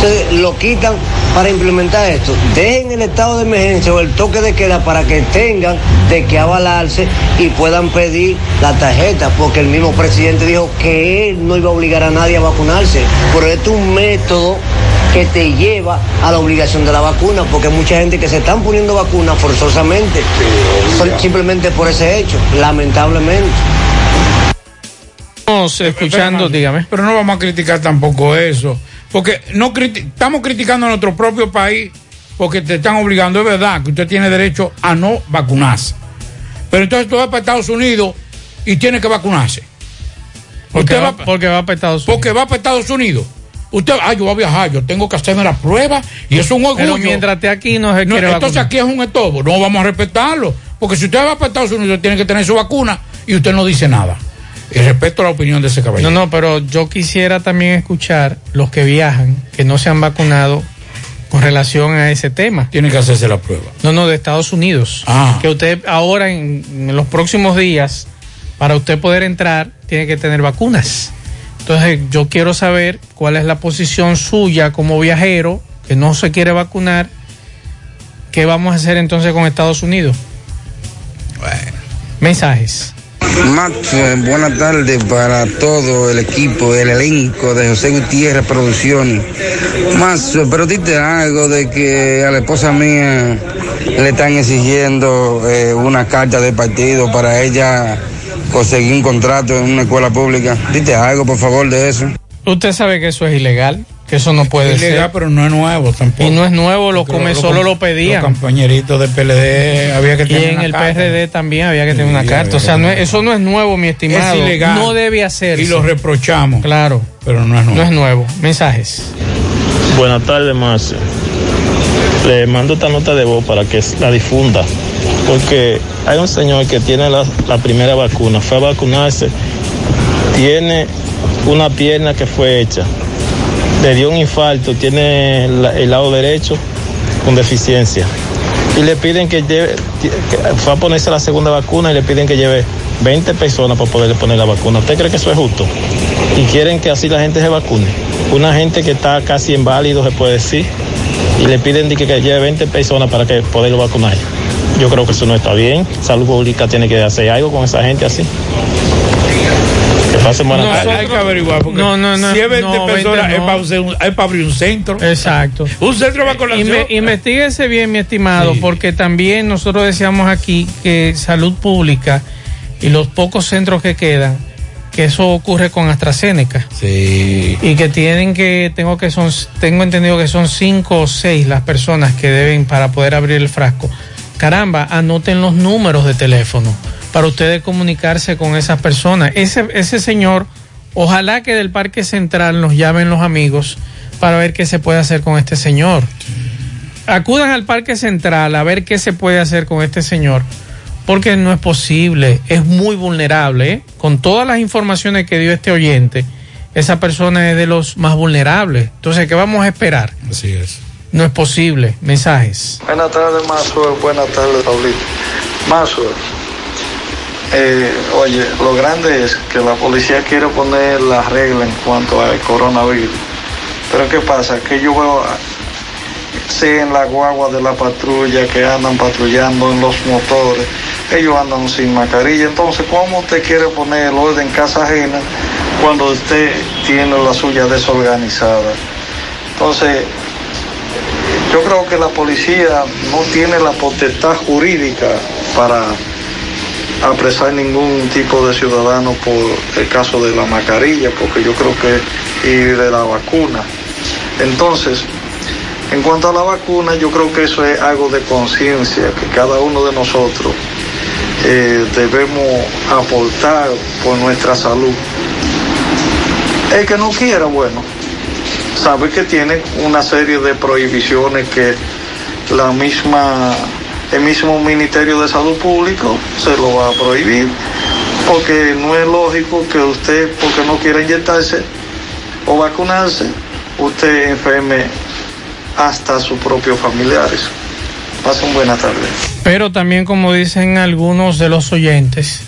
Entonces lo quitan para implementar esto. Dejen el estado de emergencia o el toque de queda para que tengan de qué avalarse y puedan pedir la tarjeta, porque el mismo presidente dijo que él no iba a obligar a nadie a vacunarse. Pero esto es un método que te lleva a la obligación de la vacuna, porque hay mucha gente que se están poniendo vacunas forzosamente, sol- simplemente por ese hecho, lamentablemente.
Estamos escuchando, dígame.
Pero no vamos a criticar tampoco eso. Porque no criti- estamos criticando a nuestro propio país porque te están obligando. Es verdad que usted tiene derecho a no vacunarse. Pero entonces tú vas para Estados Unidos y tiene que vacunarse.
Porque
Usted
va,
va-
porque va para Estados Unidos.
porque va para Estados Unidos. Usted, ah, yo voy a viajar, yo tengo que hacerme la prueba y es un orgullo.
Pero mientras esté aquí no se
No,
quiere
entonces
vacunar.
aquí es un estobo, no vamos a respetarlo. Porque si usted va para Estados Unidos, tiene que tener su vacuna y usted no dice nada. Y respeto la opinión de ese caballero.
No, no, pero yo quisiera también escuchar los que viajan, que no se han vacunado con relación a ese tema.
Tiene que hacerse la prueba.
No, no, de Estados Unidos.
Ah.
Que usted ahora, en, en los próximos días, para usted poder entrar, tiene que tener vacunas. Entonces, yo quiero saber cuál es la posición suya como viajero que no se quiere vacunar. ¿Qué vamos a hacer entonces con Estados Unidos? Mensajes.
Max, eh, buenas tardes para todo el equipo, el elenco de José Gutiérrez Producciones. Max, eh, pero dite algo de que a la esposa mía le están exigiendo eh, una carta de partido para ella conseguir un contrato en una escuela pública. Dite algo, por favor, de eso.
Usted sabe que eso es ilegal, que eso no puede
Es ilegal,
ser.
pero no es nuevo tampoco.
Y no es nuevo, lo come, solo lo pedían.
Los compañeritos del PLD había que
Y
tener
en
una
el
carta.
PRD también había que tener
Sí,
una carta. O sea, no es- eso no es nuevo, mi estimado.
Es ilegal.
No debe hacerse.
Y lo reprochamos.
Claro.
Pero no es nuevo.
No es nuevo. Mensajes.
Buenas tardes, Marcio. Le mando esta nota de voz para que la difunda. Porque hay un señor que tiene la, la primera vacuna, fue a vacunarse, tiene una pierna que fue hecha, le dio un infarto, tiene el lado derecho con deficiencia. Y le piden que lleve, que fue a ponerse la segunda vacuna y le piden que lleve 20 personas para poderle poner la vacuna. ¿Usted cree que eso es justo? Y quieren que así la gente se vacune. Una gente que está casi inválido, se puede decir, y le piden de que, que lleve 20 personas para que poderlo vacunar. Yo creo que eso no está bien. Salud Pública tiene que hacer algo con esa gente así. Que pasen buenas
No,
tardes.
hay que averiguar. Porque
No, no, no,
Si es 20
no, 20
personas, es, para hacer un- es para abrir un centro.
Exacto.
Un centro de vacunación.
Inve- Investíguese bien, mi estimado, porque también nosotros decíamos aquí que salud pública y los pocos centros que quedan, que eso ocurre con AstraZeneca.
Sí.
Y que tienen que, tengo que son, tengo entendido que son cinco o seis las personas que deben para poder abrir el frasco. Caramba, anoten los números de teléfono para ustedes comunicarse con esas personas. Ese, ese señor, ojalá que del Parque Central nos llamen los amigos para ver qué se puede hacer con este señor. Acudan al Parque Central a ver qué se puede hacer con este señor, porque no es posible, es muy vulnerable. ¿eh? Con todas las informaciones que dio este oyente, esa persona es de los más vulnerables. Entonces, ¿qué vamos a esperar?
Así es.
No es posible. Mensajes.
Buenas tardes, Mazur. Buenas tardes, Pablito. Mazur, eh, oye, lo grande es que la policía quiere poner la regla en cuanto al coronavirus. Pero ¿qué pasa? Que yo veo, sé en la guagua de la patrulla que andan patrullando en los motores, ellos andan sin mascarilla. Entonces, ¿cómo usted quiere poner el orden en casa ajena cuando usted tiene la suya desorganizada? Entonces, yo creo que la policía no tiene la potestad jurídica para
apresar ningún tipo de ciudadano por el caso de la mascarilla, porque yo creo que, y de la vacuna. Entonces, en cuanto a la vacuna, yo creo que eso es algo de conciencia, que cada uno de nosotros eh, debemos aportar por nuestra salud. El que no quiera, bueno, sabe que tiene una serie de prohibiciones que la misma, el mismo Ministerio de Salud Público se lo va a prohibir, porque no es lógico que usted, porque no quiera inyectarse o vacunarse, usted enferme hasta a sus propios familiares. Pasen buenas tardes.
Pero también, como dicen algunos de los oyentes,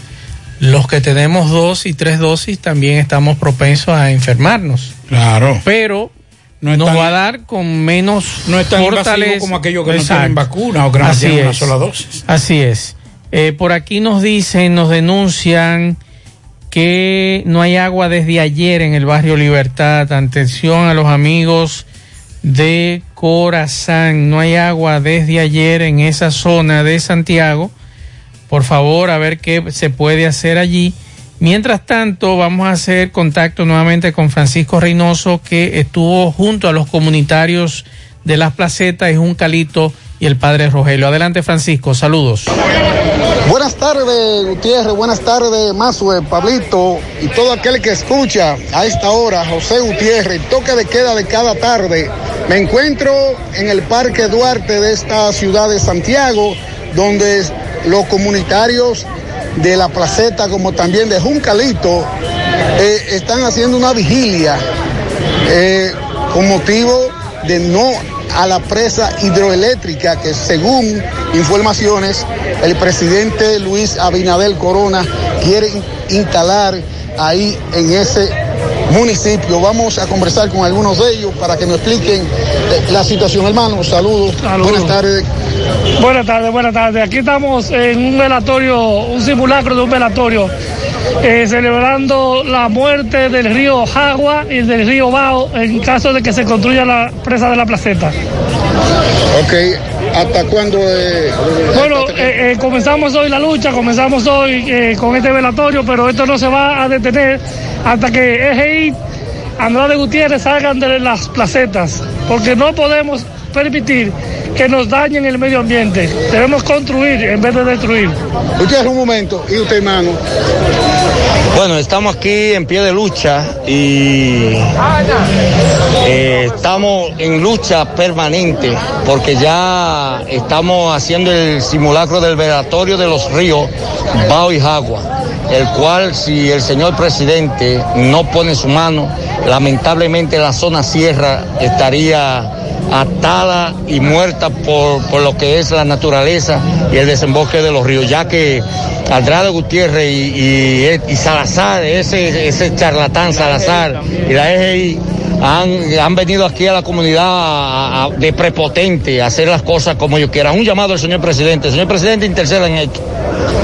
los que tenemos dos y tres dosis también estamos propensos a enfermarnos.
Claro.
Pero
No
nos
tan-
va a dar con menos
No es tan invasivo como aquellos que no
Exacto.
tienen vacuna o que no tienen una sola dosis.
Así es. Eh, por aquí nos dicen, nos denuncian que no hay agua desde ayer en el barrio Libertad. Atención a los amigos de Corazán. No hay agua desde ayer en esa zona de Santiago. Por favor, a ver qué se puede hacer allí. Mientras tanto, vamos a hacer contacto nuevamente con Francisco Reynoso, que estuvo junto a los comunitarios de las placetas, es un calito y el padre Rogelio. Adelante, Francisco, saludos.
Buenas tardes, Gutiérrez. Buenas tardes, Mazue, Pablito y todo aquel que escucha a esta hora, José Gutiérrez, toque de queda de cada tarde. Me encuentro en el Parque Duarte de esta ciudad de Santiago, donde los comunitarios de la placeta, como también de Juncalito, eh, están haciendo una vigilia eh, con motivo de no a la presa hidroeléctrica que según informaciones el presidente Luis Abinadel Corona quiere in- instalar ahí en ese municipio. Vamos a conversar con algunos de ellos para que nos expliquen eh, la situación, hermano. Saludos. Buenas tardes.
Buenas tardes, buenas tardes. Aquí estamos en un velatorio, un simulacro de un velatorio, eh, celebrando la muerte del río Jagua y del río Bao en caso de que se construya la presa de la placeta.
Ok, ¿hasta cuándo? eh,
Bueno, eh, eh, comenzamos hoy la lucha, comenzamos hoy eh, con este velatorio, pero esto no se va a detener hasta que EGI, Andrade Gutiérrez salgan de las placetas, porque no podemos permitir que nos dañen el medio ambiente. Debemos construir en vez de destruir.
Usted un momento, y usted, hermano.
Bueno, estamos aquí en pie de lucha y eh, estamos en lucha permanente porque ya estamos haciendo el simulacro del velatorio de los ríos Bao y Jagua, el cual si el señor presidente no pone su mano, lamentablemente la zona sierra estaría atada y muerta por, por lo que es la naturaleza y el desemboque de los ríos, ya que Andrade Gutiérrez y, y- y Salazar, ese, ese charlatán Salazar y la EGI han, han venido aquí a la comunidad a- a- de prepotente a hacer las cosas como ellos quieran. Un llamado al señor presidente. Señor presidente, interceda en esto.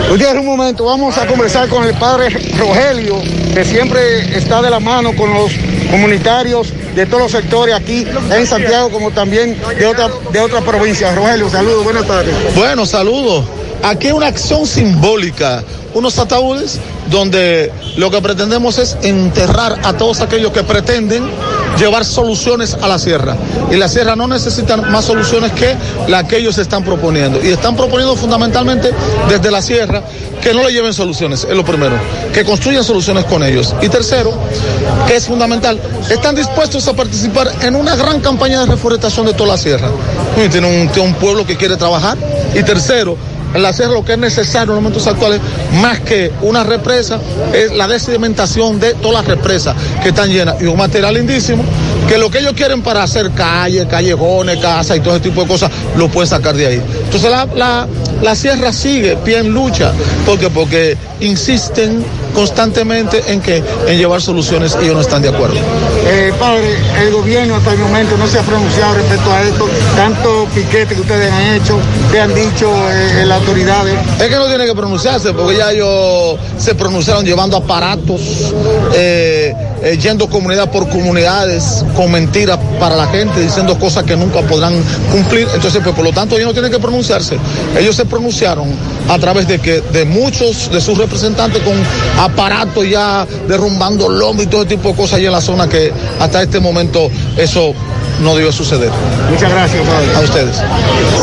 Gutiérrez, un momento, vamos a conversar con el padre Rogelio, que siempre está de la mano con los comunitarios de todos los sectores aquí en Santiago, como también de otra, de otras provincias. Rogelio, saludos, buenas tardes.
Bueno, saludos. Aquí una acción simbólica, unos ataúdes donde lo que pretendemos es enterrar a todos aquellos que pretenden llevar soluciones a la sierra. Y la sierra no necesita más soluciones que las que ellos están proponiendo. Y están proponiendo fundamentalmente desde la sierra que no le lleven soluciones, es lo primero, que construyan soluciones con ellos. Y tercero, que es fundamental, están dispuestos a participar en una gran campaña de reforestación de toda la sierra. Tiene un, tiene un pueblo que quiere trabajar. Y tercero, en sierra lo que es necesario en los momentos actuales, más que una represa, es la desedimentación de todas las represas que están llenas. Y un material lindísimo, que lo que ellos quieren para hacer calles, callejones, casas y todo ese tipo de cosas, lo pueden sacar de ahí. Entonces la, la, la sierra sigue pie en lucha. ¿Por qué? Porque insisten constantemente en que en llevar soluciones ellos no están de acuerdo.
Eh, padre, el gobierno hasta el momento no se ha pronunciado respecto a esto, tanto piquete que ustedes han hecho, que han dicho eh, las autoridades.
Es que no tiene que pronunciarse, porque ya ellos se pronunciaron llevando aparatos, eh, eh, yendo comunidad por comunidades, con mentiras para la gente, diciendo cosas que nunca podrán cumplir. Entonces, pues por lo tanto, ellos no tienen que pronunciarse. Ellos se pronunciaron a través de que de muchos de sus representantes con aparatos ya derrumbando lomo y todo ese tipo de cosas ahí en la zona que hasta este momento eso no debe suceder.
Muchas gracias,
A ustedes.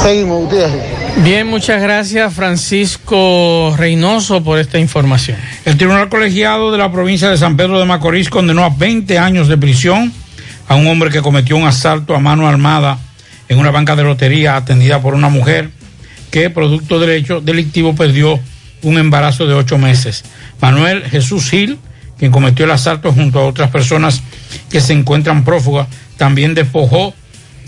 Seguimos, Gutiérrez.
Bien, muchas gracias Francisco Reynoso por esta información.
El Tribunal Colegiado de la provincia de San Pedro de Macorís condenó a 20 años de prisión a un hombre que cometió un asalto a mano armada en una banca de lotería atendida por una mujer que, producto del hecho delictivo, perdió un embarazo de ocho meses. Manuel Jesús Gil, quien cometió el asalto junto a otras personas que se encuentran prófugas, también despojó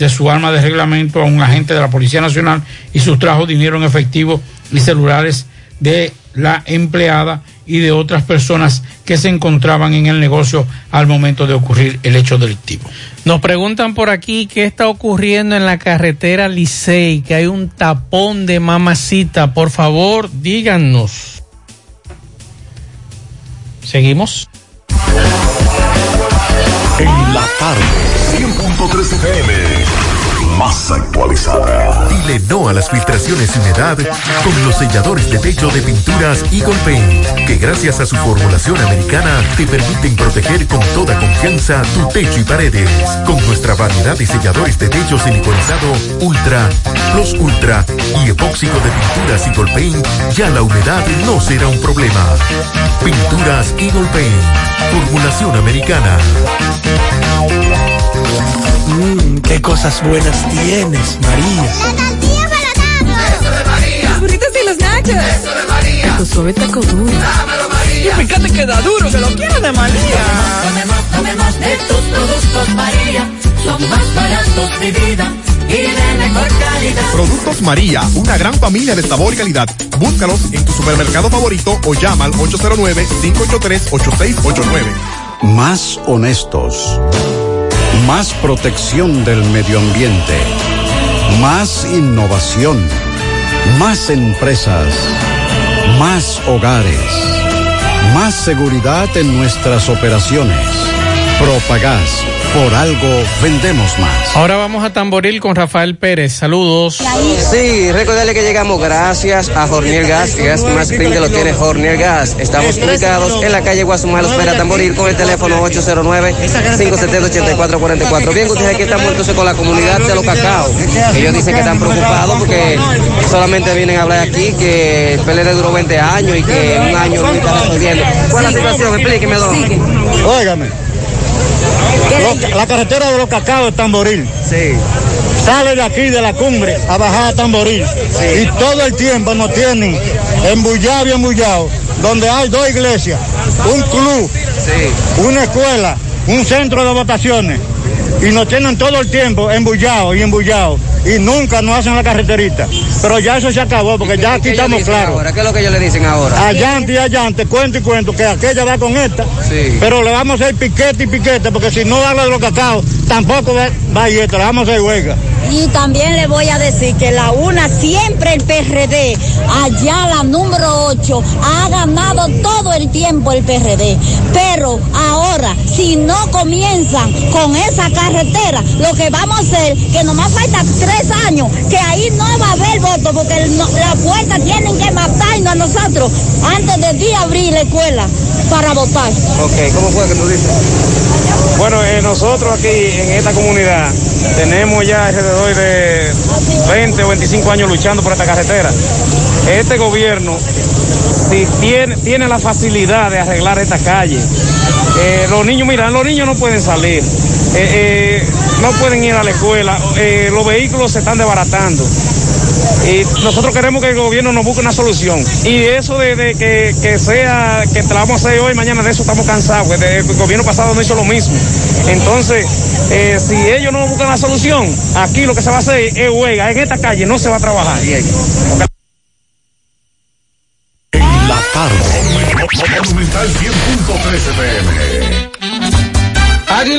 de su arma de reglamento a un agente de la Policía Nacional y sustrajo dinero en efectivo y celulares de la empleada y de otras personas que se encontraban en el negocio al momento de ocurrir el hecho delictivo.
Nos preguntan por aquí qué está ocurriendo en la carretera Licey, que hay un tapón de mamacita. Por favor, díganos. Seguimos.
En la tarde, 100.3 FM. Más actualizada. Dile no a las filtraciones y humedad con los selladores de techo de pinturas Eagle Paint, que gracias a su formulación americana te permiten proteger con toda confianza tu techo y paredes. Con nuestra variedad de selladores de techo siliconizado Ultra, Plus Ultra y epóxico de pinturas Eagle Paint, ya la humedad no será un problema. Pinturas Eagle Paint, formulación americana.
Mmm, qué cosas buenas tienes, María.
La tortilla para Eso de María. Los burritos y los nachos. Eso de María. Tu suave taco duro.
Dámelo, María. Y fíjate que da duro, que lo quiero de María.
Tomemos, tomemos de tus productos, María. Son más baratos de vida. Y de mejor calidad.
Productos María, una gran familia de sabor y calidad. Búscalos en tu supermercado favorito o llama al 809-583-8689.
Más honestos. Más protección del medio ambiente. Más innovación. Más empresas. Más hogares. Más seguridad en nuestras operaciones. Propagás. Por algo vendemos más.
Ahora vamos a Tamboril con Rafael Pérez. Saludos.
Sí, recordarle que llegamos gracias a Jornier Gas. Gas más print lo tiene Jornier Gas. Estamos ubicados en la calle Guasumalos Pera Tamboril con el teléfono 809-570-8444. Bien, ustedes aquí estamos entonces con la comunidad de los cacao. Ellos dicen que están preocupados porque solamente vienen a hablar aquí que el PLD duró 20 años y que un año no está resolviendo. ¿Cuál es la situación? Explíqueme, don.
Óigame. La carretera de los cacaos de Tamboril.
Sí.
Sale de aquí de la cumbre a bajar a Tamboril. Y todo el tiempo nos tienen embullado y embullado. Donde hay dos iglesias, un club, una escuela, un centro de votaciones. Y nos tienen todo el tiempo embullados y embullados. Y nunca nos hacen la carreterita. Pero ya eso se acabó porque ya aquí
¿Qué ellos
estamos claros.
ahora? ¿Qué es lo que ellos le dicen ahora?
Allante y allante, cuento y cuento, que aquella va con esta. Pero le vamos a hacer piquete y piquete, porque si no de los cacao, tampoco va, va a ir esto, le vamos a hacer huelga.
Y también le voy a decir que la una siempre el PRD, allá la número 8, ha ganado todo el tiempo el PRD. Pero ahora, si no comienzan con esa carretera, lo que vamos a hacer, que nomás falta tres años, que ahí no va a haber voto, porque el no- la puerta tienen que matarnos a nosotros antes de día abrir la escuela para votar.
Ok, ¿cómo fue que tú dices?
Bueno, eh, nosotros aquí en esta comunidad tenemos ya alrededor de 20 o 25 años luchando por esta carretera. Este gobierno, si tiene, tiene la facilidad de arreglar esta calle, eh, los niños, mira, los niños no pueden salir, eh, eh, no pueden ir a la escuela, eh, los vehículos se están desbaratando. Y nosotros queremos que el gobierno nos busque una solución. Y eso de, que, que sea, que te la vamos a hacer hoy, mañana de eso estamos cansados, de- el gobierno pasado no hizo lo mismo. Entonces, eh, si ellos no buscan la solución, aquí lo que se va a hacer es huelga. En esta calle no se va a trabajar.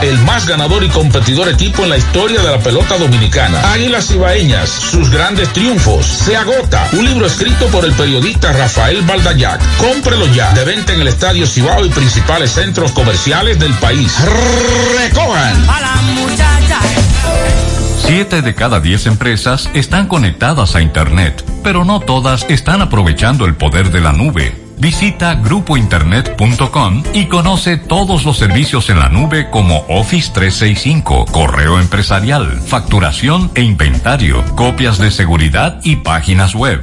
el más ganador y competidor equipo en la historia de la pelota dominicana. Águilas Ibaeñas, sus grandes triunfos. Se agota. Un libro escrito por el periodista Rafael Baldayac. Cómprelo ya. De venta en el Estadio Cibao y principales centros comerciales del país. Recojan.
Siete de cada diez empresas están conectadas a Internet, pero no todas están aprovechando el poder de la nube. Visita grupointernet.com y conoce todos los servicios en la nube como Office 365, correo empresarial, facturación e inventario, copias de seguridad y páginas web.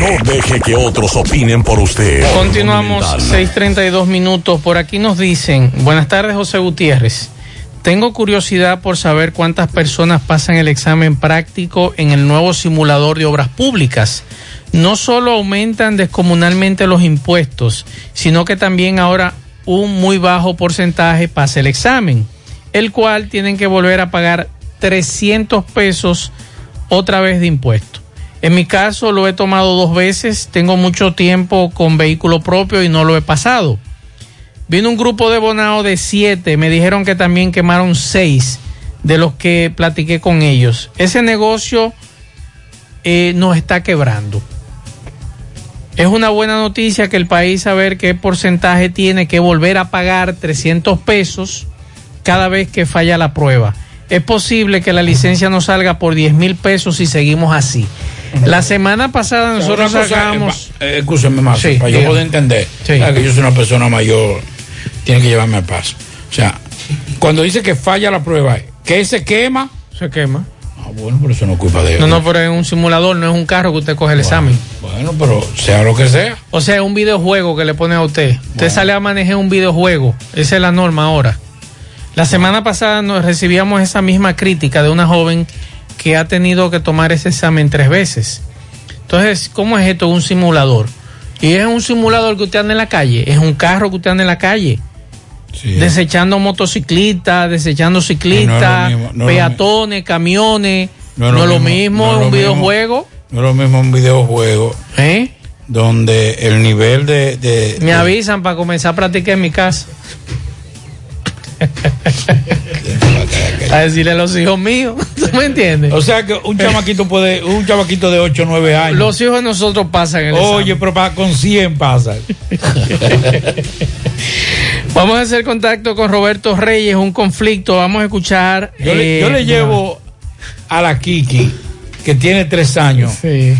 No deje que otros opinen por usted.
Continuamos 6:32 minutos. Por aquí nos dicen, buenas tardes José Gutiérrez. Tengo curiosidad por saber cuántas personas pasan el examen práctico en el nuevo simulador de obras públicas. No solo aumentan descomunalmente los impuestos, sino que también ahora un muy bajo porcentaje pasa el examen el cual tienen que volver a pagar 300 pesos otra vez de impuesto. En mi caso lo he tomado dos veces, tengo mucho tiempo con vehículo propio y no lo he pasado. Vino un grupo de Bonao de siete, me dijeron que también quemaron seis de los que platiqué con ellos. Ese negocio eh, nos está quebrando. Es una buena noticia que el país saber qué porcentaje tiene que volver a pagar 300 pesos cada vez que falla la prueba. Es posible que la licencia no salga por 10 mil pesos si seguimos así. La semana pasada nosotros sacamos...
Eh, escúcheme más, para yo poder entender que yo soy una persona mayor, tiene que llevarme al paso. O sea, cuando dice que falla la prueba, que se quema.
Se quema.
Ah, bueno, pero eso no es culpa de él.
No, no, pero es un simulador, no es un carro que usted coge el examen.
Bueno, pero sea lo que sea.
O sea, es un videojuego que le pone a usted. Usted sale a manejar un videojuego. Esa es la norma ahora. La semana pasada nos recibíamos esa misma crítica de una joven que ha tenido que tomar ese examen tres veces. Entonces, ¿cómo es esto? Un simulador. Y es un simulador que usted anda en la calle, es un carro que usted anda en la calle. Desechando motociclistas, desechando ciclistas, peatones, camiones. No es lo, mismo, es un videojuego.
No es lo mismo un videojuego. ¿Eh? Donde el nivel de
Me avisan para comenzar a practicar en mi casa. A decirle a los hijos míos, (laughs) ¿tú me entiendes?
O sea que un chamaquito puede, un chamaquito de 8 o 9 años.
Los hijos de nosotros pasan el
Oye, pero con 100 pasan. (laughs)
Vamos a hacer contacto con Roberto Reyes, un conflicto, vamos a escuchar.
Yo, le, yo le, eh, llevo a la Kiki, que tiene 3 años. Sí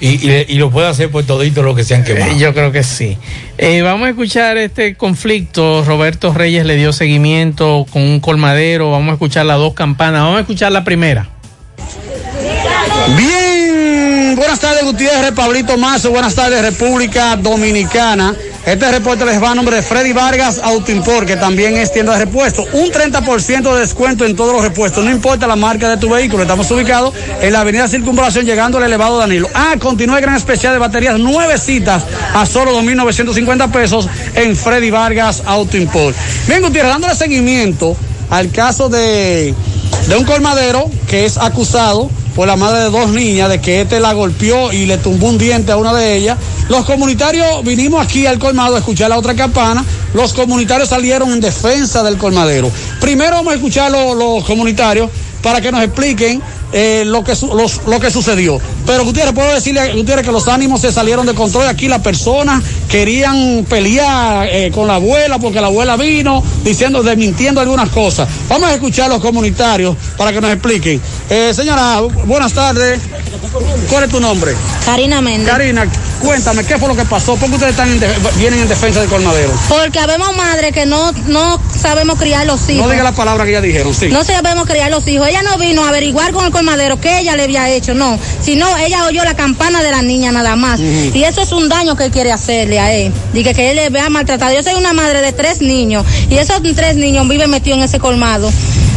y, lo puede hacer por todito lo que se han quemado.
Yo creo que sí. Eh, vamos a escuchar este conflicto. Roberto Reyes le dio seguimiento con un colmadero. Vamos a escuchar las dos campanas. Vamos a escuchar la primera.
Bien, buenas tardes Gutiérrez, Pablito Mazo, buenas tardes República Dominicana. Este reporte les va a nombre de Freddy Vargas Autoimport, que también es tienda de repuestos. Un 30% de descuento en todos los repuestos, no importa la marca de tu vehículo. Estamos ubicados en la avenida Circunvalación, llegando al elevado Danilo. Ah, continúa el gran especial de baterías, nueve citas a solo 2.950 pesos en Freddy Vargas Autoimport. Bien, Gutiérrez, dándole seguimiento al caso de, de un colmadero que es acusado por la madre de dos niñas de que este la golpeó y le tumbó un diente a una de ellas. Los comunitarios vinimos aquí al colmado a escuchar la otra campana. Los comunitarios salieron en defensa del colmadero. Primero vamos a escuchar los, los comunitarios para que nos expliquen eh, lo, que lo que sucedió. Pero Gutiérrez, puedo decirle a Gutiérrez que los ánimos se salieron de control. Aquí las personas querían pelear eh, con la abuela porque la abuela vino diciendo, desmintiendo algunas cosas. Vamos a escuchar a los comunitarios para que nos expliquen. Eh, señora, buenas tardes.
¿Cuál es tu nombre?
Karina Méndez.
Karina, cuéntame, ¿qué fue lo que pasó? ¿Por qué ustedes están en vienen en defensa del colmadero?
Porque habemos madres que no, no sabemos criar los hijos.
No diga la palabra que ya dijeron, sí.
No sabemos criar los hijos. Ella no vino a averiguar con el colmadero qué ella le había hecho, no. Sino ella oyó la campana de la niña nada más. Y eso es un daño que él quiere hacerle a él. Dice que él le vea maltratado. Yo soy una madre de tres niños y esos tres niños viven metidos en ese colmado.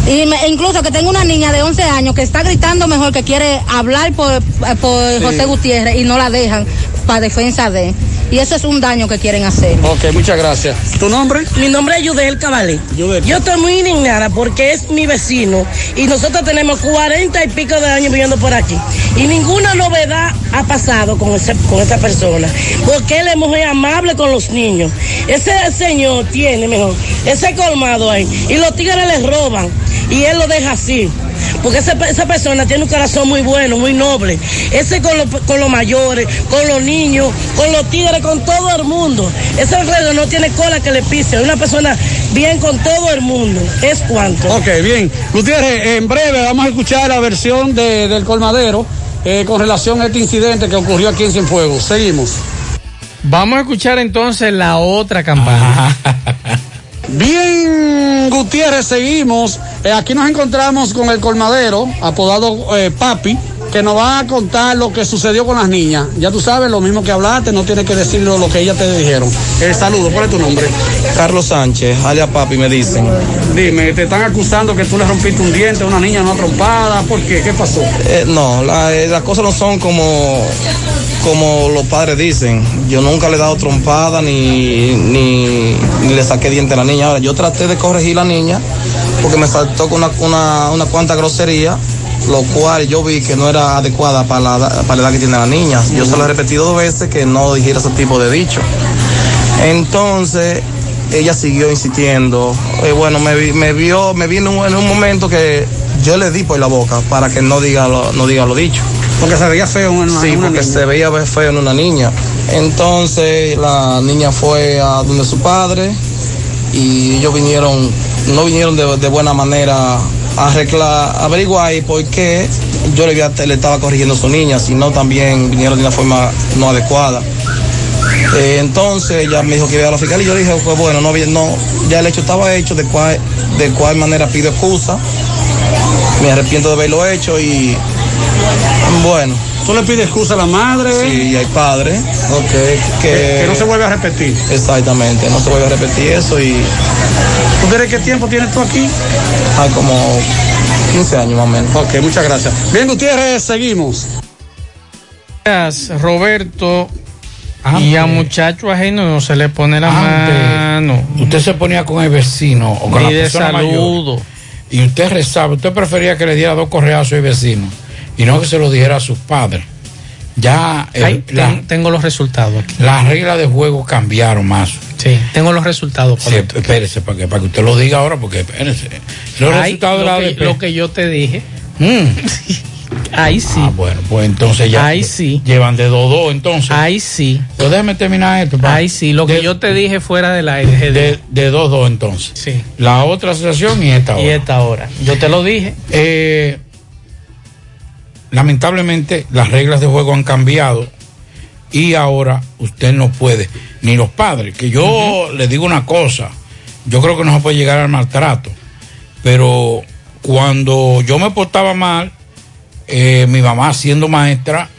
Y me- incluso que tengo una niña de 11 años que está gritando mejor que quiere hablar por, por
Sí.
José Gutiérrez y no la dejan para defensa de él. Y eso es un daño que quieren hacer.
Ok, muchas gracias. ¿Tu nombre?
Mi nombre es Yudel Cabale. Yo estoy muy indignada porque es mi vecino y nosotros tenemos cuarenta y pico de años viviendo por aquí. Y ninguna novedad ha pasado con, ese, con esa persona. Porque él es muy amable con los niños. Ese señor tiene mejor ese colmado ahí. Y los tigres les roban. Y él lo deja así. Porque ese- esa persona tiene un corazón muy bueno, muy noble. Ese con, los- con los mayores, con los niños, con los tigres, con todo el mundo. Ese alrededor no tiene cola que le pise. Es una persona bien con todo el mundo. Es cuanto.
Ok, bien. Gutiérrez, en breve vamos a escuchar la versión de- del colmadero eh, con relación a este incidente que ocurrió aquí en Cienfuegos. Seguimos.
Vamos a escuchar entonces la otra campana. (laughs)
Bien, Gutiérrez, seguimos. Eh, aquí nos encontramos con el colmadero, apodado eh, Papi, que nos va a contar lo que sucedió con las niñas. Ya tú sabes, lo mismo que hablaste, no tienes que decirlo lo que ellas te dijeron. Eh, saludo, ¿cuál es tu nombre?
Carlos Sánchez, alias Papi, me dicen.
Dime, te están acusando que tú le rompiste un diente a una niña no trompada. ¿Por qué? ¿Qué pasó?
Eh, no, la- eh, las cosas no son como, como los padres dicen. Yo nunca le he dado trompada ni, ni, ni le saqué diente a la niña. Ahora, yo traté de corregir a la niña porque me saltó con una, una, una cuanta grosería, lo cual yo vi que no era adecuada para la, edad- para la edad que tiene la niña. Yo se lo he repetido dos veces que no dijera ese tipo de dicho. Entonces, ella siguió insistiendo. Eh, bueno, me, vi- me vio, me vi en un, en un momento que yo le di por la boca para que no diga lo, no diga lo dicho.
Porque se veía feo en una,
Sí,
en una
porque
niña.
se veía feo en una niña. Entonces la niña fue a donde su padre y ellos vinieron, no vinieron de, de buena manera arreglar, averiguar por qué yo le, estaba corrigiendo a su niña, sino también vinieron de una forma no adecuada. Eh, entonces ella me dijo que iba a la fiscalía y yo dije, pues bueno, no, no, ya el hecho estaba hecho, de cuál, de cuál manera pido excusa, me arrepiento de haberlo hecho y bueno.
¿Tú le pides excusa a la madre?
Sí, y al padre, ok, que,
Que- que no se vuelve a repetir.
Exactamente, no se vuelve a repetir eso y
¿Tú crees qué tiempo tienes tú aquí?
hay como 15 años más o menos.
Ok, muchas gracias. Bien, Gutiérrez, seguimos.
Gracias, Roberto. Y a muchacho ajeno no se le pone la mano.
Usted se ponía con el vecino o con
Ni
la
de
persona
saludo.
mayor. Y usted rezaba, usted prefería que le diera dos correazos al vecino y no que se lo dijera a sus padres. Ya eh, la-
tengo los resultados aquí.
las reglas de juego cambiaron más.
Sí, tengo los resultados.
Sí, espérese, para que, para que usted lo diga ahora, porque espérese. Los
Ay,
resultados de
lo,
la
que,
ADP.
lo que yo te dije.
Mm. (laughs)
Ahí sí.
Ah, bueno, pues entonces ya.
Ahí sí.
Llevan de 2-2 entonces.
Ahí sí.
Pues déjeme terminar esto. pa.
Ahí sí, lo que yo te dije fuera del aire.
De de 2-2 entonces.
Sí.
La otra asociación y esta
Y
hora.
esta hora. Yo te lo dije.
Eh, lamentablemente las reglas de juego han cambiado y ahora usted no puede, ni los padres, que yo le digo una cosa, yo creo que no se puede llegar al maltrato, pero cuando yo me portaba mal, eh, mi mamá siendo maestra,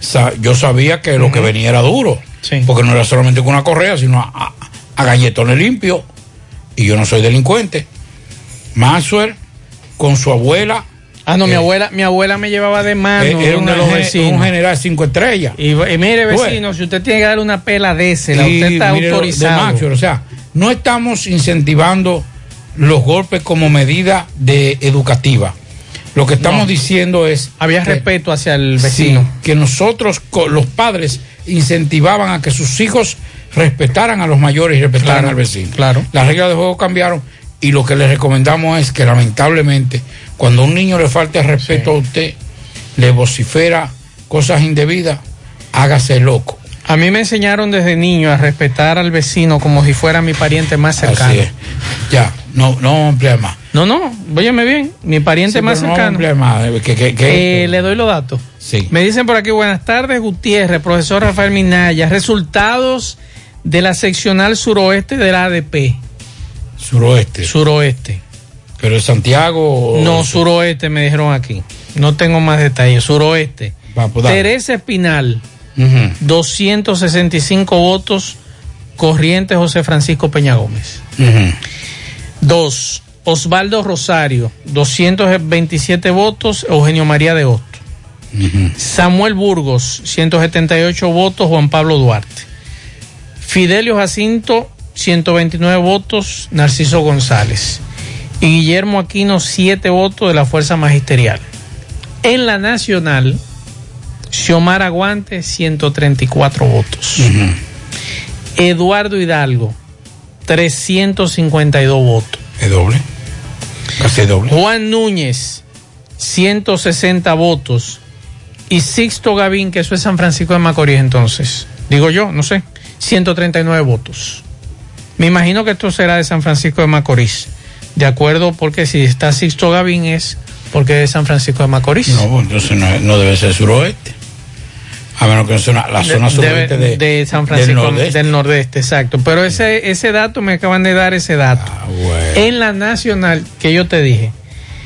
sa- yo sabía que lo que venía era duro, porque no era solamente con una correa, sino a, a- a galletones limpios, y yo no soy delincuente. Maxwell con su abuela.
Ah, no, mi
eh,
abuela, mi abuela me llevaba de mano
eh, era una un general cinco estrellas.
Y, y mire, vecino, si usted tiene que darle una pela de ese, la usted está
mire de
autorizado.
Maxwell, o sea, no estamos incentivando los golpes como medida de educativa. Lo que estamos
No.
diciendo es
Había
que-
respeto hacia el vecino.
Sí, que nosotros, los padres, incentivaban a que sus hijos respetaran a los mayores y respetaran
Claro,
al vecino.
claro.
Las reglas de juego cambiaron y lo que les recomendamos es que lamentablemente cuando a un niño le falte respeto a usted, le vocifera cosas indebidas, hágase loco.
A mí me enseñaron desde niño a respetar al vecino como si fuera mi pariente más cercano.
Así es. Ya, no, no vamos a ampliar más.
No, no, óyeme bien, mi pariente
Sí,
más
no
cercano.
ampliar más. eh, que- que- que-
Eh, le doy los datos.
Sí.
Me dicen por aquí, buenas tardes, Gutiérrez, profesor Rafael Minaya. Resultados de la seccional suroeste de la ADP.
Suroeste.
Suroeste.
Pero es Santiago. o-
No, suroeste me dijeron aquí. No tengo más detalles. Suroeste.
Va, pues.
Teresa Espinal,
Ujú.
265 votos. Corriente José Francisco Peña Gómez. Dos, Osvaldo Rosario, 227 votos. Eugenio María de Hosto. Samuel Burgos, 178 votos. Juan Pablo Duarte. Fidelio Jacinto, 129 votos. Narciso González. Y Guillermo Aquino, 7 votos de la Fuerza Magisterial. En la Nacional, Xiomara Aguante, 134 votos. Eduardo Hidalgo, 352 votos.
Es doble. Casi doble.
Juan Núñez, 160 votos. Y Sixto Gavín, que eso es San Francisco de Macorís entonces. Digo yo, no sé. 139 votos. Me imagino que esto será de San Francisco de Macorís. De acuerdo, porque si está Sixto Gavín es porque es de San Francisco de Macorís.
No, entonces no, no debe ser suroeste. A menos que sea la zona
De-
suroeste
de,
de,
de San
del
Francisco
nordeste.
del nordeste, exacto. Pero ese, ese dato me acaban de dar ese dato.
Ah,
En la nacional que yo te dije.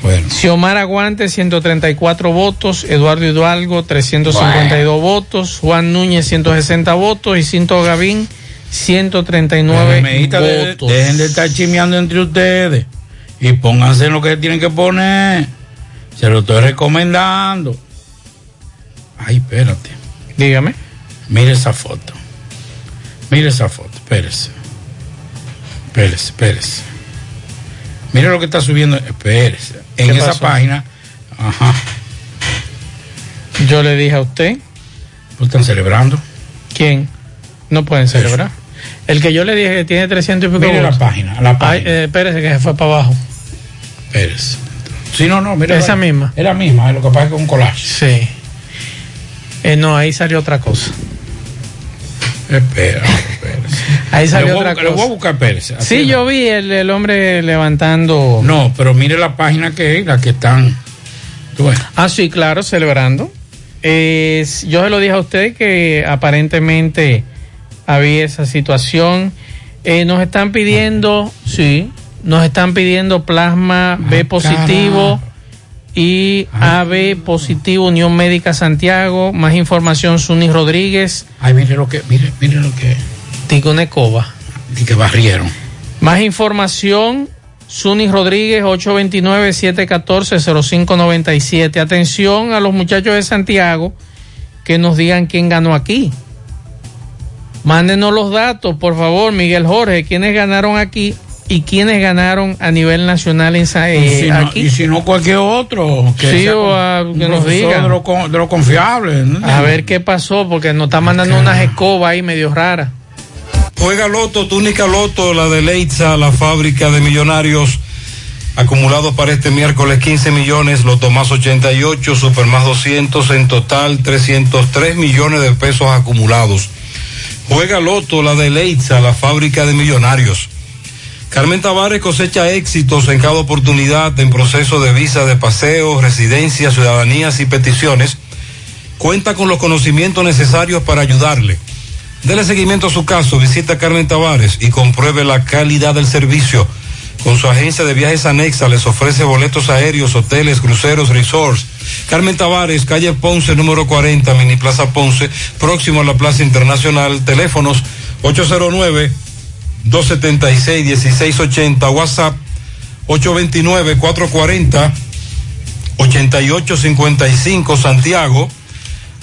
Bueno.
Xiomara Aguante, 134 votos. Eduardo Hidalgo, 352 votos. Juan Núñez, 160 votos. Y Cinto Gavín, 139
Amiguita, de-
votos.
dejen de estar chimeando entre ustedes y pónganse en lo que tienen que poner. Se lo estoy recomendando. Ay, espérate.
Dígame.
Mire esa foto. Mire esa foto. Espérese. Espérese, espérese. Mire lo que está subiendo. Espérese. En
¿Qué
esa
pasó?
página. Ajá.
Yo le dije a usted.
¿Lo están celebrando?
¿Quién? No pueden celebrar. El que yo le dije que tiene 300 y pico
Mire la página, la página.
Ay, eh, espérese que se fue para abajo.
Espérese. Sí, no, no, mira.
Esa misma.
Es la misma, lo que pasa es que es un collage.
Sí. Eh, no, ahí salió otra cosa.
Espera, (laughs) espérese.
Ahí salió
a
otra
buscar- le voy a
cosa.
buscar Pérez. Así
Sí,
no.
yo vi el, el hombre levantando.
No, pero mire la página que es, la que están. Tú ves.
Ah, sí, claro, celebrando. Eh, yo se lo dije a usted que aparentemente había esa situación. Eh, nos están pidiendo, sí, nos están pidiendo plasma B positivo y AB positivo Unión Médica Santiago. Más información, Sunis Rodríguez.
Ay, mire lo que, mire, mire lo que.
Ticonecova.
Y que barrieron.
Más información, Sunis Rodríguez, 829-714-0597. Atención a los muchachos de Santiago que nos digan quién ganó aquí. Mándenos los datos, por favor, Miguel Jorge, quiénes ganaron aquí y quiénes ganaron a nivel nacional en Sa-
y,
eh,
si no,
aquí.
y si no, cualquier otro. Que
Sí,
sea
o a- que nos digan.
De lo, de lo confiable. ¿no?
A ver qué pasó, porque nos está mandando unas escobas ahí medio raras.
Juega Loto, túnica Loto, la de Leitza, la fábrica de millonarios. Acumulados para este miércoles 15 millones, Loto más 88, Super más 200, en total 303 millones de pesos acumulados. Juega Loto, la de Leitza, la fábrica de millonarios. Carmen Tavares cosecha éxitos en cada oportunidad en proceso de visa de paseo, residencia, ciudadanías y peticiones. Cuenta con los conocimientos necesarios para ayudarle. Dele seguimiento a su caso, visita a Carmen Tavares y compruebe la calidad del servicio. Con su agencia de viajes anexa les ofrece boletos aéreos, hoteles, cruceros, resorts. Carmen Tavares, calle Ponce, número 40, Mini Plaza Ponce, próximo a la Plaza Internacional. Teléfonos 809-276-1680, WhatsApp 829-440-8855, Santiago.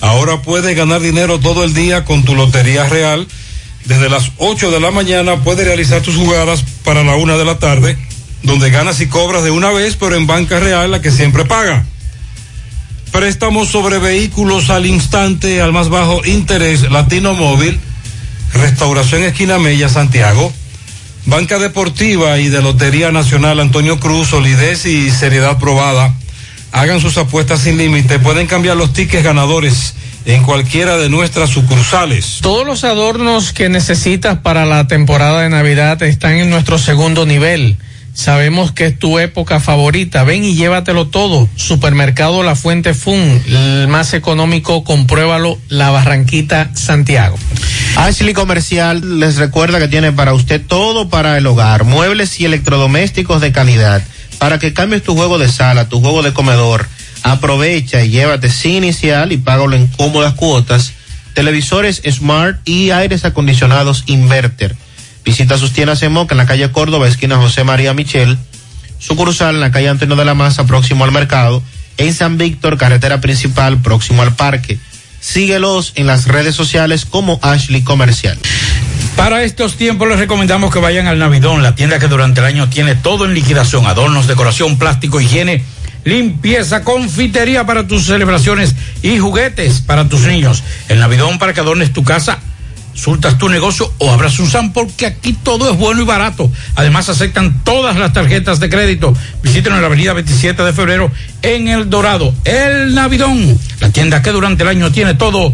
Ahora puedes ganar dinero todo el día con tu Lotería Real. Desde las 8 de la mañana puedes realizar tus jugadas para la una de la tarde, donde ganas y cobras de una vez, pero en banca real la que siempre paga. Préstamos sobre vehículos al instante, al más bajo interés, Latino Móvil, Restauración Esquina Mella, Santiago. Banca Deportiva y de Lotería Nacional Antonio Cruz, solidez y seriedad probada. Hagan sus apuestas sin límite. Pueden cambiar los tickets ganadores en cualquiera de nuestras sucursales.
Todos los adornos que necesitas para la temporada de Navidad están en nuestro segundo nivel. Sabemos que es tu época favorita. Ven y llévatelo todo. Supermercado La Fuente Fun, el más económico, compruébalo, La Barranquita, Santiago.
Ashley Comercial les recuerda que tiene para usted todo para el hogar, muebles y electrodomésticos de calidad, para que cambies tu juego de sala, tu juego de comedor. Aprovecha y llévate sin inicial y págalo en cómodas cuotas. Televisores Smart y aires acondicionados Inverter. Visita sus tiendas en Moca en la calle Córdoba, esquina José María Michel. Sucursal en la calle Antonio de la Maza, próximo al mercado. En San Víctor, carretera principal, próximo al parque. Síguelos en las redes sociales como Ashley Comercial.
Para estos tiempos les recomendamos que vayan al Navidón, la tienda que durante el año tiene todo en liquidación, adornos, decoración, plástico, higiene, limpieza, confitería para tus celebraciones y juguetes para tus niños. El Navidón para que adornes tu casa surtas tu negocio o abras un SAM porque aquí todo es bueno y barato. Además aceptan todas las tarjetas de crédito. Visítenos en la avenida 27 de febrero en El Dorado. El Navidón, la tienda que durante el año tiene todo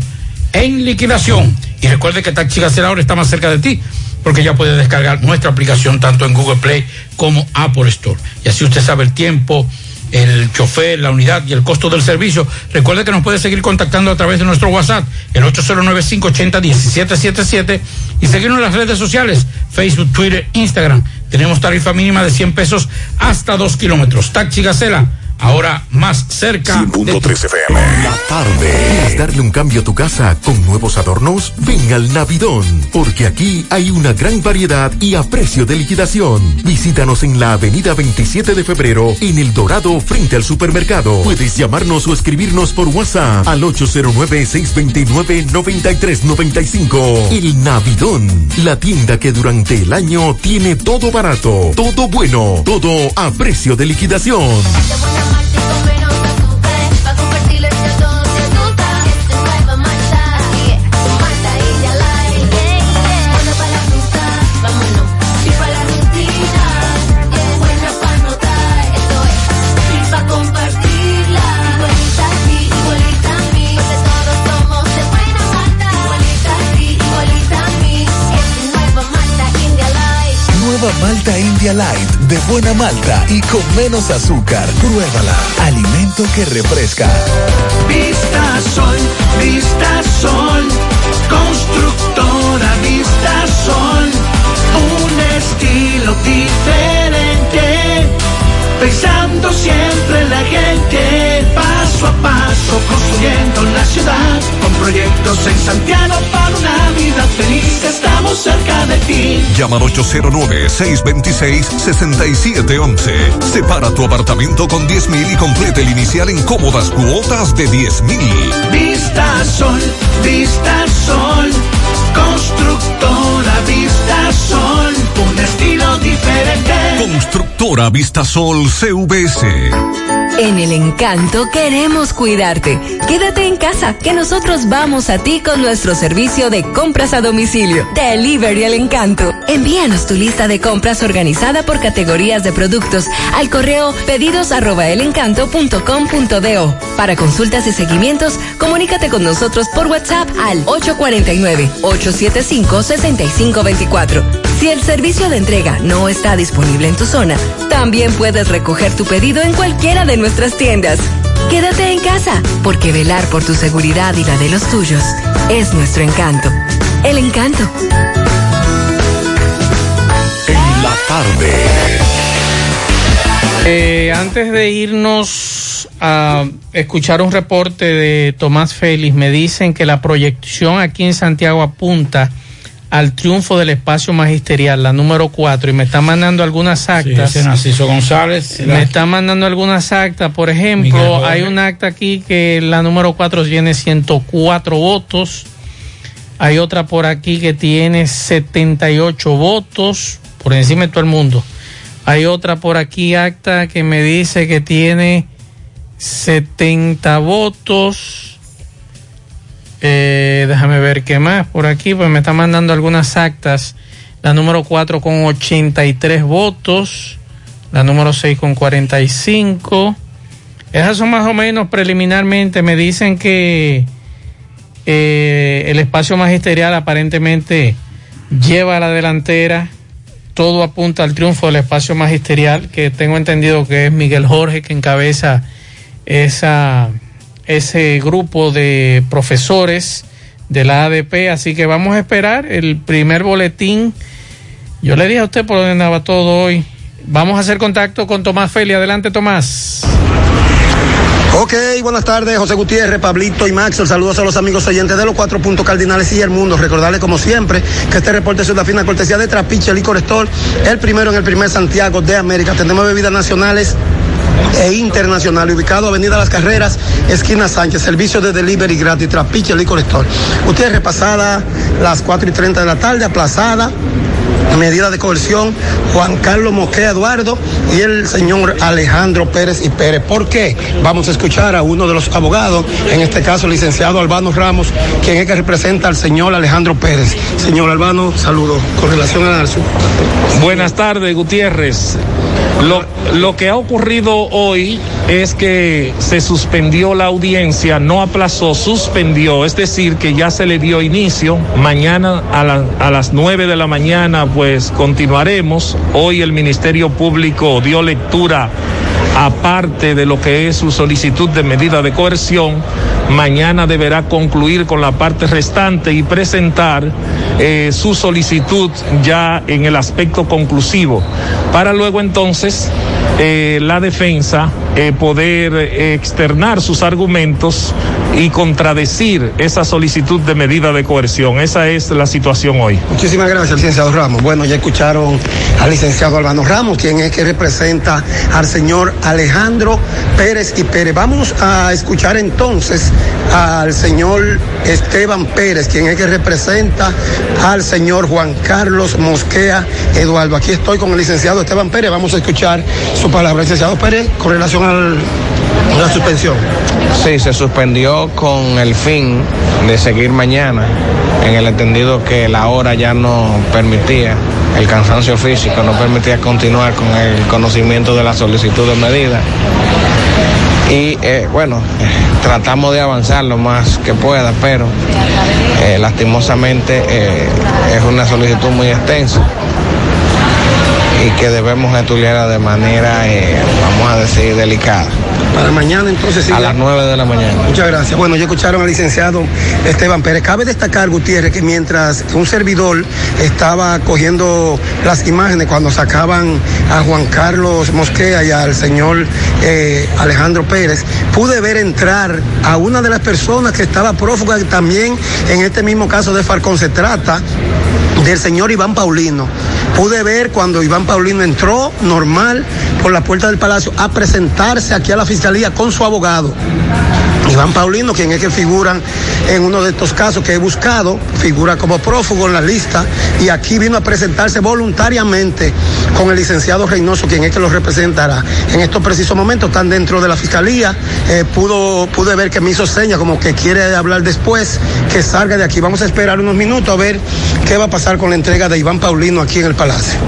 en liquidación. Y recuerde que Taxi Gacela ahora está más cerca de ti porque ya puede descargar nuestra aplicación tanto en Google Play como Apple Store. Y así usted sabe el tiempo el chofer, la unidad y el costo del servicio. Recuerde que nos puede seguir contactando a través de nuestro WhatsApp, el 809-580-1777 y seguirnos en las redes sociales, Facebook, Twitter, Instagram. Tenemos tarifa mínima de 100 pesos hasta 2 kilómetros. Taxi Gacela ahora más cerca.
100.3 FM.
La tarde. ¿Quieres darle un cambio a tu casa con nuevos adornos? Ven al Navidón, porque aquí hay una gran variedad y a precio de liquidación. Visítanos en la avenida 27 de febrero, en El Dorado, frente al supermercado. Puedes llamarnos o escribirnos por WhatsApp al 809-629-9395. El Navidón, la tienda que durante el año tiene todo barato, todo bueno, todo a precio de liquidación.
Nueva Malta India Light de buena malta y con menos azúcar. Pruébala. Alimento que refresca.
Vista Sol, Vista Sol, constructora Vista Sol, un estilo diferente, pensando siempre en la gente, paso a paso construyendo la ciudad, con proyectos en Santiago para una vida feliz, estamos cerca de ti.
Llama al 809-626-6711. Separa tu apartamento con 10 mil y complete el inicial en cómodas cuotas de 10 mil.
Vista Sol, Vista Sol, constructora Vista Sol, un estilo diferente.
Constructora Vistasol CVS.
En el encanto queremos cuidarte. Quédate en casa, que nosotros vamos a ti con nuestro servicio de compras a domicilio. Delivery al encanto. Envíanos tu lista de compras organizada por categorías de productos al correo pedidos. Para consultas y seguimientos, comunícate con nosotros por WhatsApp al 849-875-6524. Si el servicio de entrega no está disponible en tu zona, también puedes recoger tu pedido en cualquiera de nuestras tiendas. Quédate en casa, porque velar por tu seguridad y la de los tuyos es nuestro encanto. El encanto.
En la tarde.
Eh, antes de irnos a escuchar un reporte de Tomás Félix, me dicen que la proyección aquí en Santiago apunta al triunfo del espacio magisterial, la número 4, y me está mandando algunas actas.
ese Narciso González.
Me está mandando algunas actas. Por ejemplo, hay un acta aquí que la número 4 tiene 104 votos. Hay otra por aquí que tiene 78 votos, por encima de todo el mundo. Hay otra por aquí, acta, que me dice que tiene 70 votos. Eh, déjame ver qué más por aquí, pues me está mandando algunas actas. La número 4 con 83 votos. La número 6 con 45. Esas son más o menos preliminarmente. Me dicen que eh, el espacio magisterial aparentemente lleva a la delantera todo apunta al triunfo del espacio magisterial, que tengo entendido que es Miguel Jorge que encabeza esa, ese grupo de profesores de la ADP, así que vamos a esperar el primer boletín. Yo le dije a usted por dónde andaba todo hoy. Vamos a hacer contacto con Tomás Feli. Adelante, Tomás.
Ok, buenas tardes, José Gutiérrez, Pablito y Max. Saludos a los amigos oyentes de los cuatro puntos cardinales y el mundo. Recordarles, como siempre, que este reporte es una fina cortesía de Trapiche Licor Store, el primero en el primer Santiago de América. Tenemos bebidas nacionales e internacional, ubicado Avenida Las Carreras, esquina Sánchez, servicio de delivery gratis, Trapiche Licor Store. Usted repasada las 4 y 30 de la tarde, aplazada medida de coerción Juan Carlos Mosquea Eduardo y el señor Alejandro Pérez y Pérez. ¿Por qué? Vamos a escuchar a uno de los abogados, en este caso el licenciado Albano Ramos, quien es que representa al señor Alejandro Pérez. Señor Albano, saludo con relación a su...
Buenas tardes, Gutiérrez. Lo, lo, que ha ocurrido hoy es que se suspendió la audiencia, no aplazó, suspendió, es decir, que ya se le dio inicio. Mañana a, a las nueve de la mañana, pues continuaremos. Hoy el Ministerio Público dio lectura aparte de lo que es su solicitud de medida de coerción, mañana deberá concluir con la parte restante y presentar eh, su solicitud ya en el aspecto conclusivo, para luego entonces eh, la defensa eh, poder eh, externar sus argumentos y contradecir esa solicitud de medida de coerción. Esa es la situación hoy.
Muchísimas gracias, licenciado Ramos. Bueno, ya escucharon al licenciado Albano Ramos, quien es que representa al señor Alejandro Pérez y Pérez. Vamos a escuchar entonces al señor Esteban Pérez, quien es que representa al señor Juan Carlos Mosquea Eduardo. Aquí estoy con el licenciado Esteban Pérez. Vamos a escuchar su palabra. Licenciado Pérez, con relación a la suspensión.
Sí, se suspendió con el fin de seguir mañana, en el entendido que la hora ya no permitía, el cansancio físico no permitía continuar con el conocimiento de la solicitud de medida. Y eh, bueno, tratamos de avanzar lo más que pueda, pero eh, lastimosamente eh, es una solicitud muy extensa y que debemos estudiarla de manera, eh, vamos a decir, delicada.
Para mañana entonces sí.
A las 9 de la mañana.
Muchas gracias. Bueno, ya escucharon al licenciado Esteban Pérez. Cabe destacar, Gutiérrez, que mientras un servidor estaba cogiendo las imágenes cuando sacaban a Juan Carlos Mosquea y al señor eh, Alejandro Pérez, pude ver entrar a una de las personas que estaba prófuga también en este mismo caso de Falcón. Se trata del señor Iván Paulino. Pude ver cuando Iván Paulino entró normal por la puerta del palacio a presentarse aquí a la fiscalía con su abogado. Iván Paulino, quien es que figura en uno de estos casos que he buscado, figura como prófugo en la lista y aquí vino a presentarse voluntariamente con el licenciado Reynoso, quien es que lo representará. En estos precisos momentos están dentro de la fiscalía, eh, pudo, pude ver que me hizo seña como que quiere hablar después, que salga de aquí. Vamos a esperar unos minutos a ver qué va a pasar con la entrega de Iván Paulino aquí en el Palacio.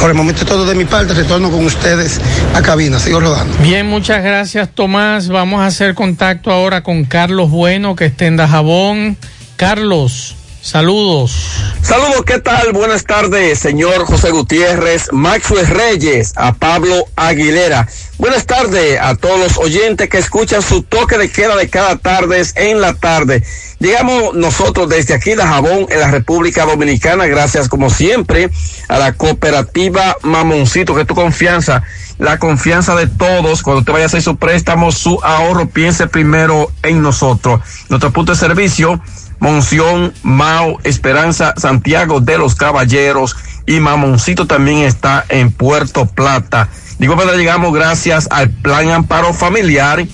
Por el momento todo de mi parte, retorno con ustedes a cabina, sigo rodando.
Bien, muchas gracias Tomás. Vamos a hacer contacto ahora con Carlos Bueno, que está en Dajabón. Carlos, saludos.
Saludos, ¿qué tal? Buenas tardes, señor José Gutiérrez, Maxwell Reyes, a Pablo Aguilera. Buenas tardes a todos los oyentes que escuchan su toque de queda de cada tarde en la tarde. Llegamos nosotros desde aquí de Jabón en la República Dominicana, gracias como siempre a la cooperativa Mamoncito, que tu confianza, la confianza de todos, cuando te vaya a hacer su préstamo, su ahorro, piense primero en nosotros. Nuestro punto de servicio, Monción, Mao, Esperanza, Santiago de los Caballeros y Mamoncito también está en Puerto Plata. Digo, pero llegamos gracias al Plan Amparo Familiar,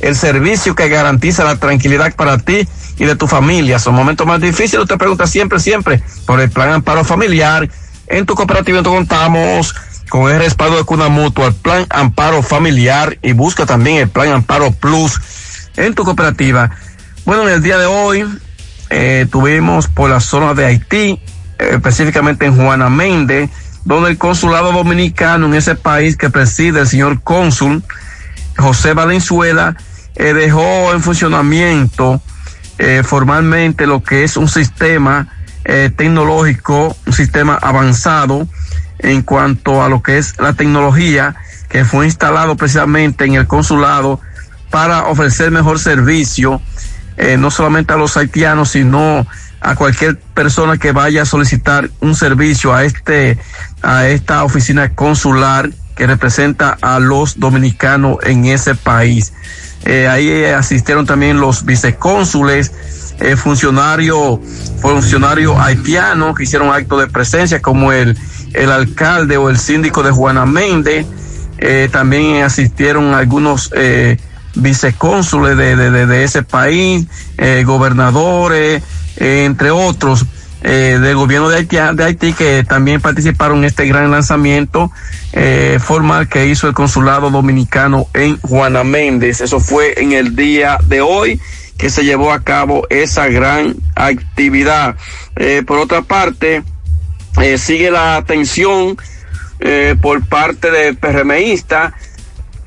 el servicio que garantiza la tranquilidad para ti y de tu familia. Son momentos más difíciles, usted pregunta siempre, siempre por el Plan Amparo Familiar. En tu cooperativa contamos con el respaldo de Cuna Mutua, el Plan Amparo Familiar y busca también el Plan Amparo Plus en tu cooperativa. Bueno, en el día de hoy eh, tuvimos por la zona de Haití, eh, específicamente en Juana Méndez, donde el consulado dominicano en ese país que preside el señor cónsul José Valenzuela eh, dejó en funcionamiento formalmente lo que es un sistema tecnológico, un sistema avanzado en cuanto a lo que es la tecnología que fue instalado precisamente en el consulado para ofrecer mejor servicio, eh, no solamente a los haitianos, sino a cualquier persona que vaya a solicitar un servicio a este, a esta oficina consular que representa a los dominicanos en ese país. Eh, ahí asistieron también los vicecónsules, eh, funcionarios, haitianos que hicieron acto de presencia, como el, el alcalde o el síndico de Juana Méndez. También asistieron algunos vicecónsules de, de, de, ese país, eh, gobernadores, eh, entre otros, eh, del gobierno de Haití, de Haití, que también participaron en este gran lanzamiento formal que hizo el consulado dominicano en Juana Méndez. Eso fue en el día de hoy que se llevó a cabo esa gran actividad. Por otra parte, sigue la atención por parte de PRMistas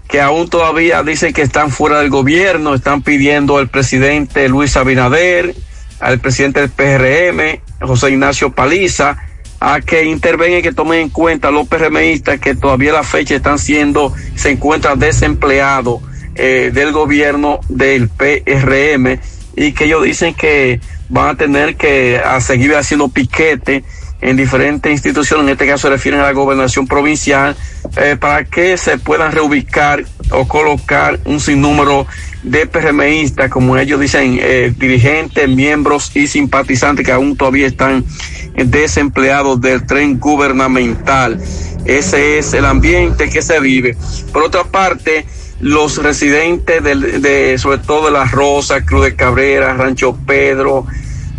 que aún todavía dicen que están fuera del gobierno, están pidiendo al presidente Luis Abinader, al presidente del PRM, José Ignacio Paliza, a que intervengan y que tomen en cuenta a los PRMistas que todavía a la fecha están siendo, se encuentran desempleados eh, del gobierno del PRM y que ellos dicen que van a tener que a seguir haciendo piquete en diferentes instituciones, en este caso se refieren a la gobernación provincial, eh, para que se puedan reubicar o colocar un sinnúmero de PRMistas, como ellos dicen, eh, dirigentes, miembros y simpatizantes que aún todavía están desempleados del tren gubernamental. Ese es el ambiente que se vive. Por otra parte, los residentes de, sobre todo de La Rosa, Cruz de Cabrera, Rancho Pedro,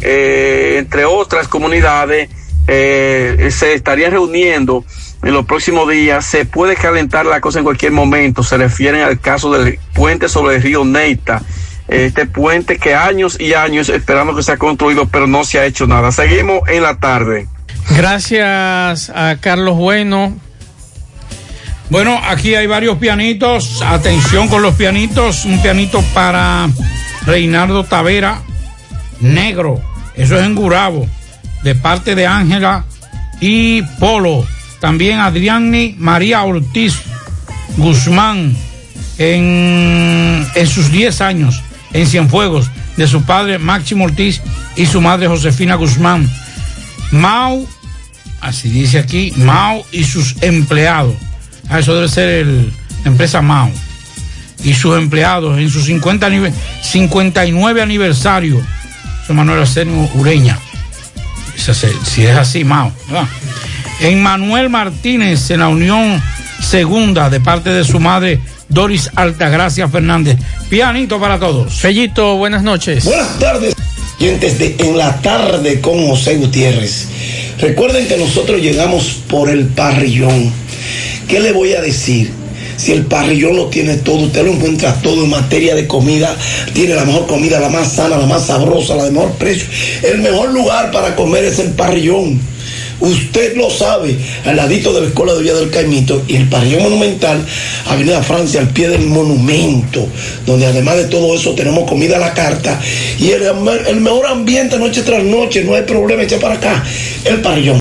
eh, entre otras comunidades, eh, se estarían reuniendo en los próximos días. Se puede calentar la cosa en cualquier momento. Se refieren al caso del puente sobre el río Neita. Este puente que años y años esperamos que sea construido, pero no se ha hecho nada. Seguimos en la tarde.
Gracias a Carlos Bueno. Bueno, aquí hay varios pianitos. Atención con los pianitos. Un pianito para Reinaldo Tavera, negro. Eso es en Gurabo de parte de Ángela y Polo. También Adriani María Ortiz Guzmán en, en sus 10 años en Cienfuegos de su padre Máximo Ortiz y su madre Josefina Guzmán. Mau, así dice aquí, Mau y sus empleados. Ah, eso debe ser el, la empresa Mau. Y sus empleados en su 50 anive- 59 aniversario. Eso Manuel Arsenio Ureña si es así, Mao. En Manuel Martínez, en la Unión Segunda, de parte de su madre Doris Altagracia Fernández. Pianito para todos.
Fellito, buenas noches.
Buenas tardes, oyentes de En la tarde con José Gutiérrez. Recuerden que nosotros llegamos por el parrillón. ¿Qué le voy a decir? Si el parrillón lo tiene todo, usted lo encuentra todo en materia de comida, tiene la mejor comida, la más sana, la más sabrosa, la de mejor precio. El mejor lugar para comer es el parrillón. Usted lo sabe, al ladito de la Escuela de Villa del Caimito y el Parrillón Monumental, Avenida Francia, al pie del monumento, donde además de todo eso tenemos comida a la carta y el, el mejor ambiente noche tras noche, no hay problema, echa para acá, el Parrillón.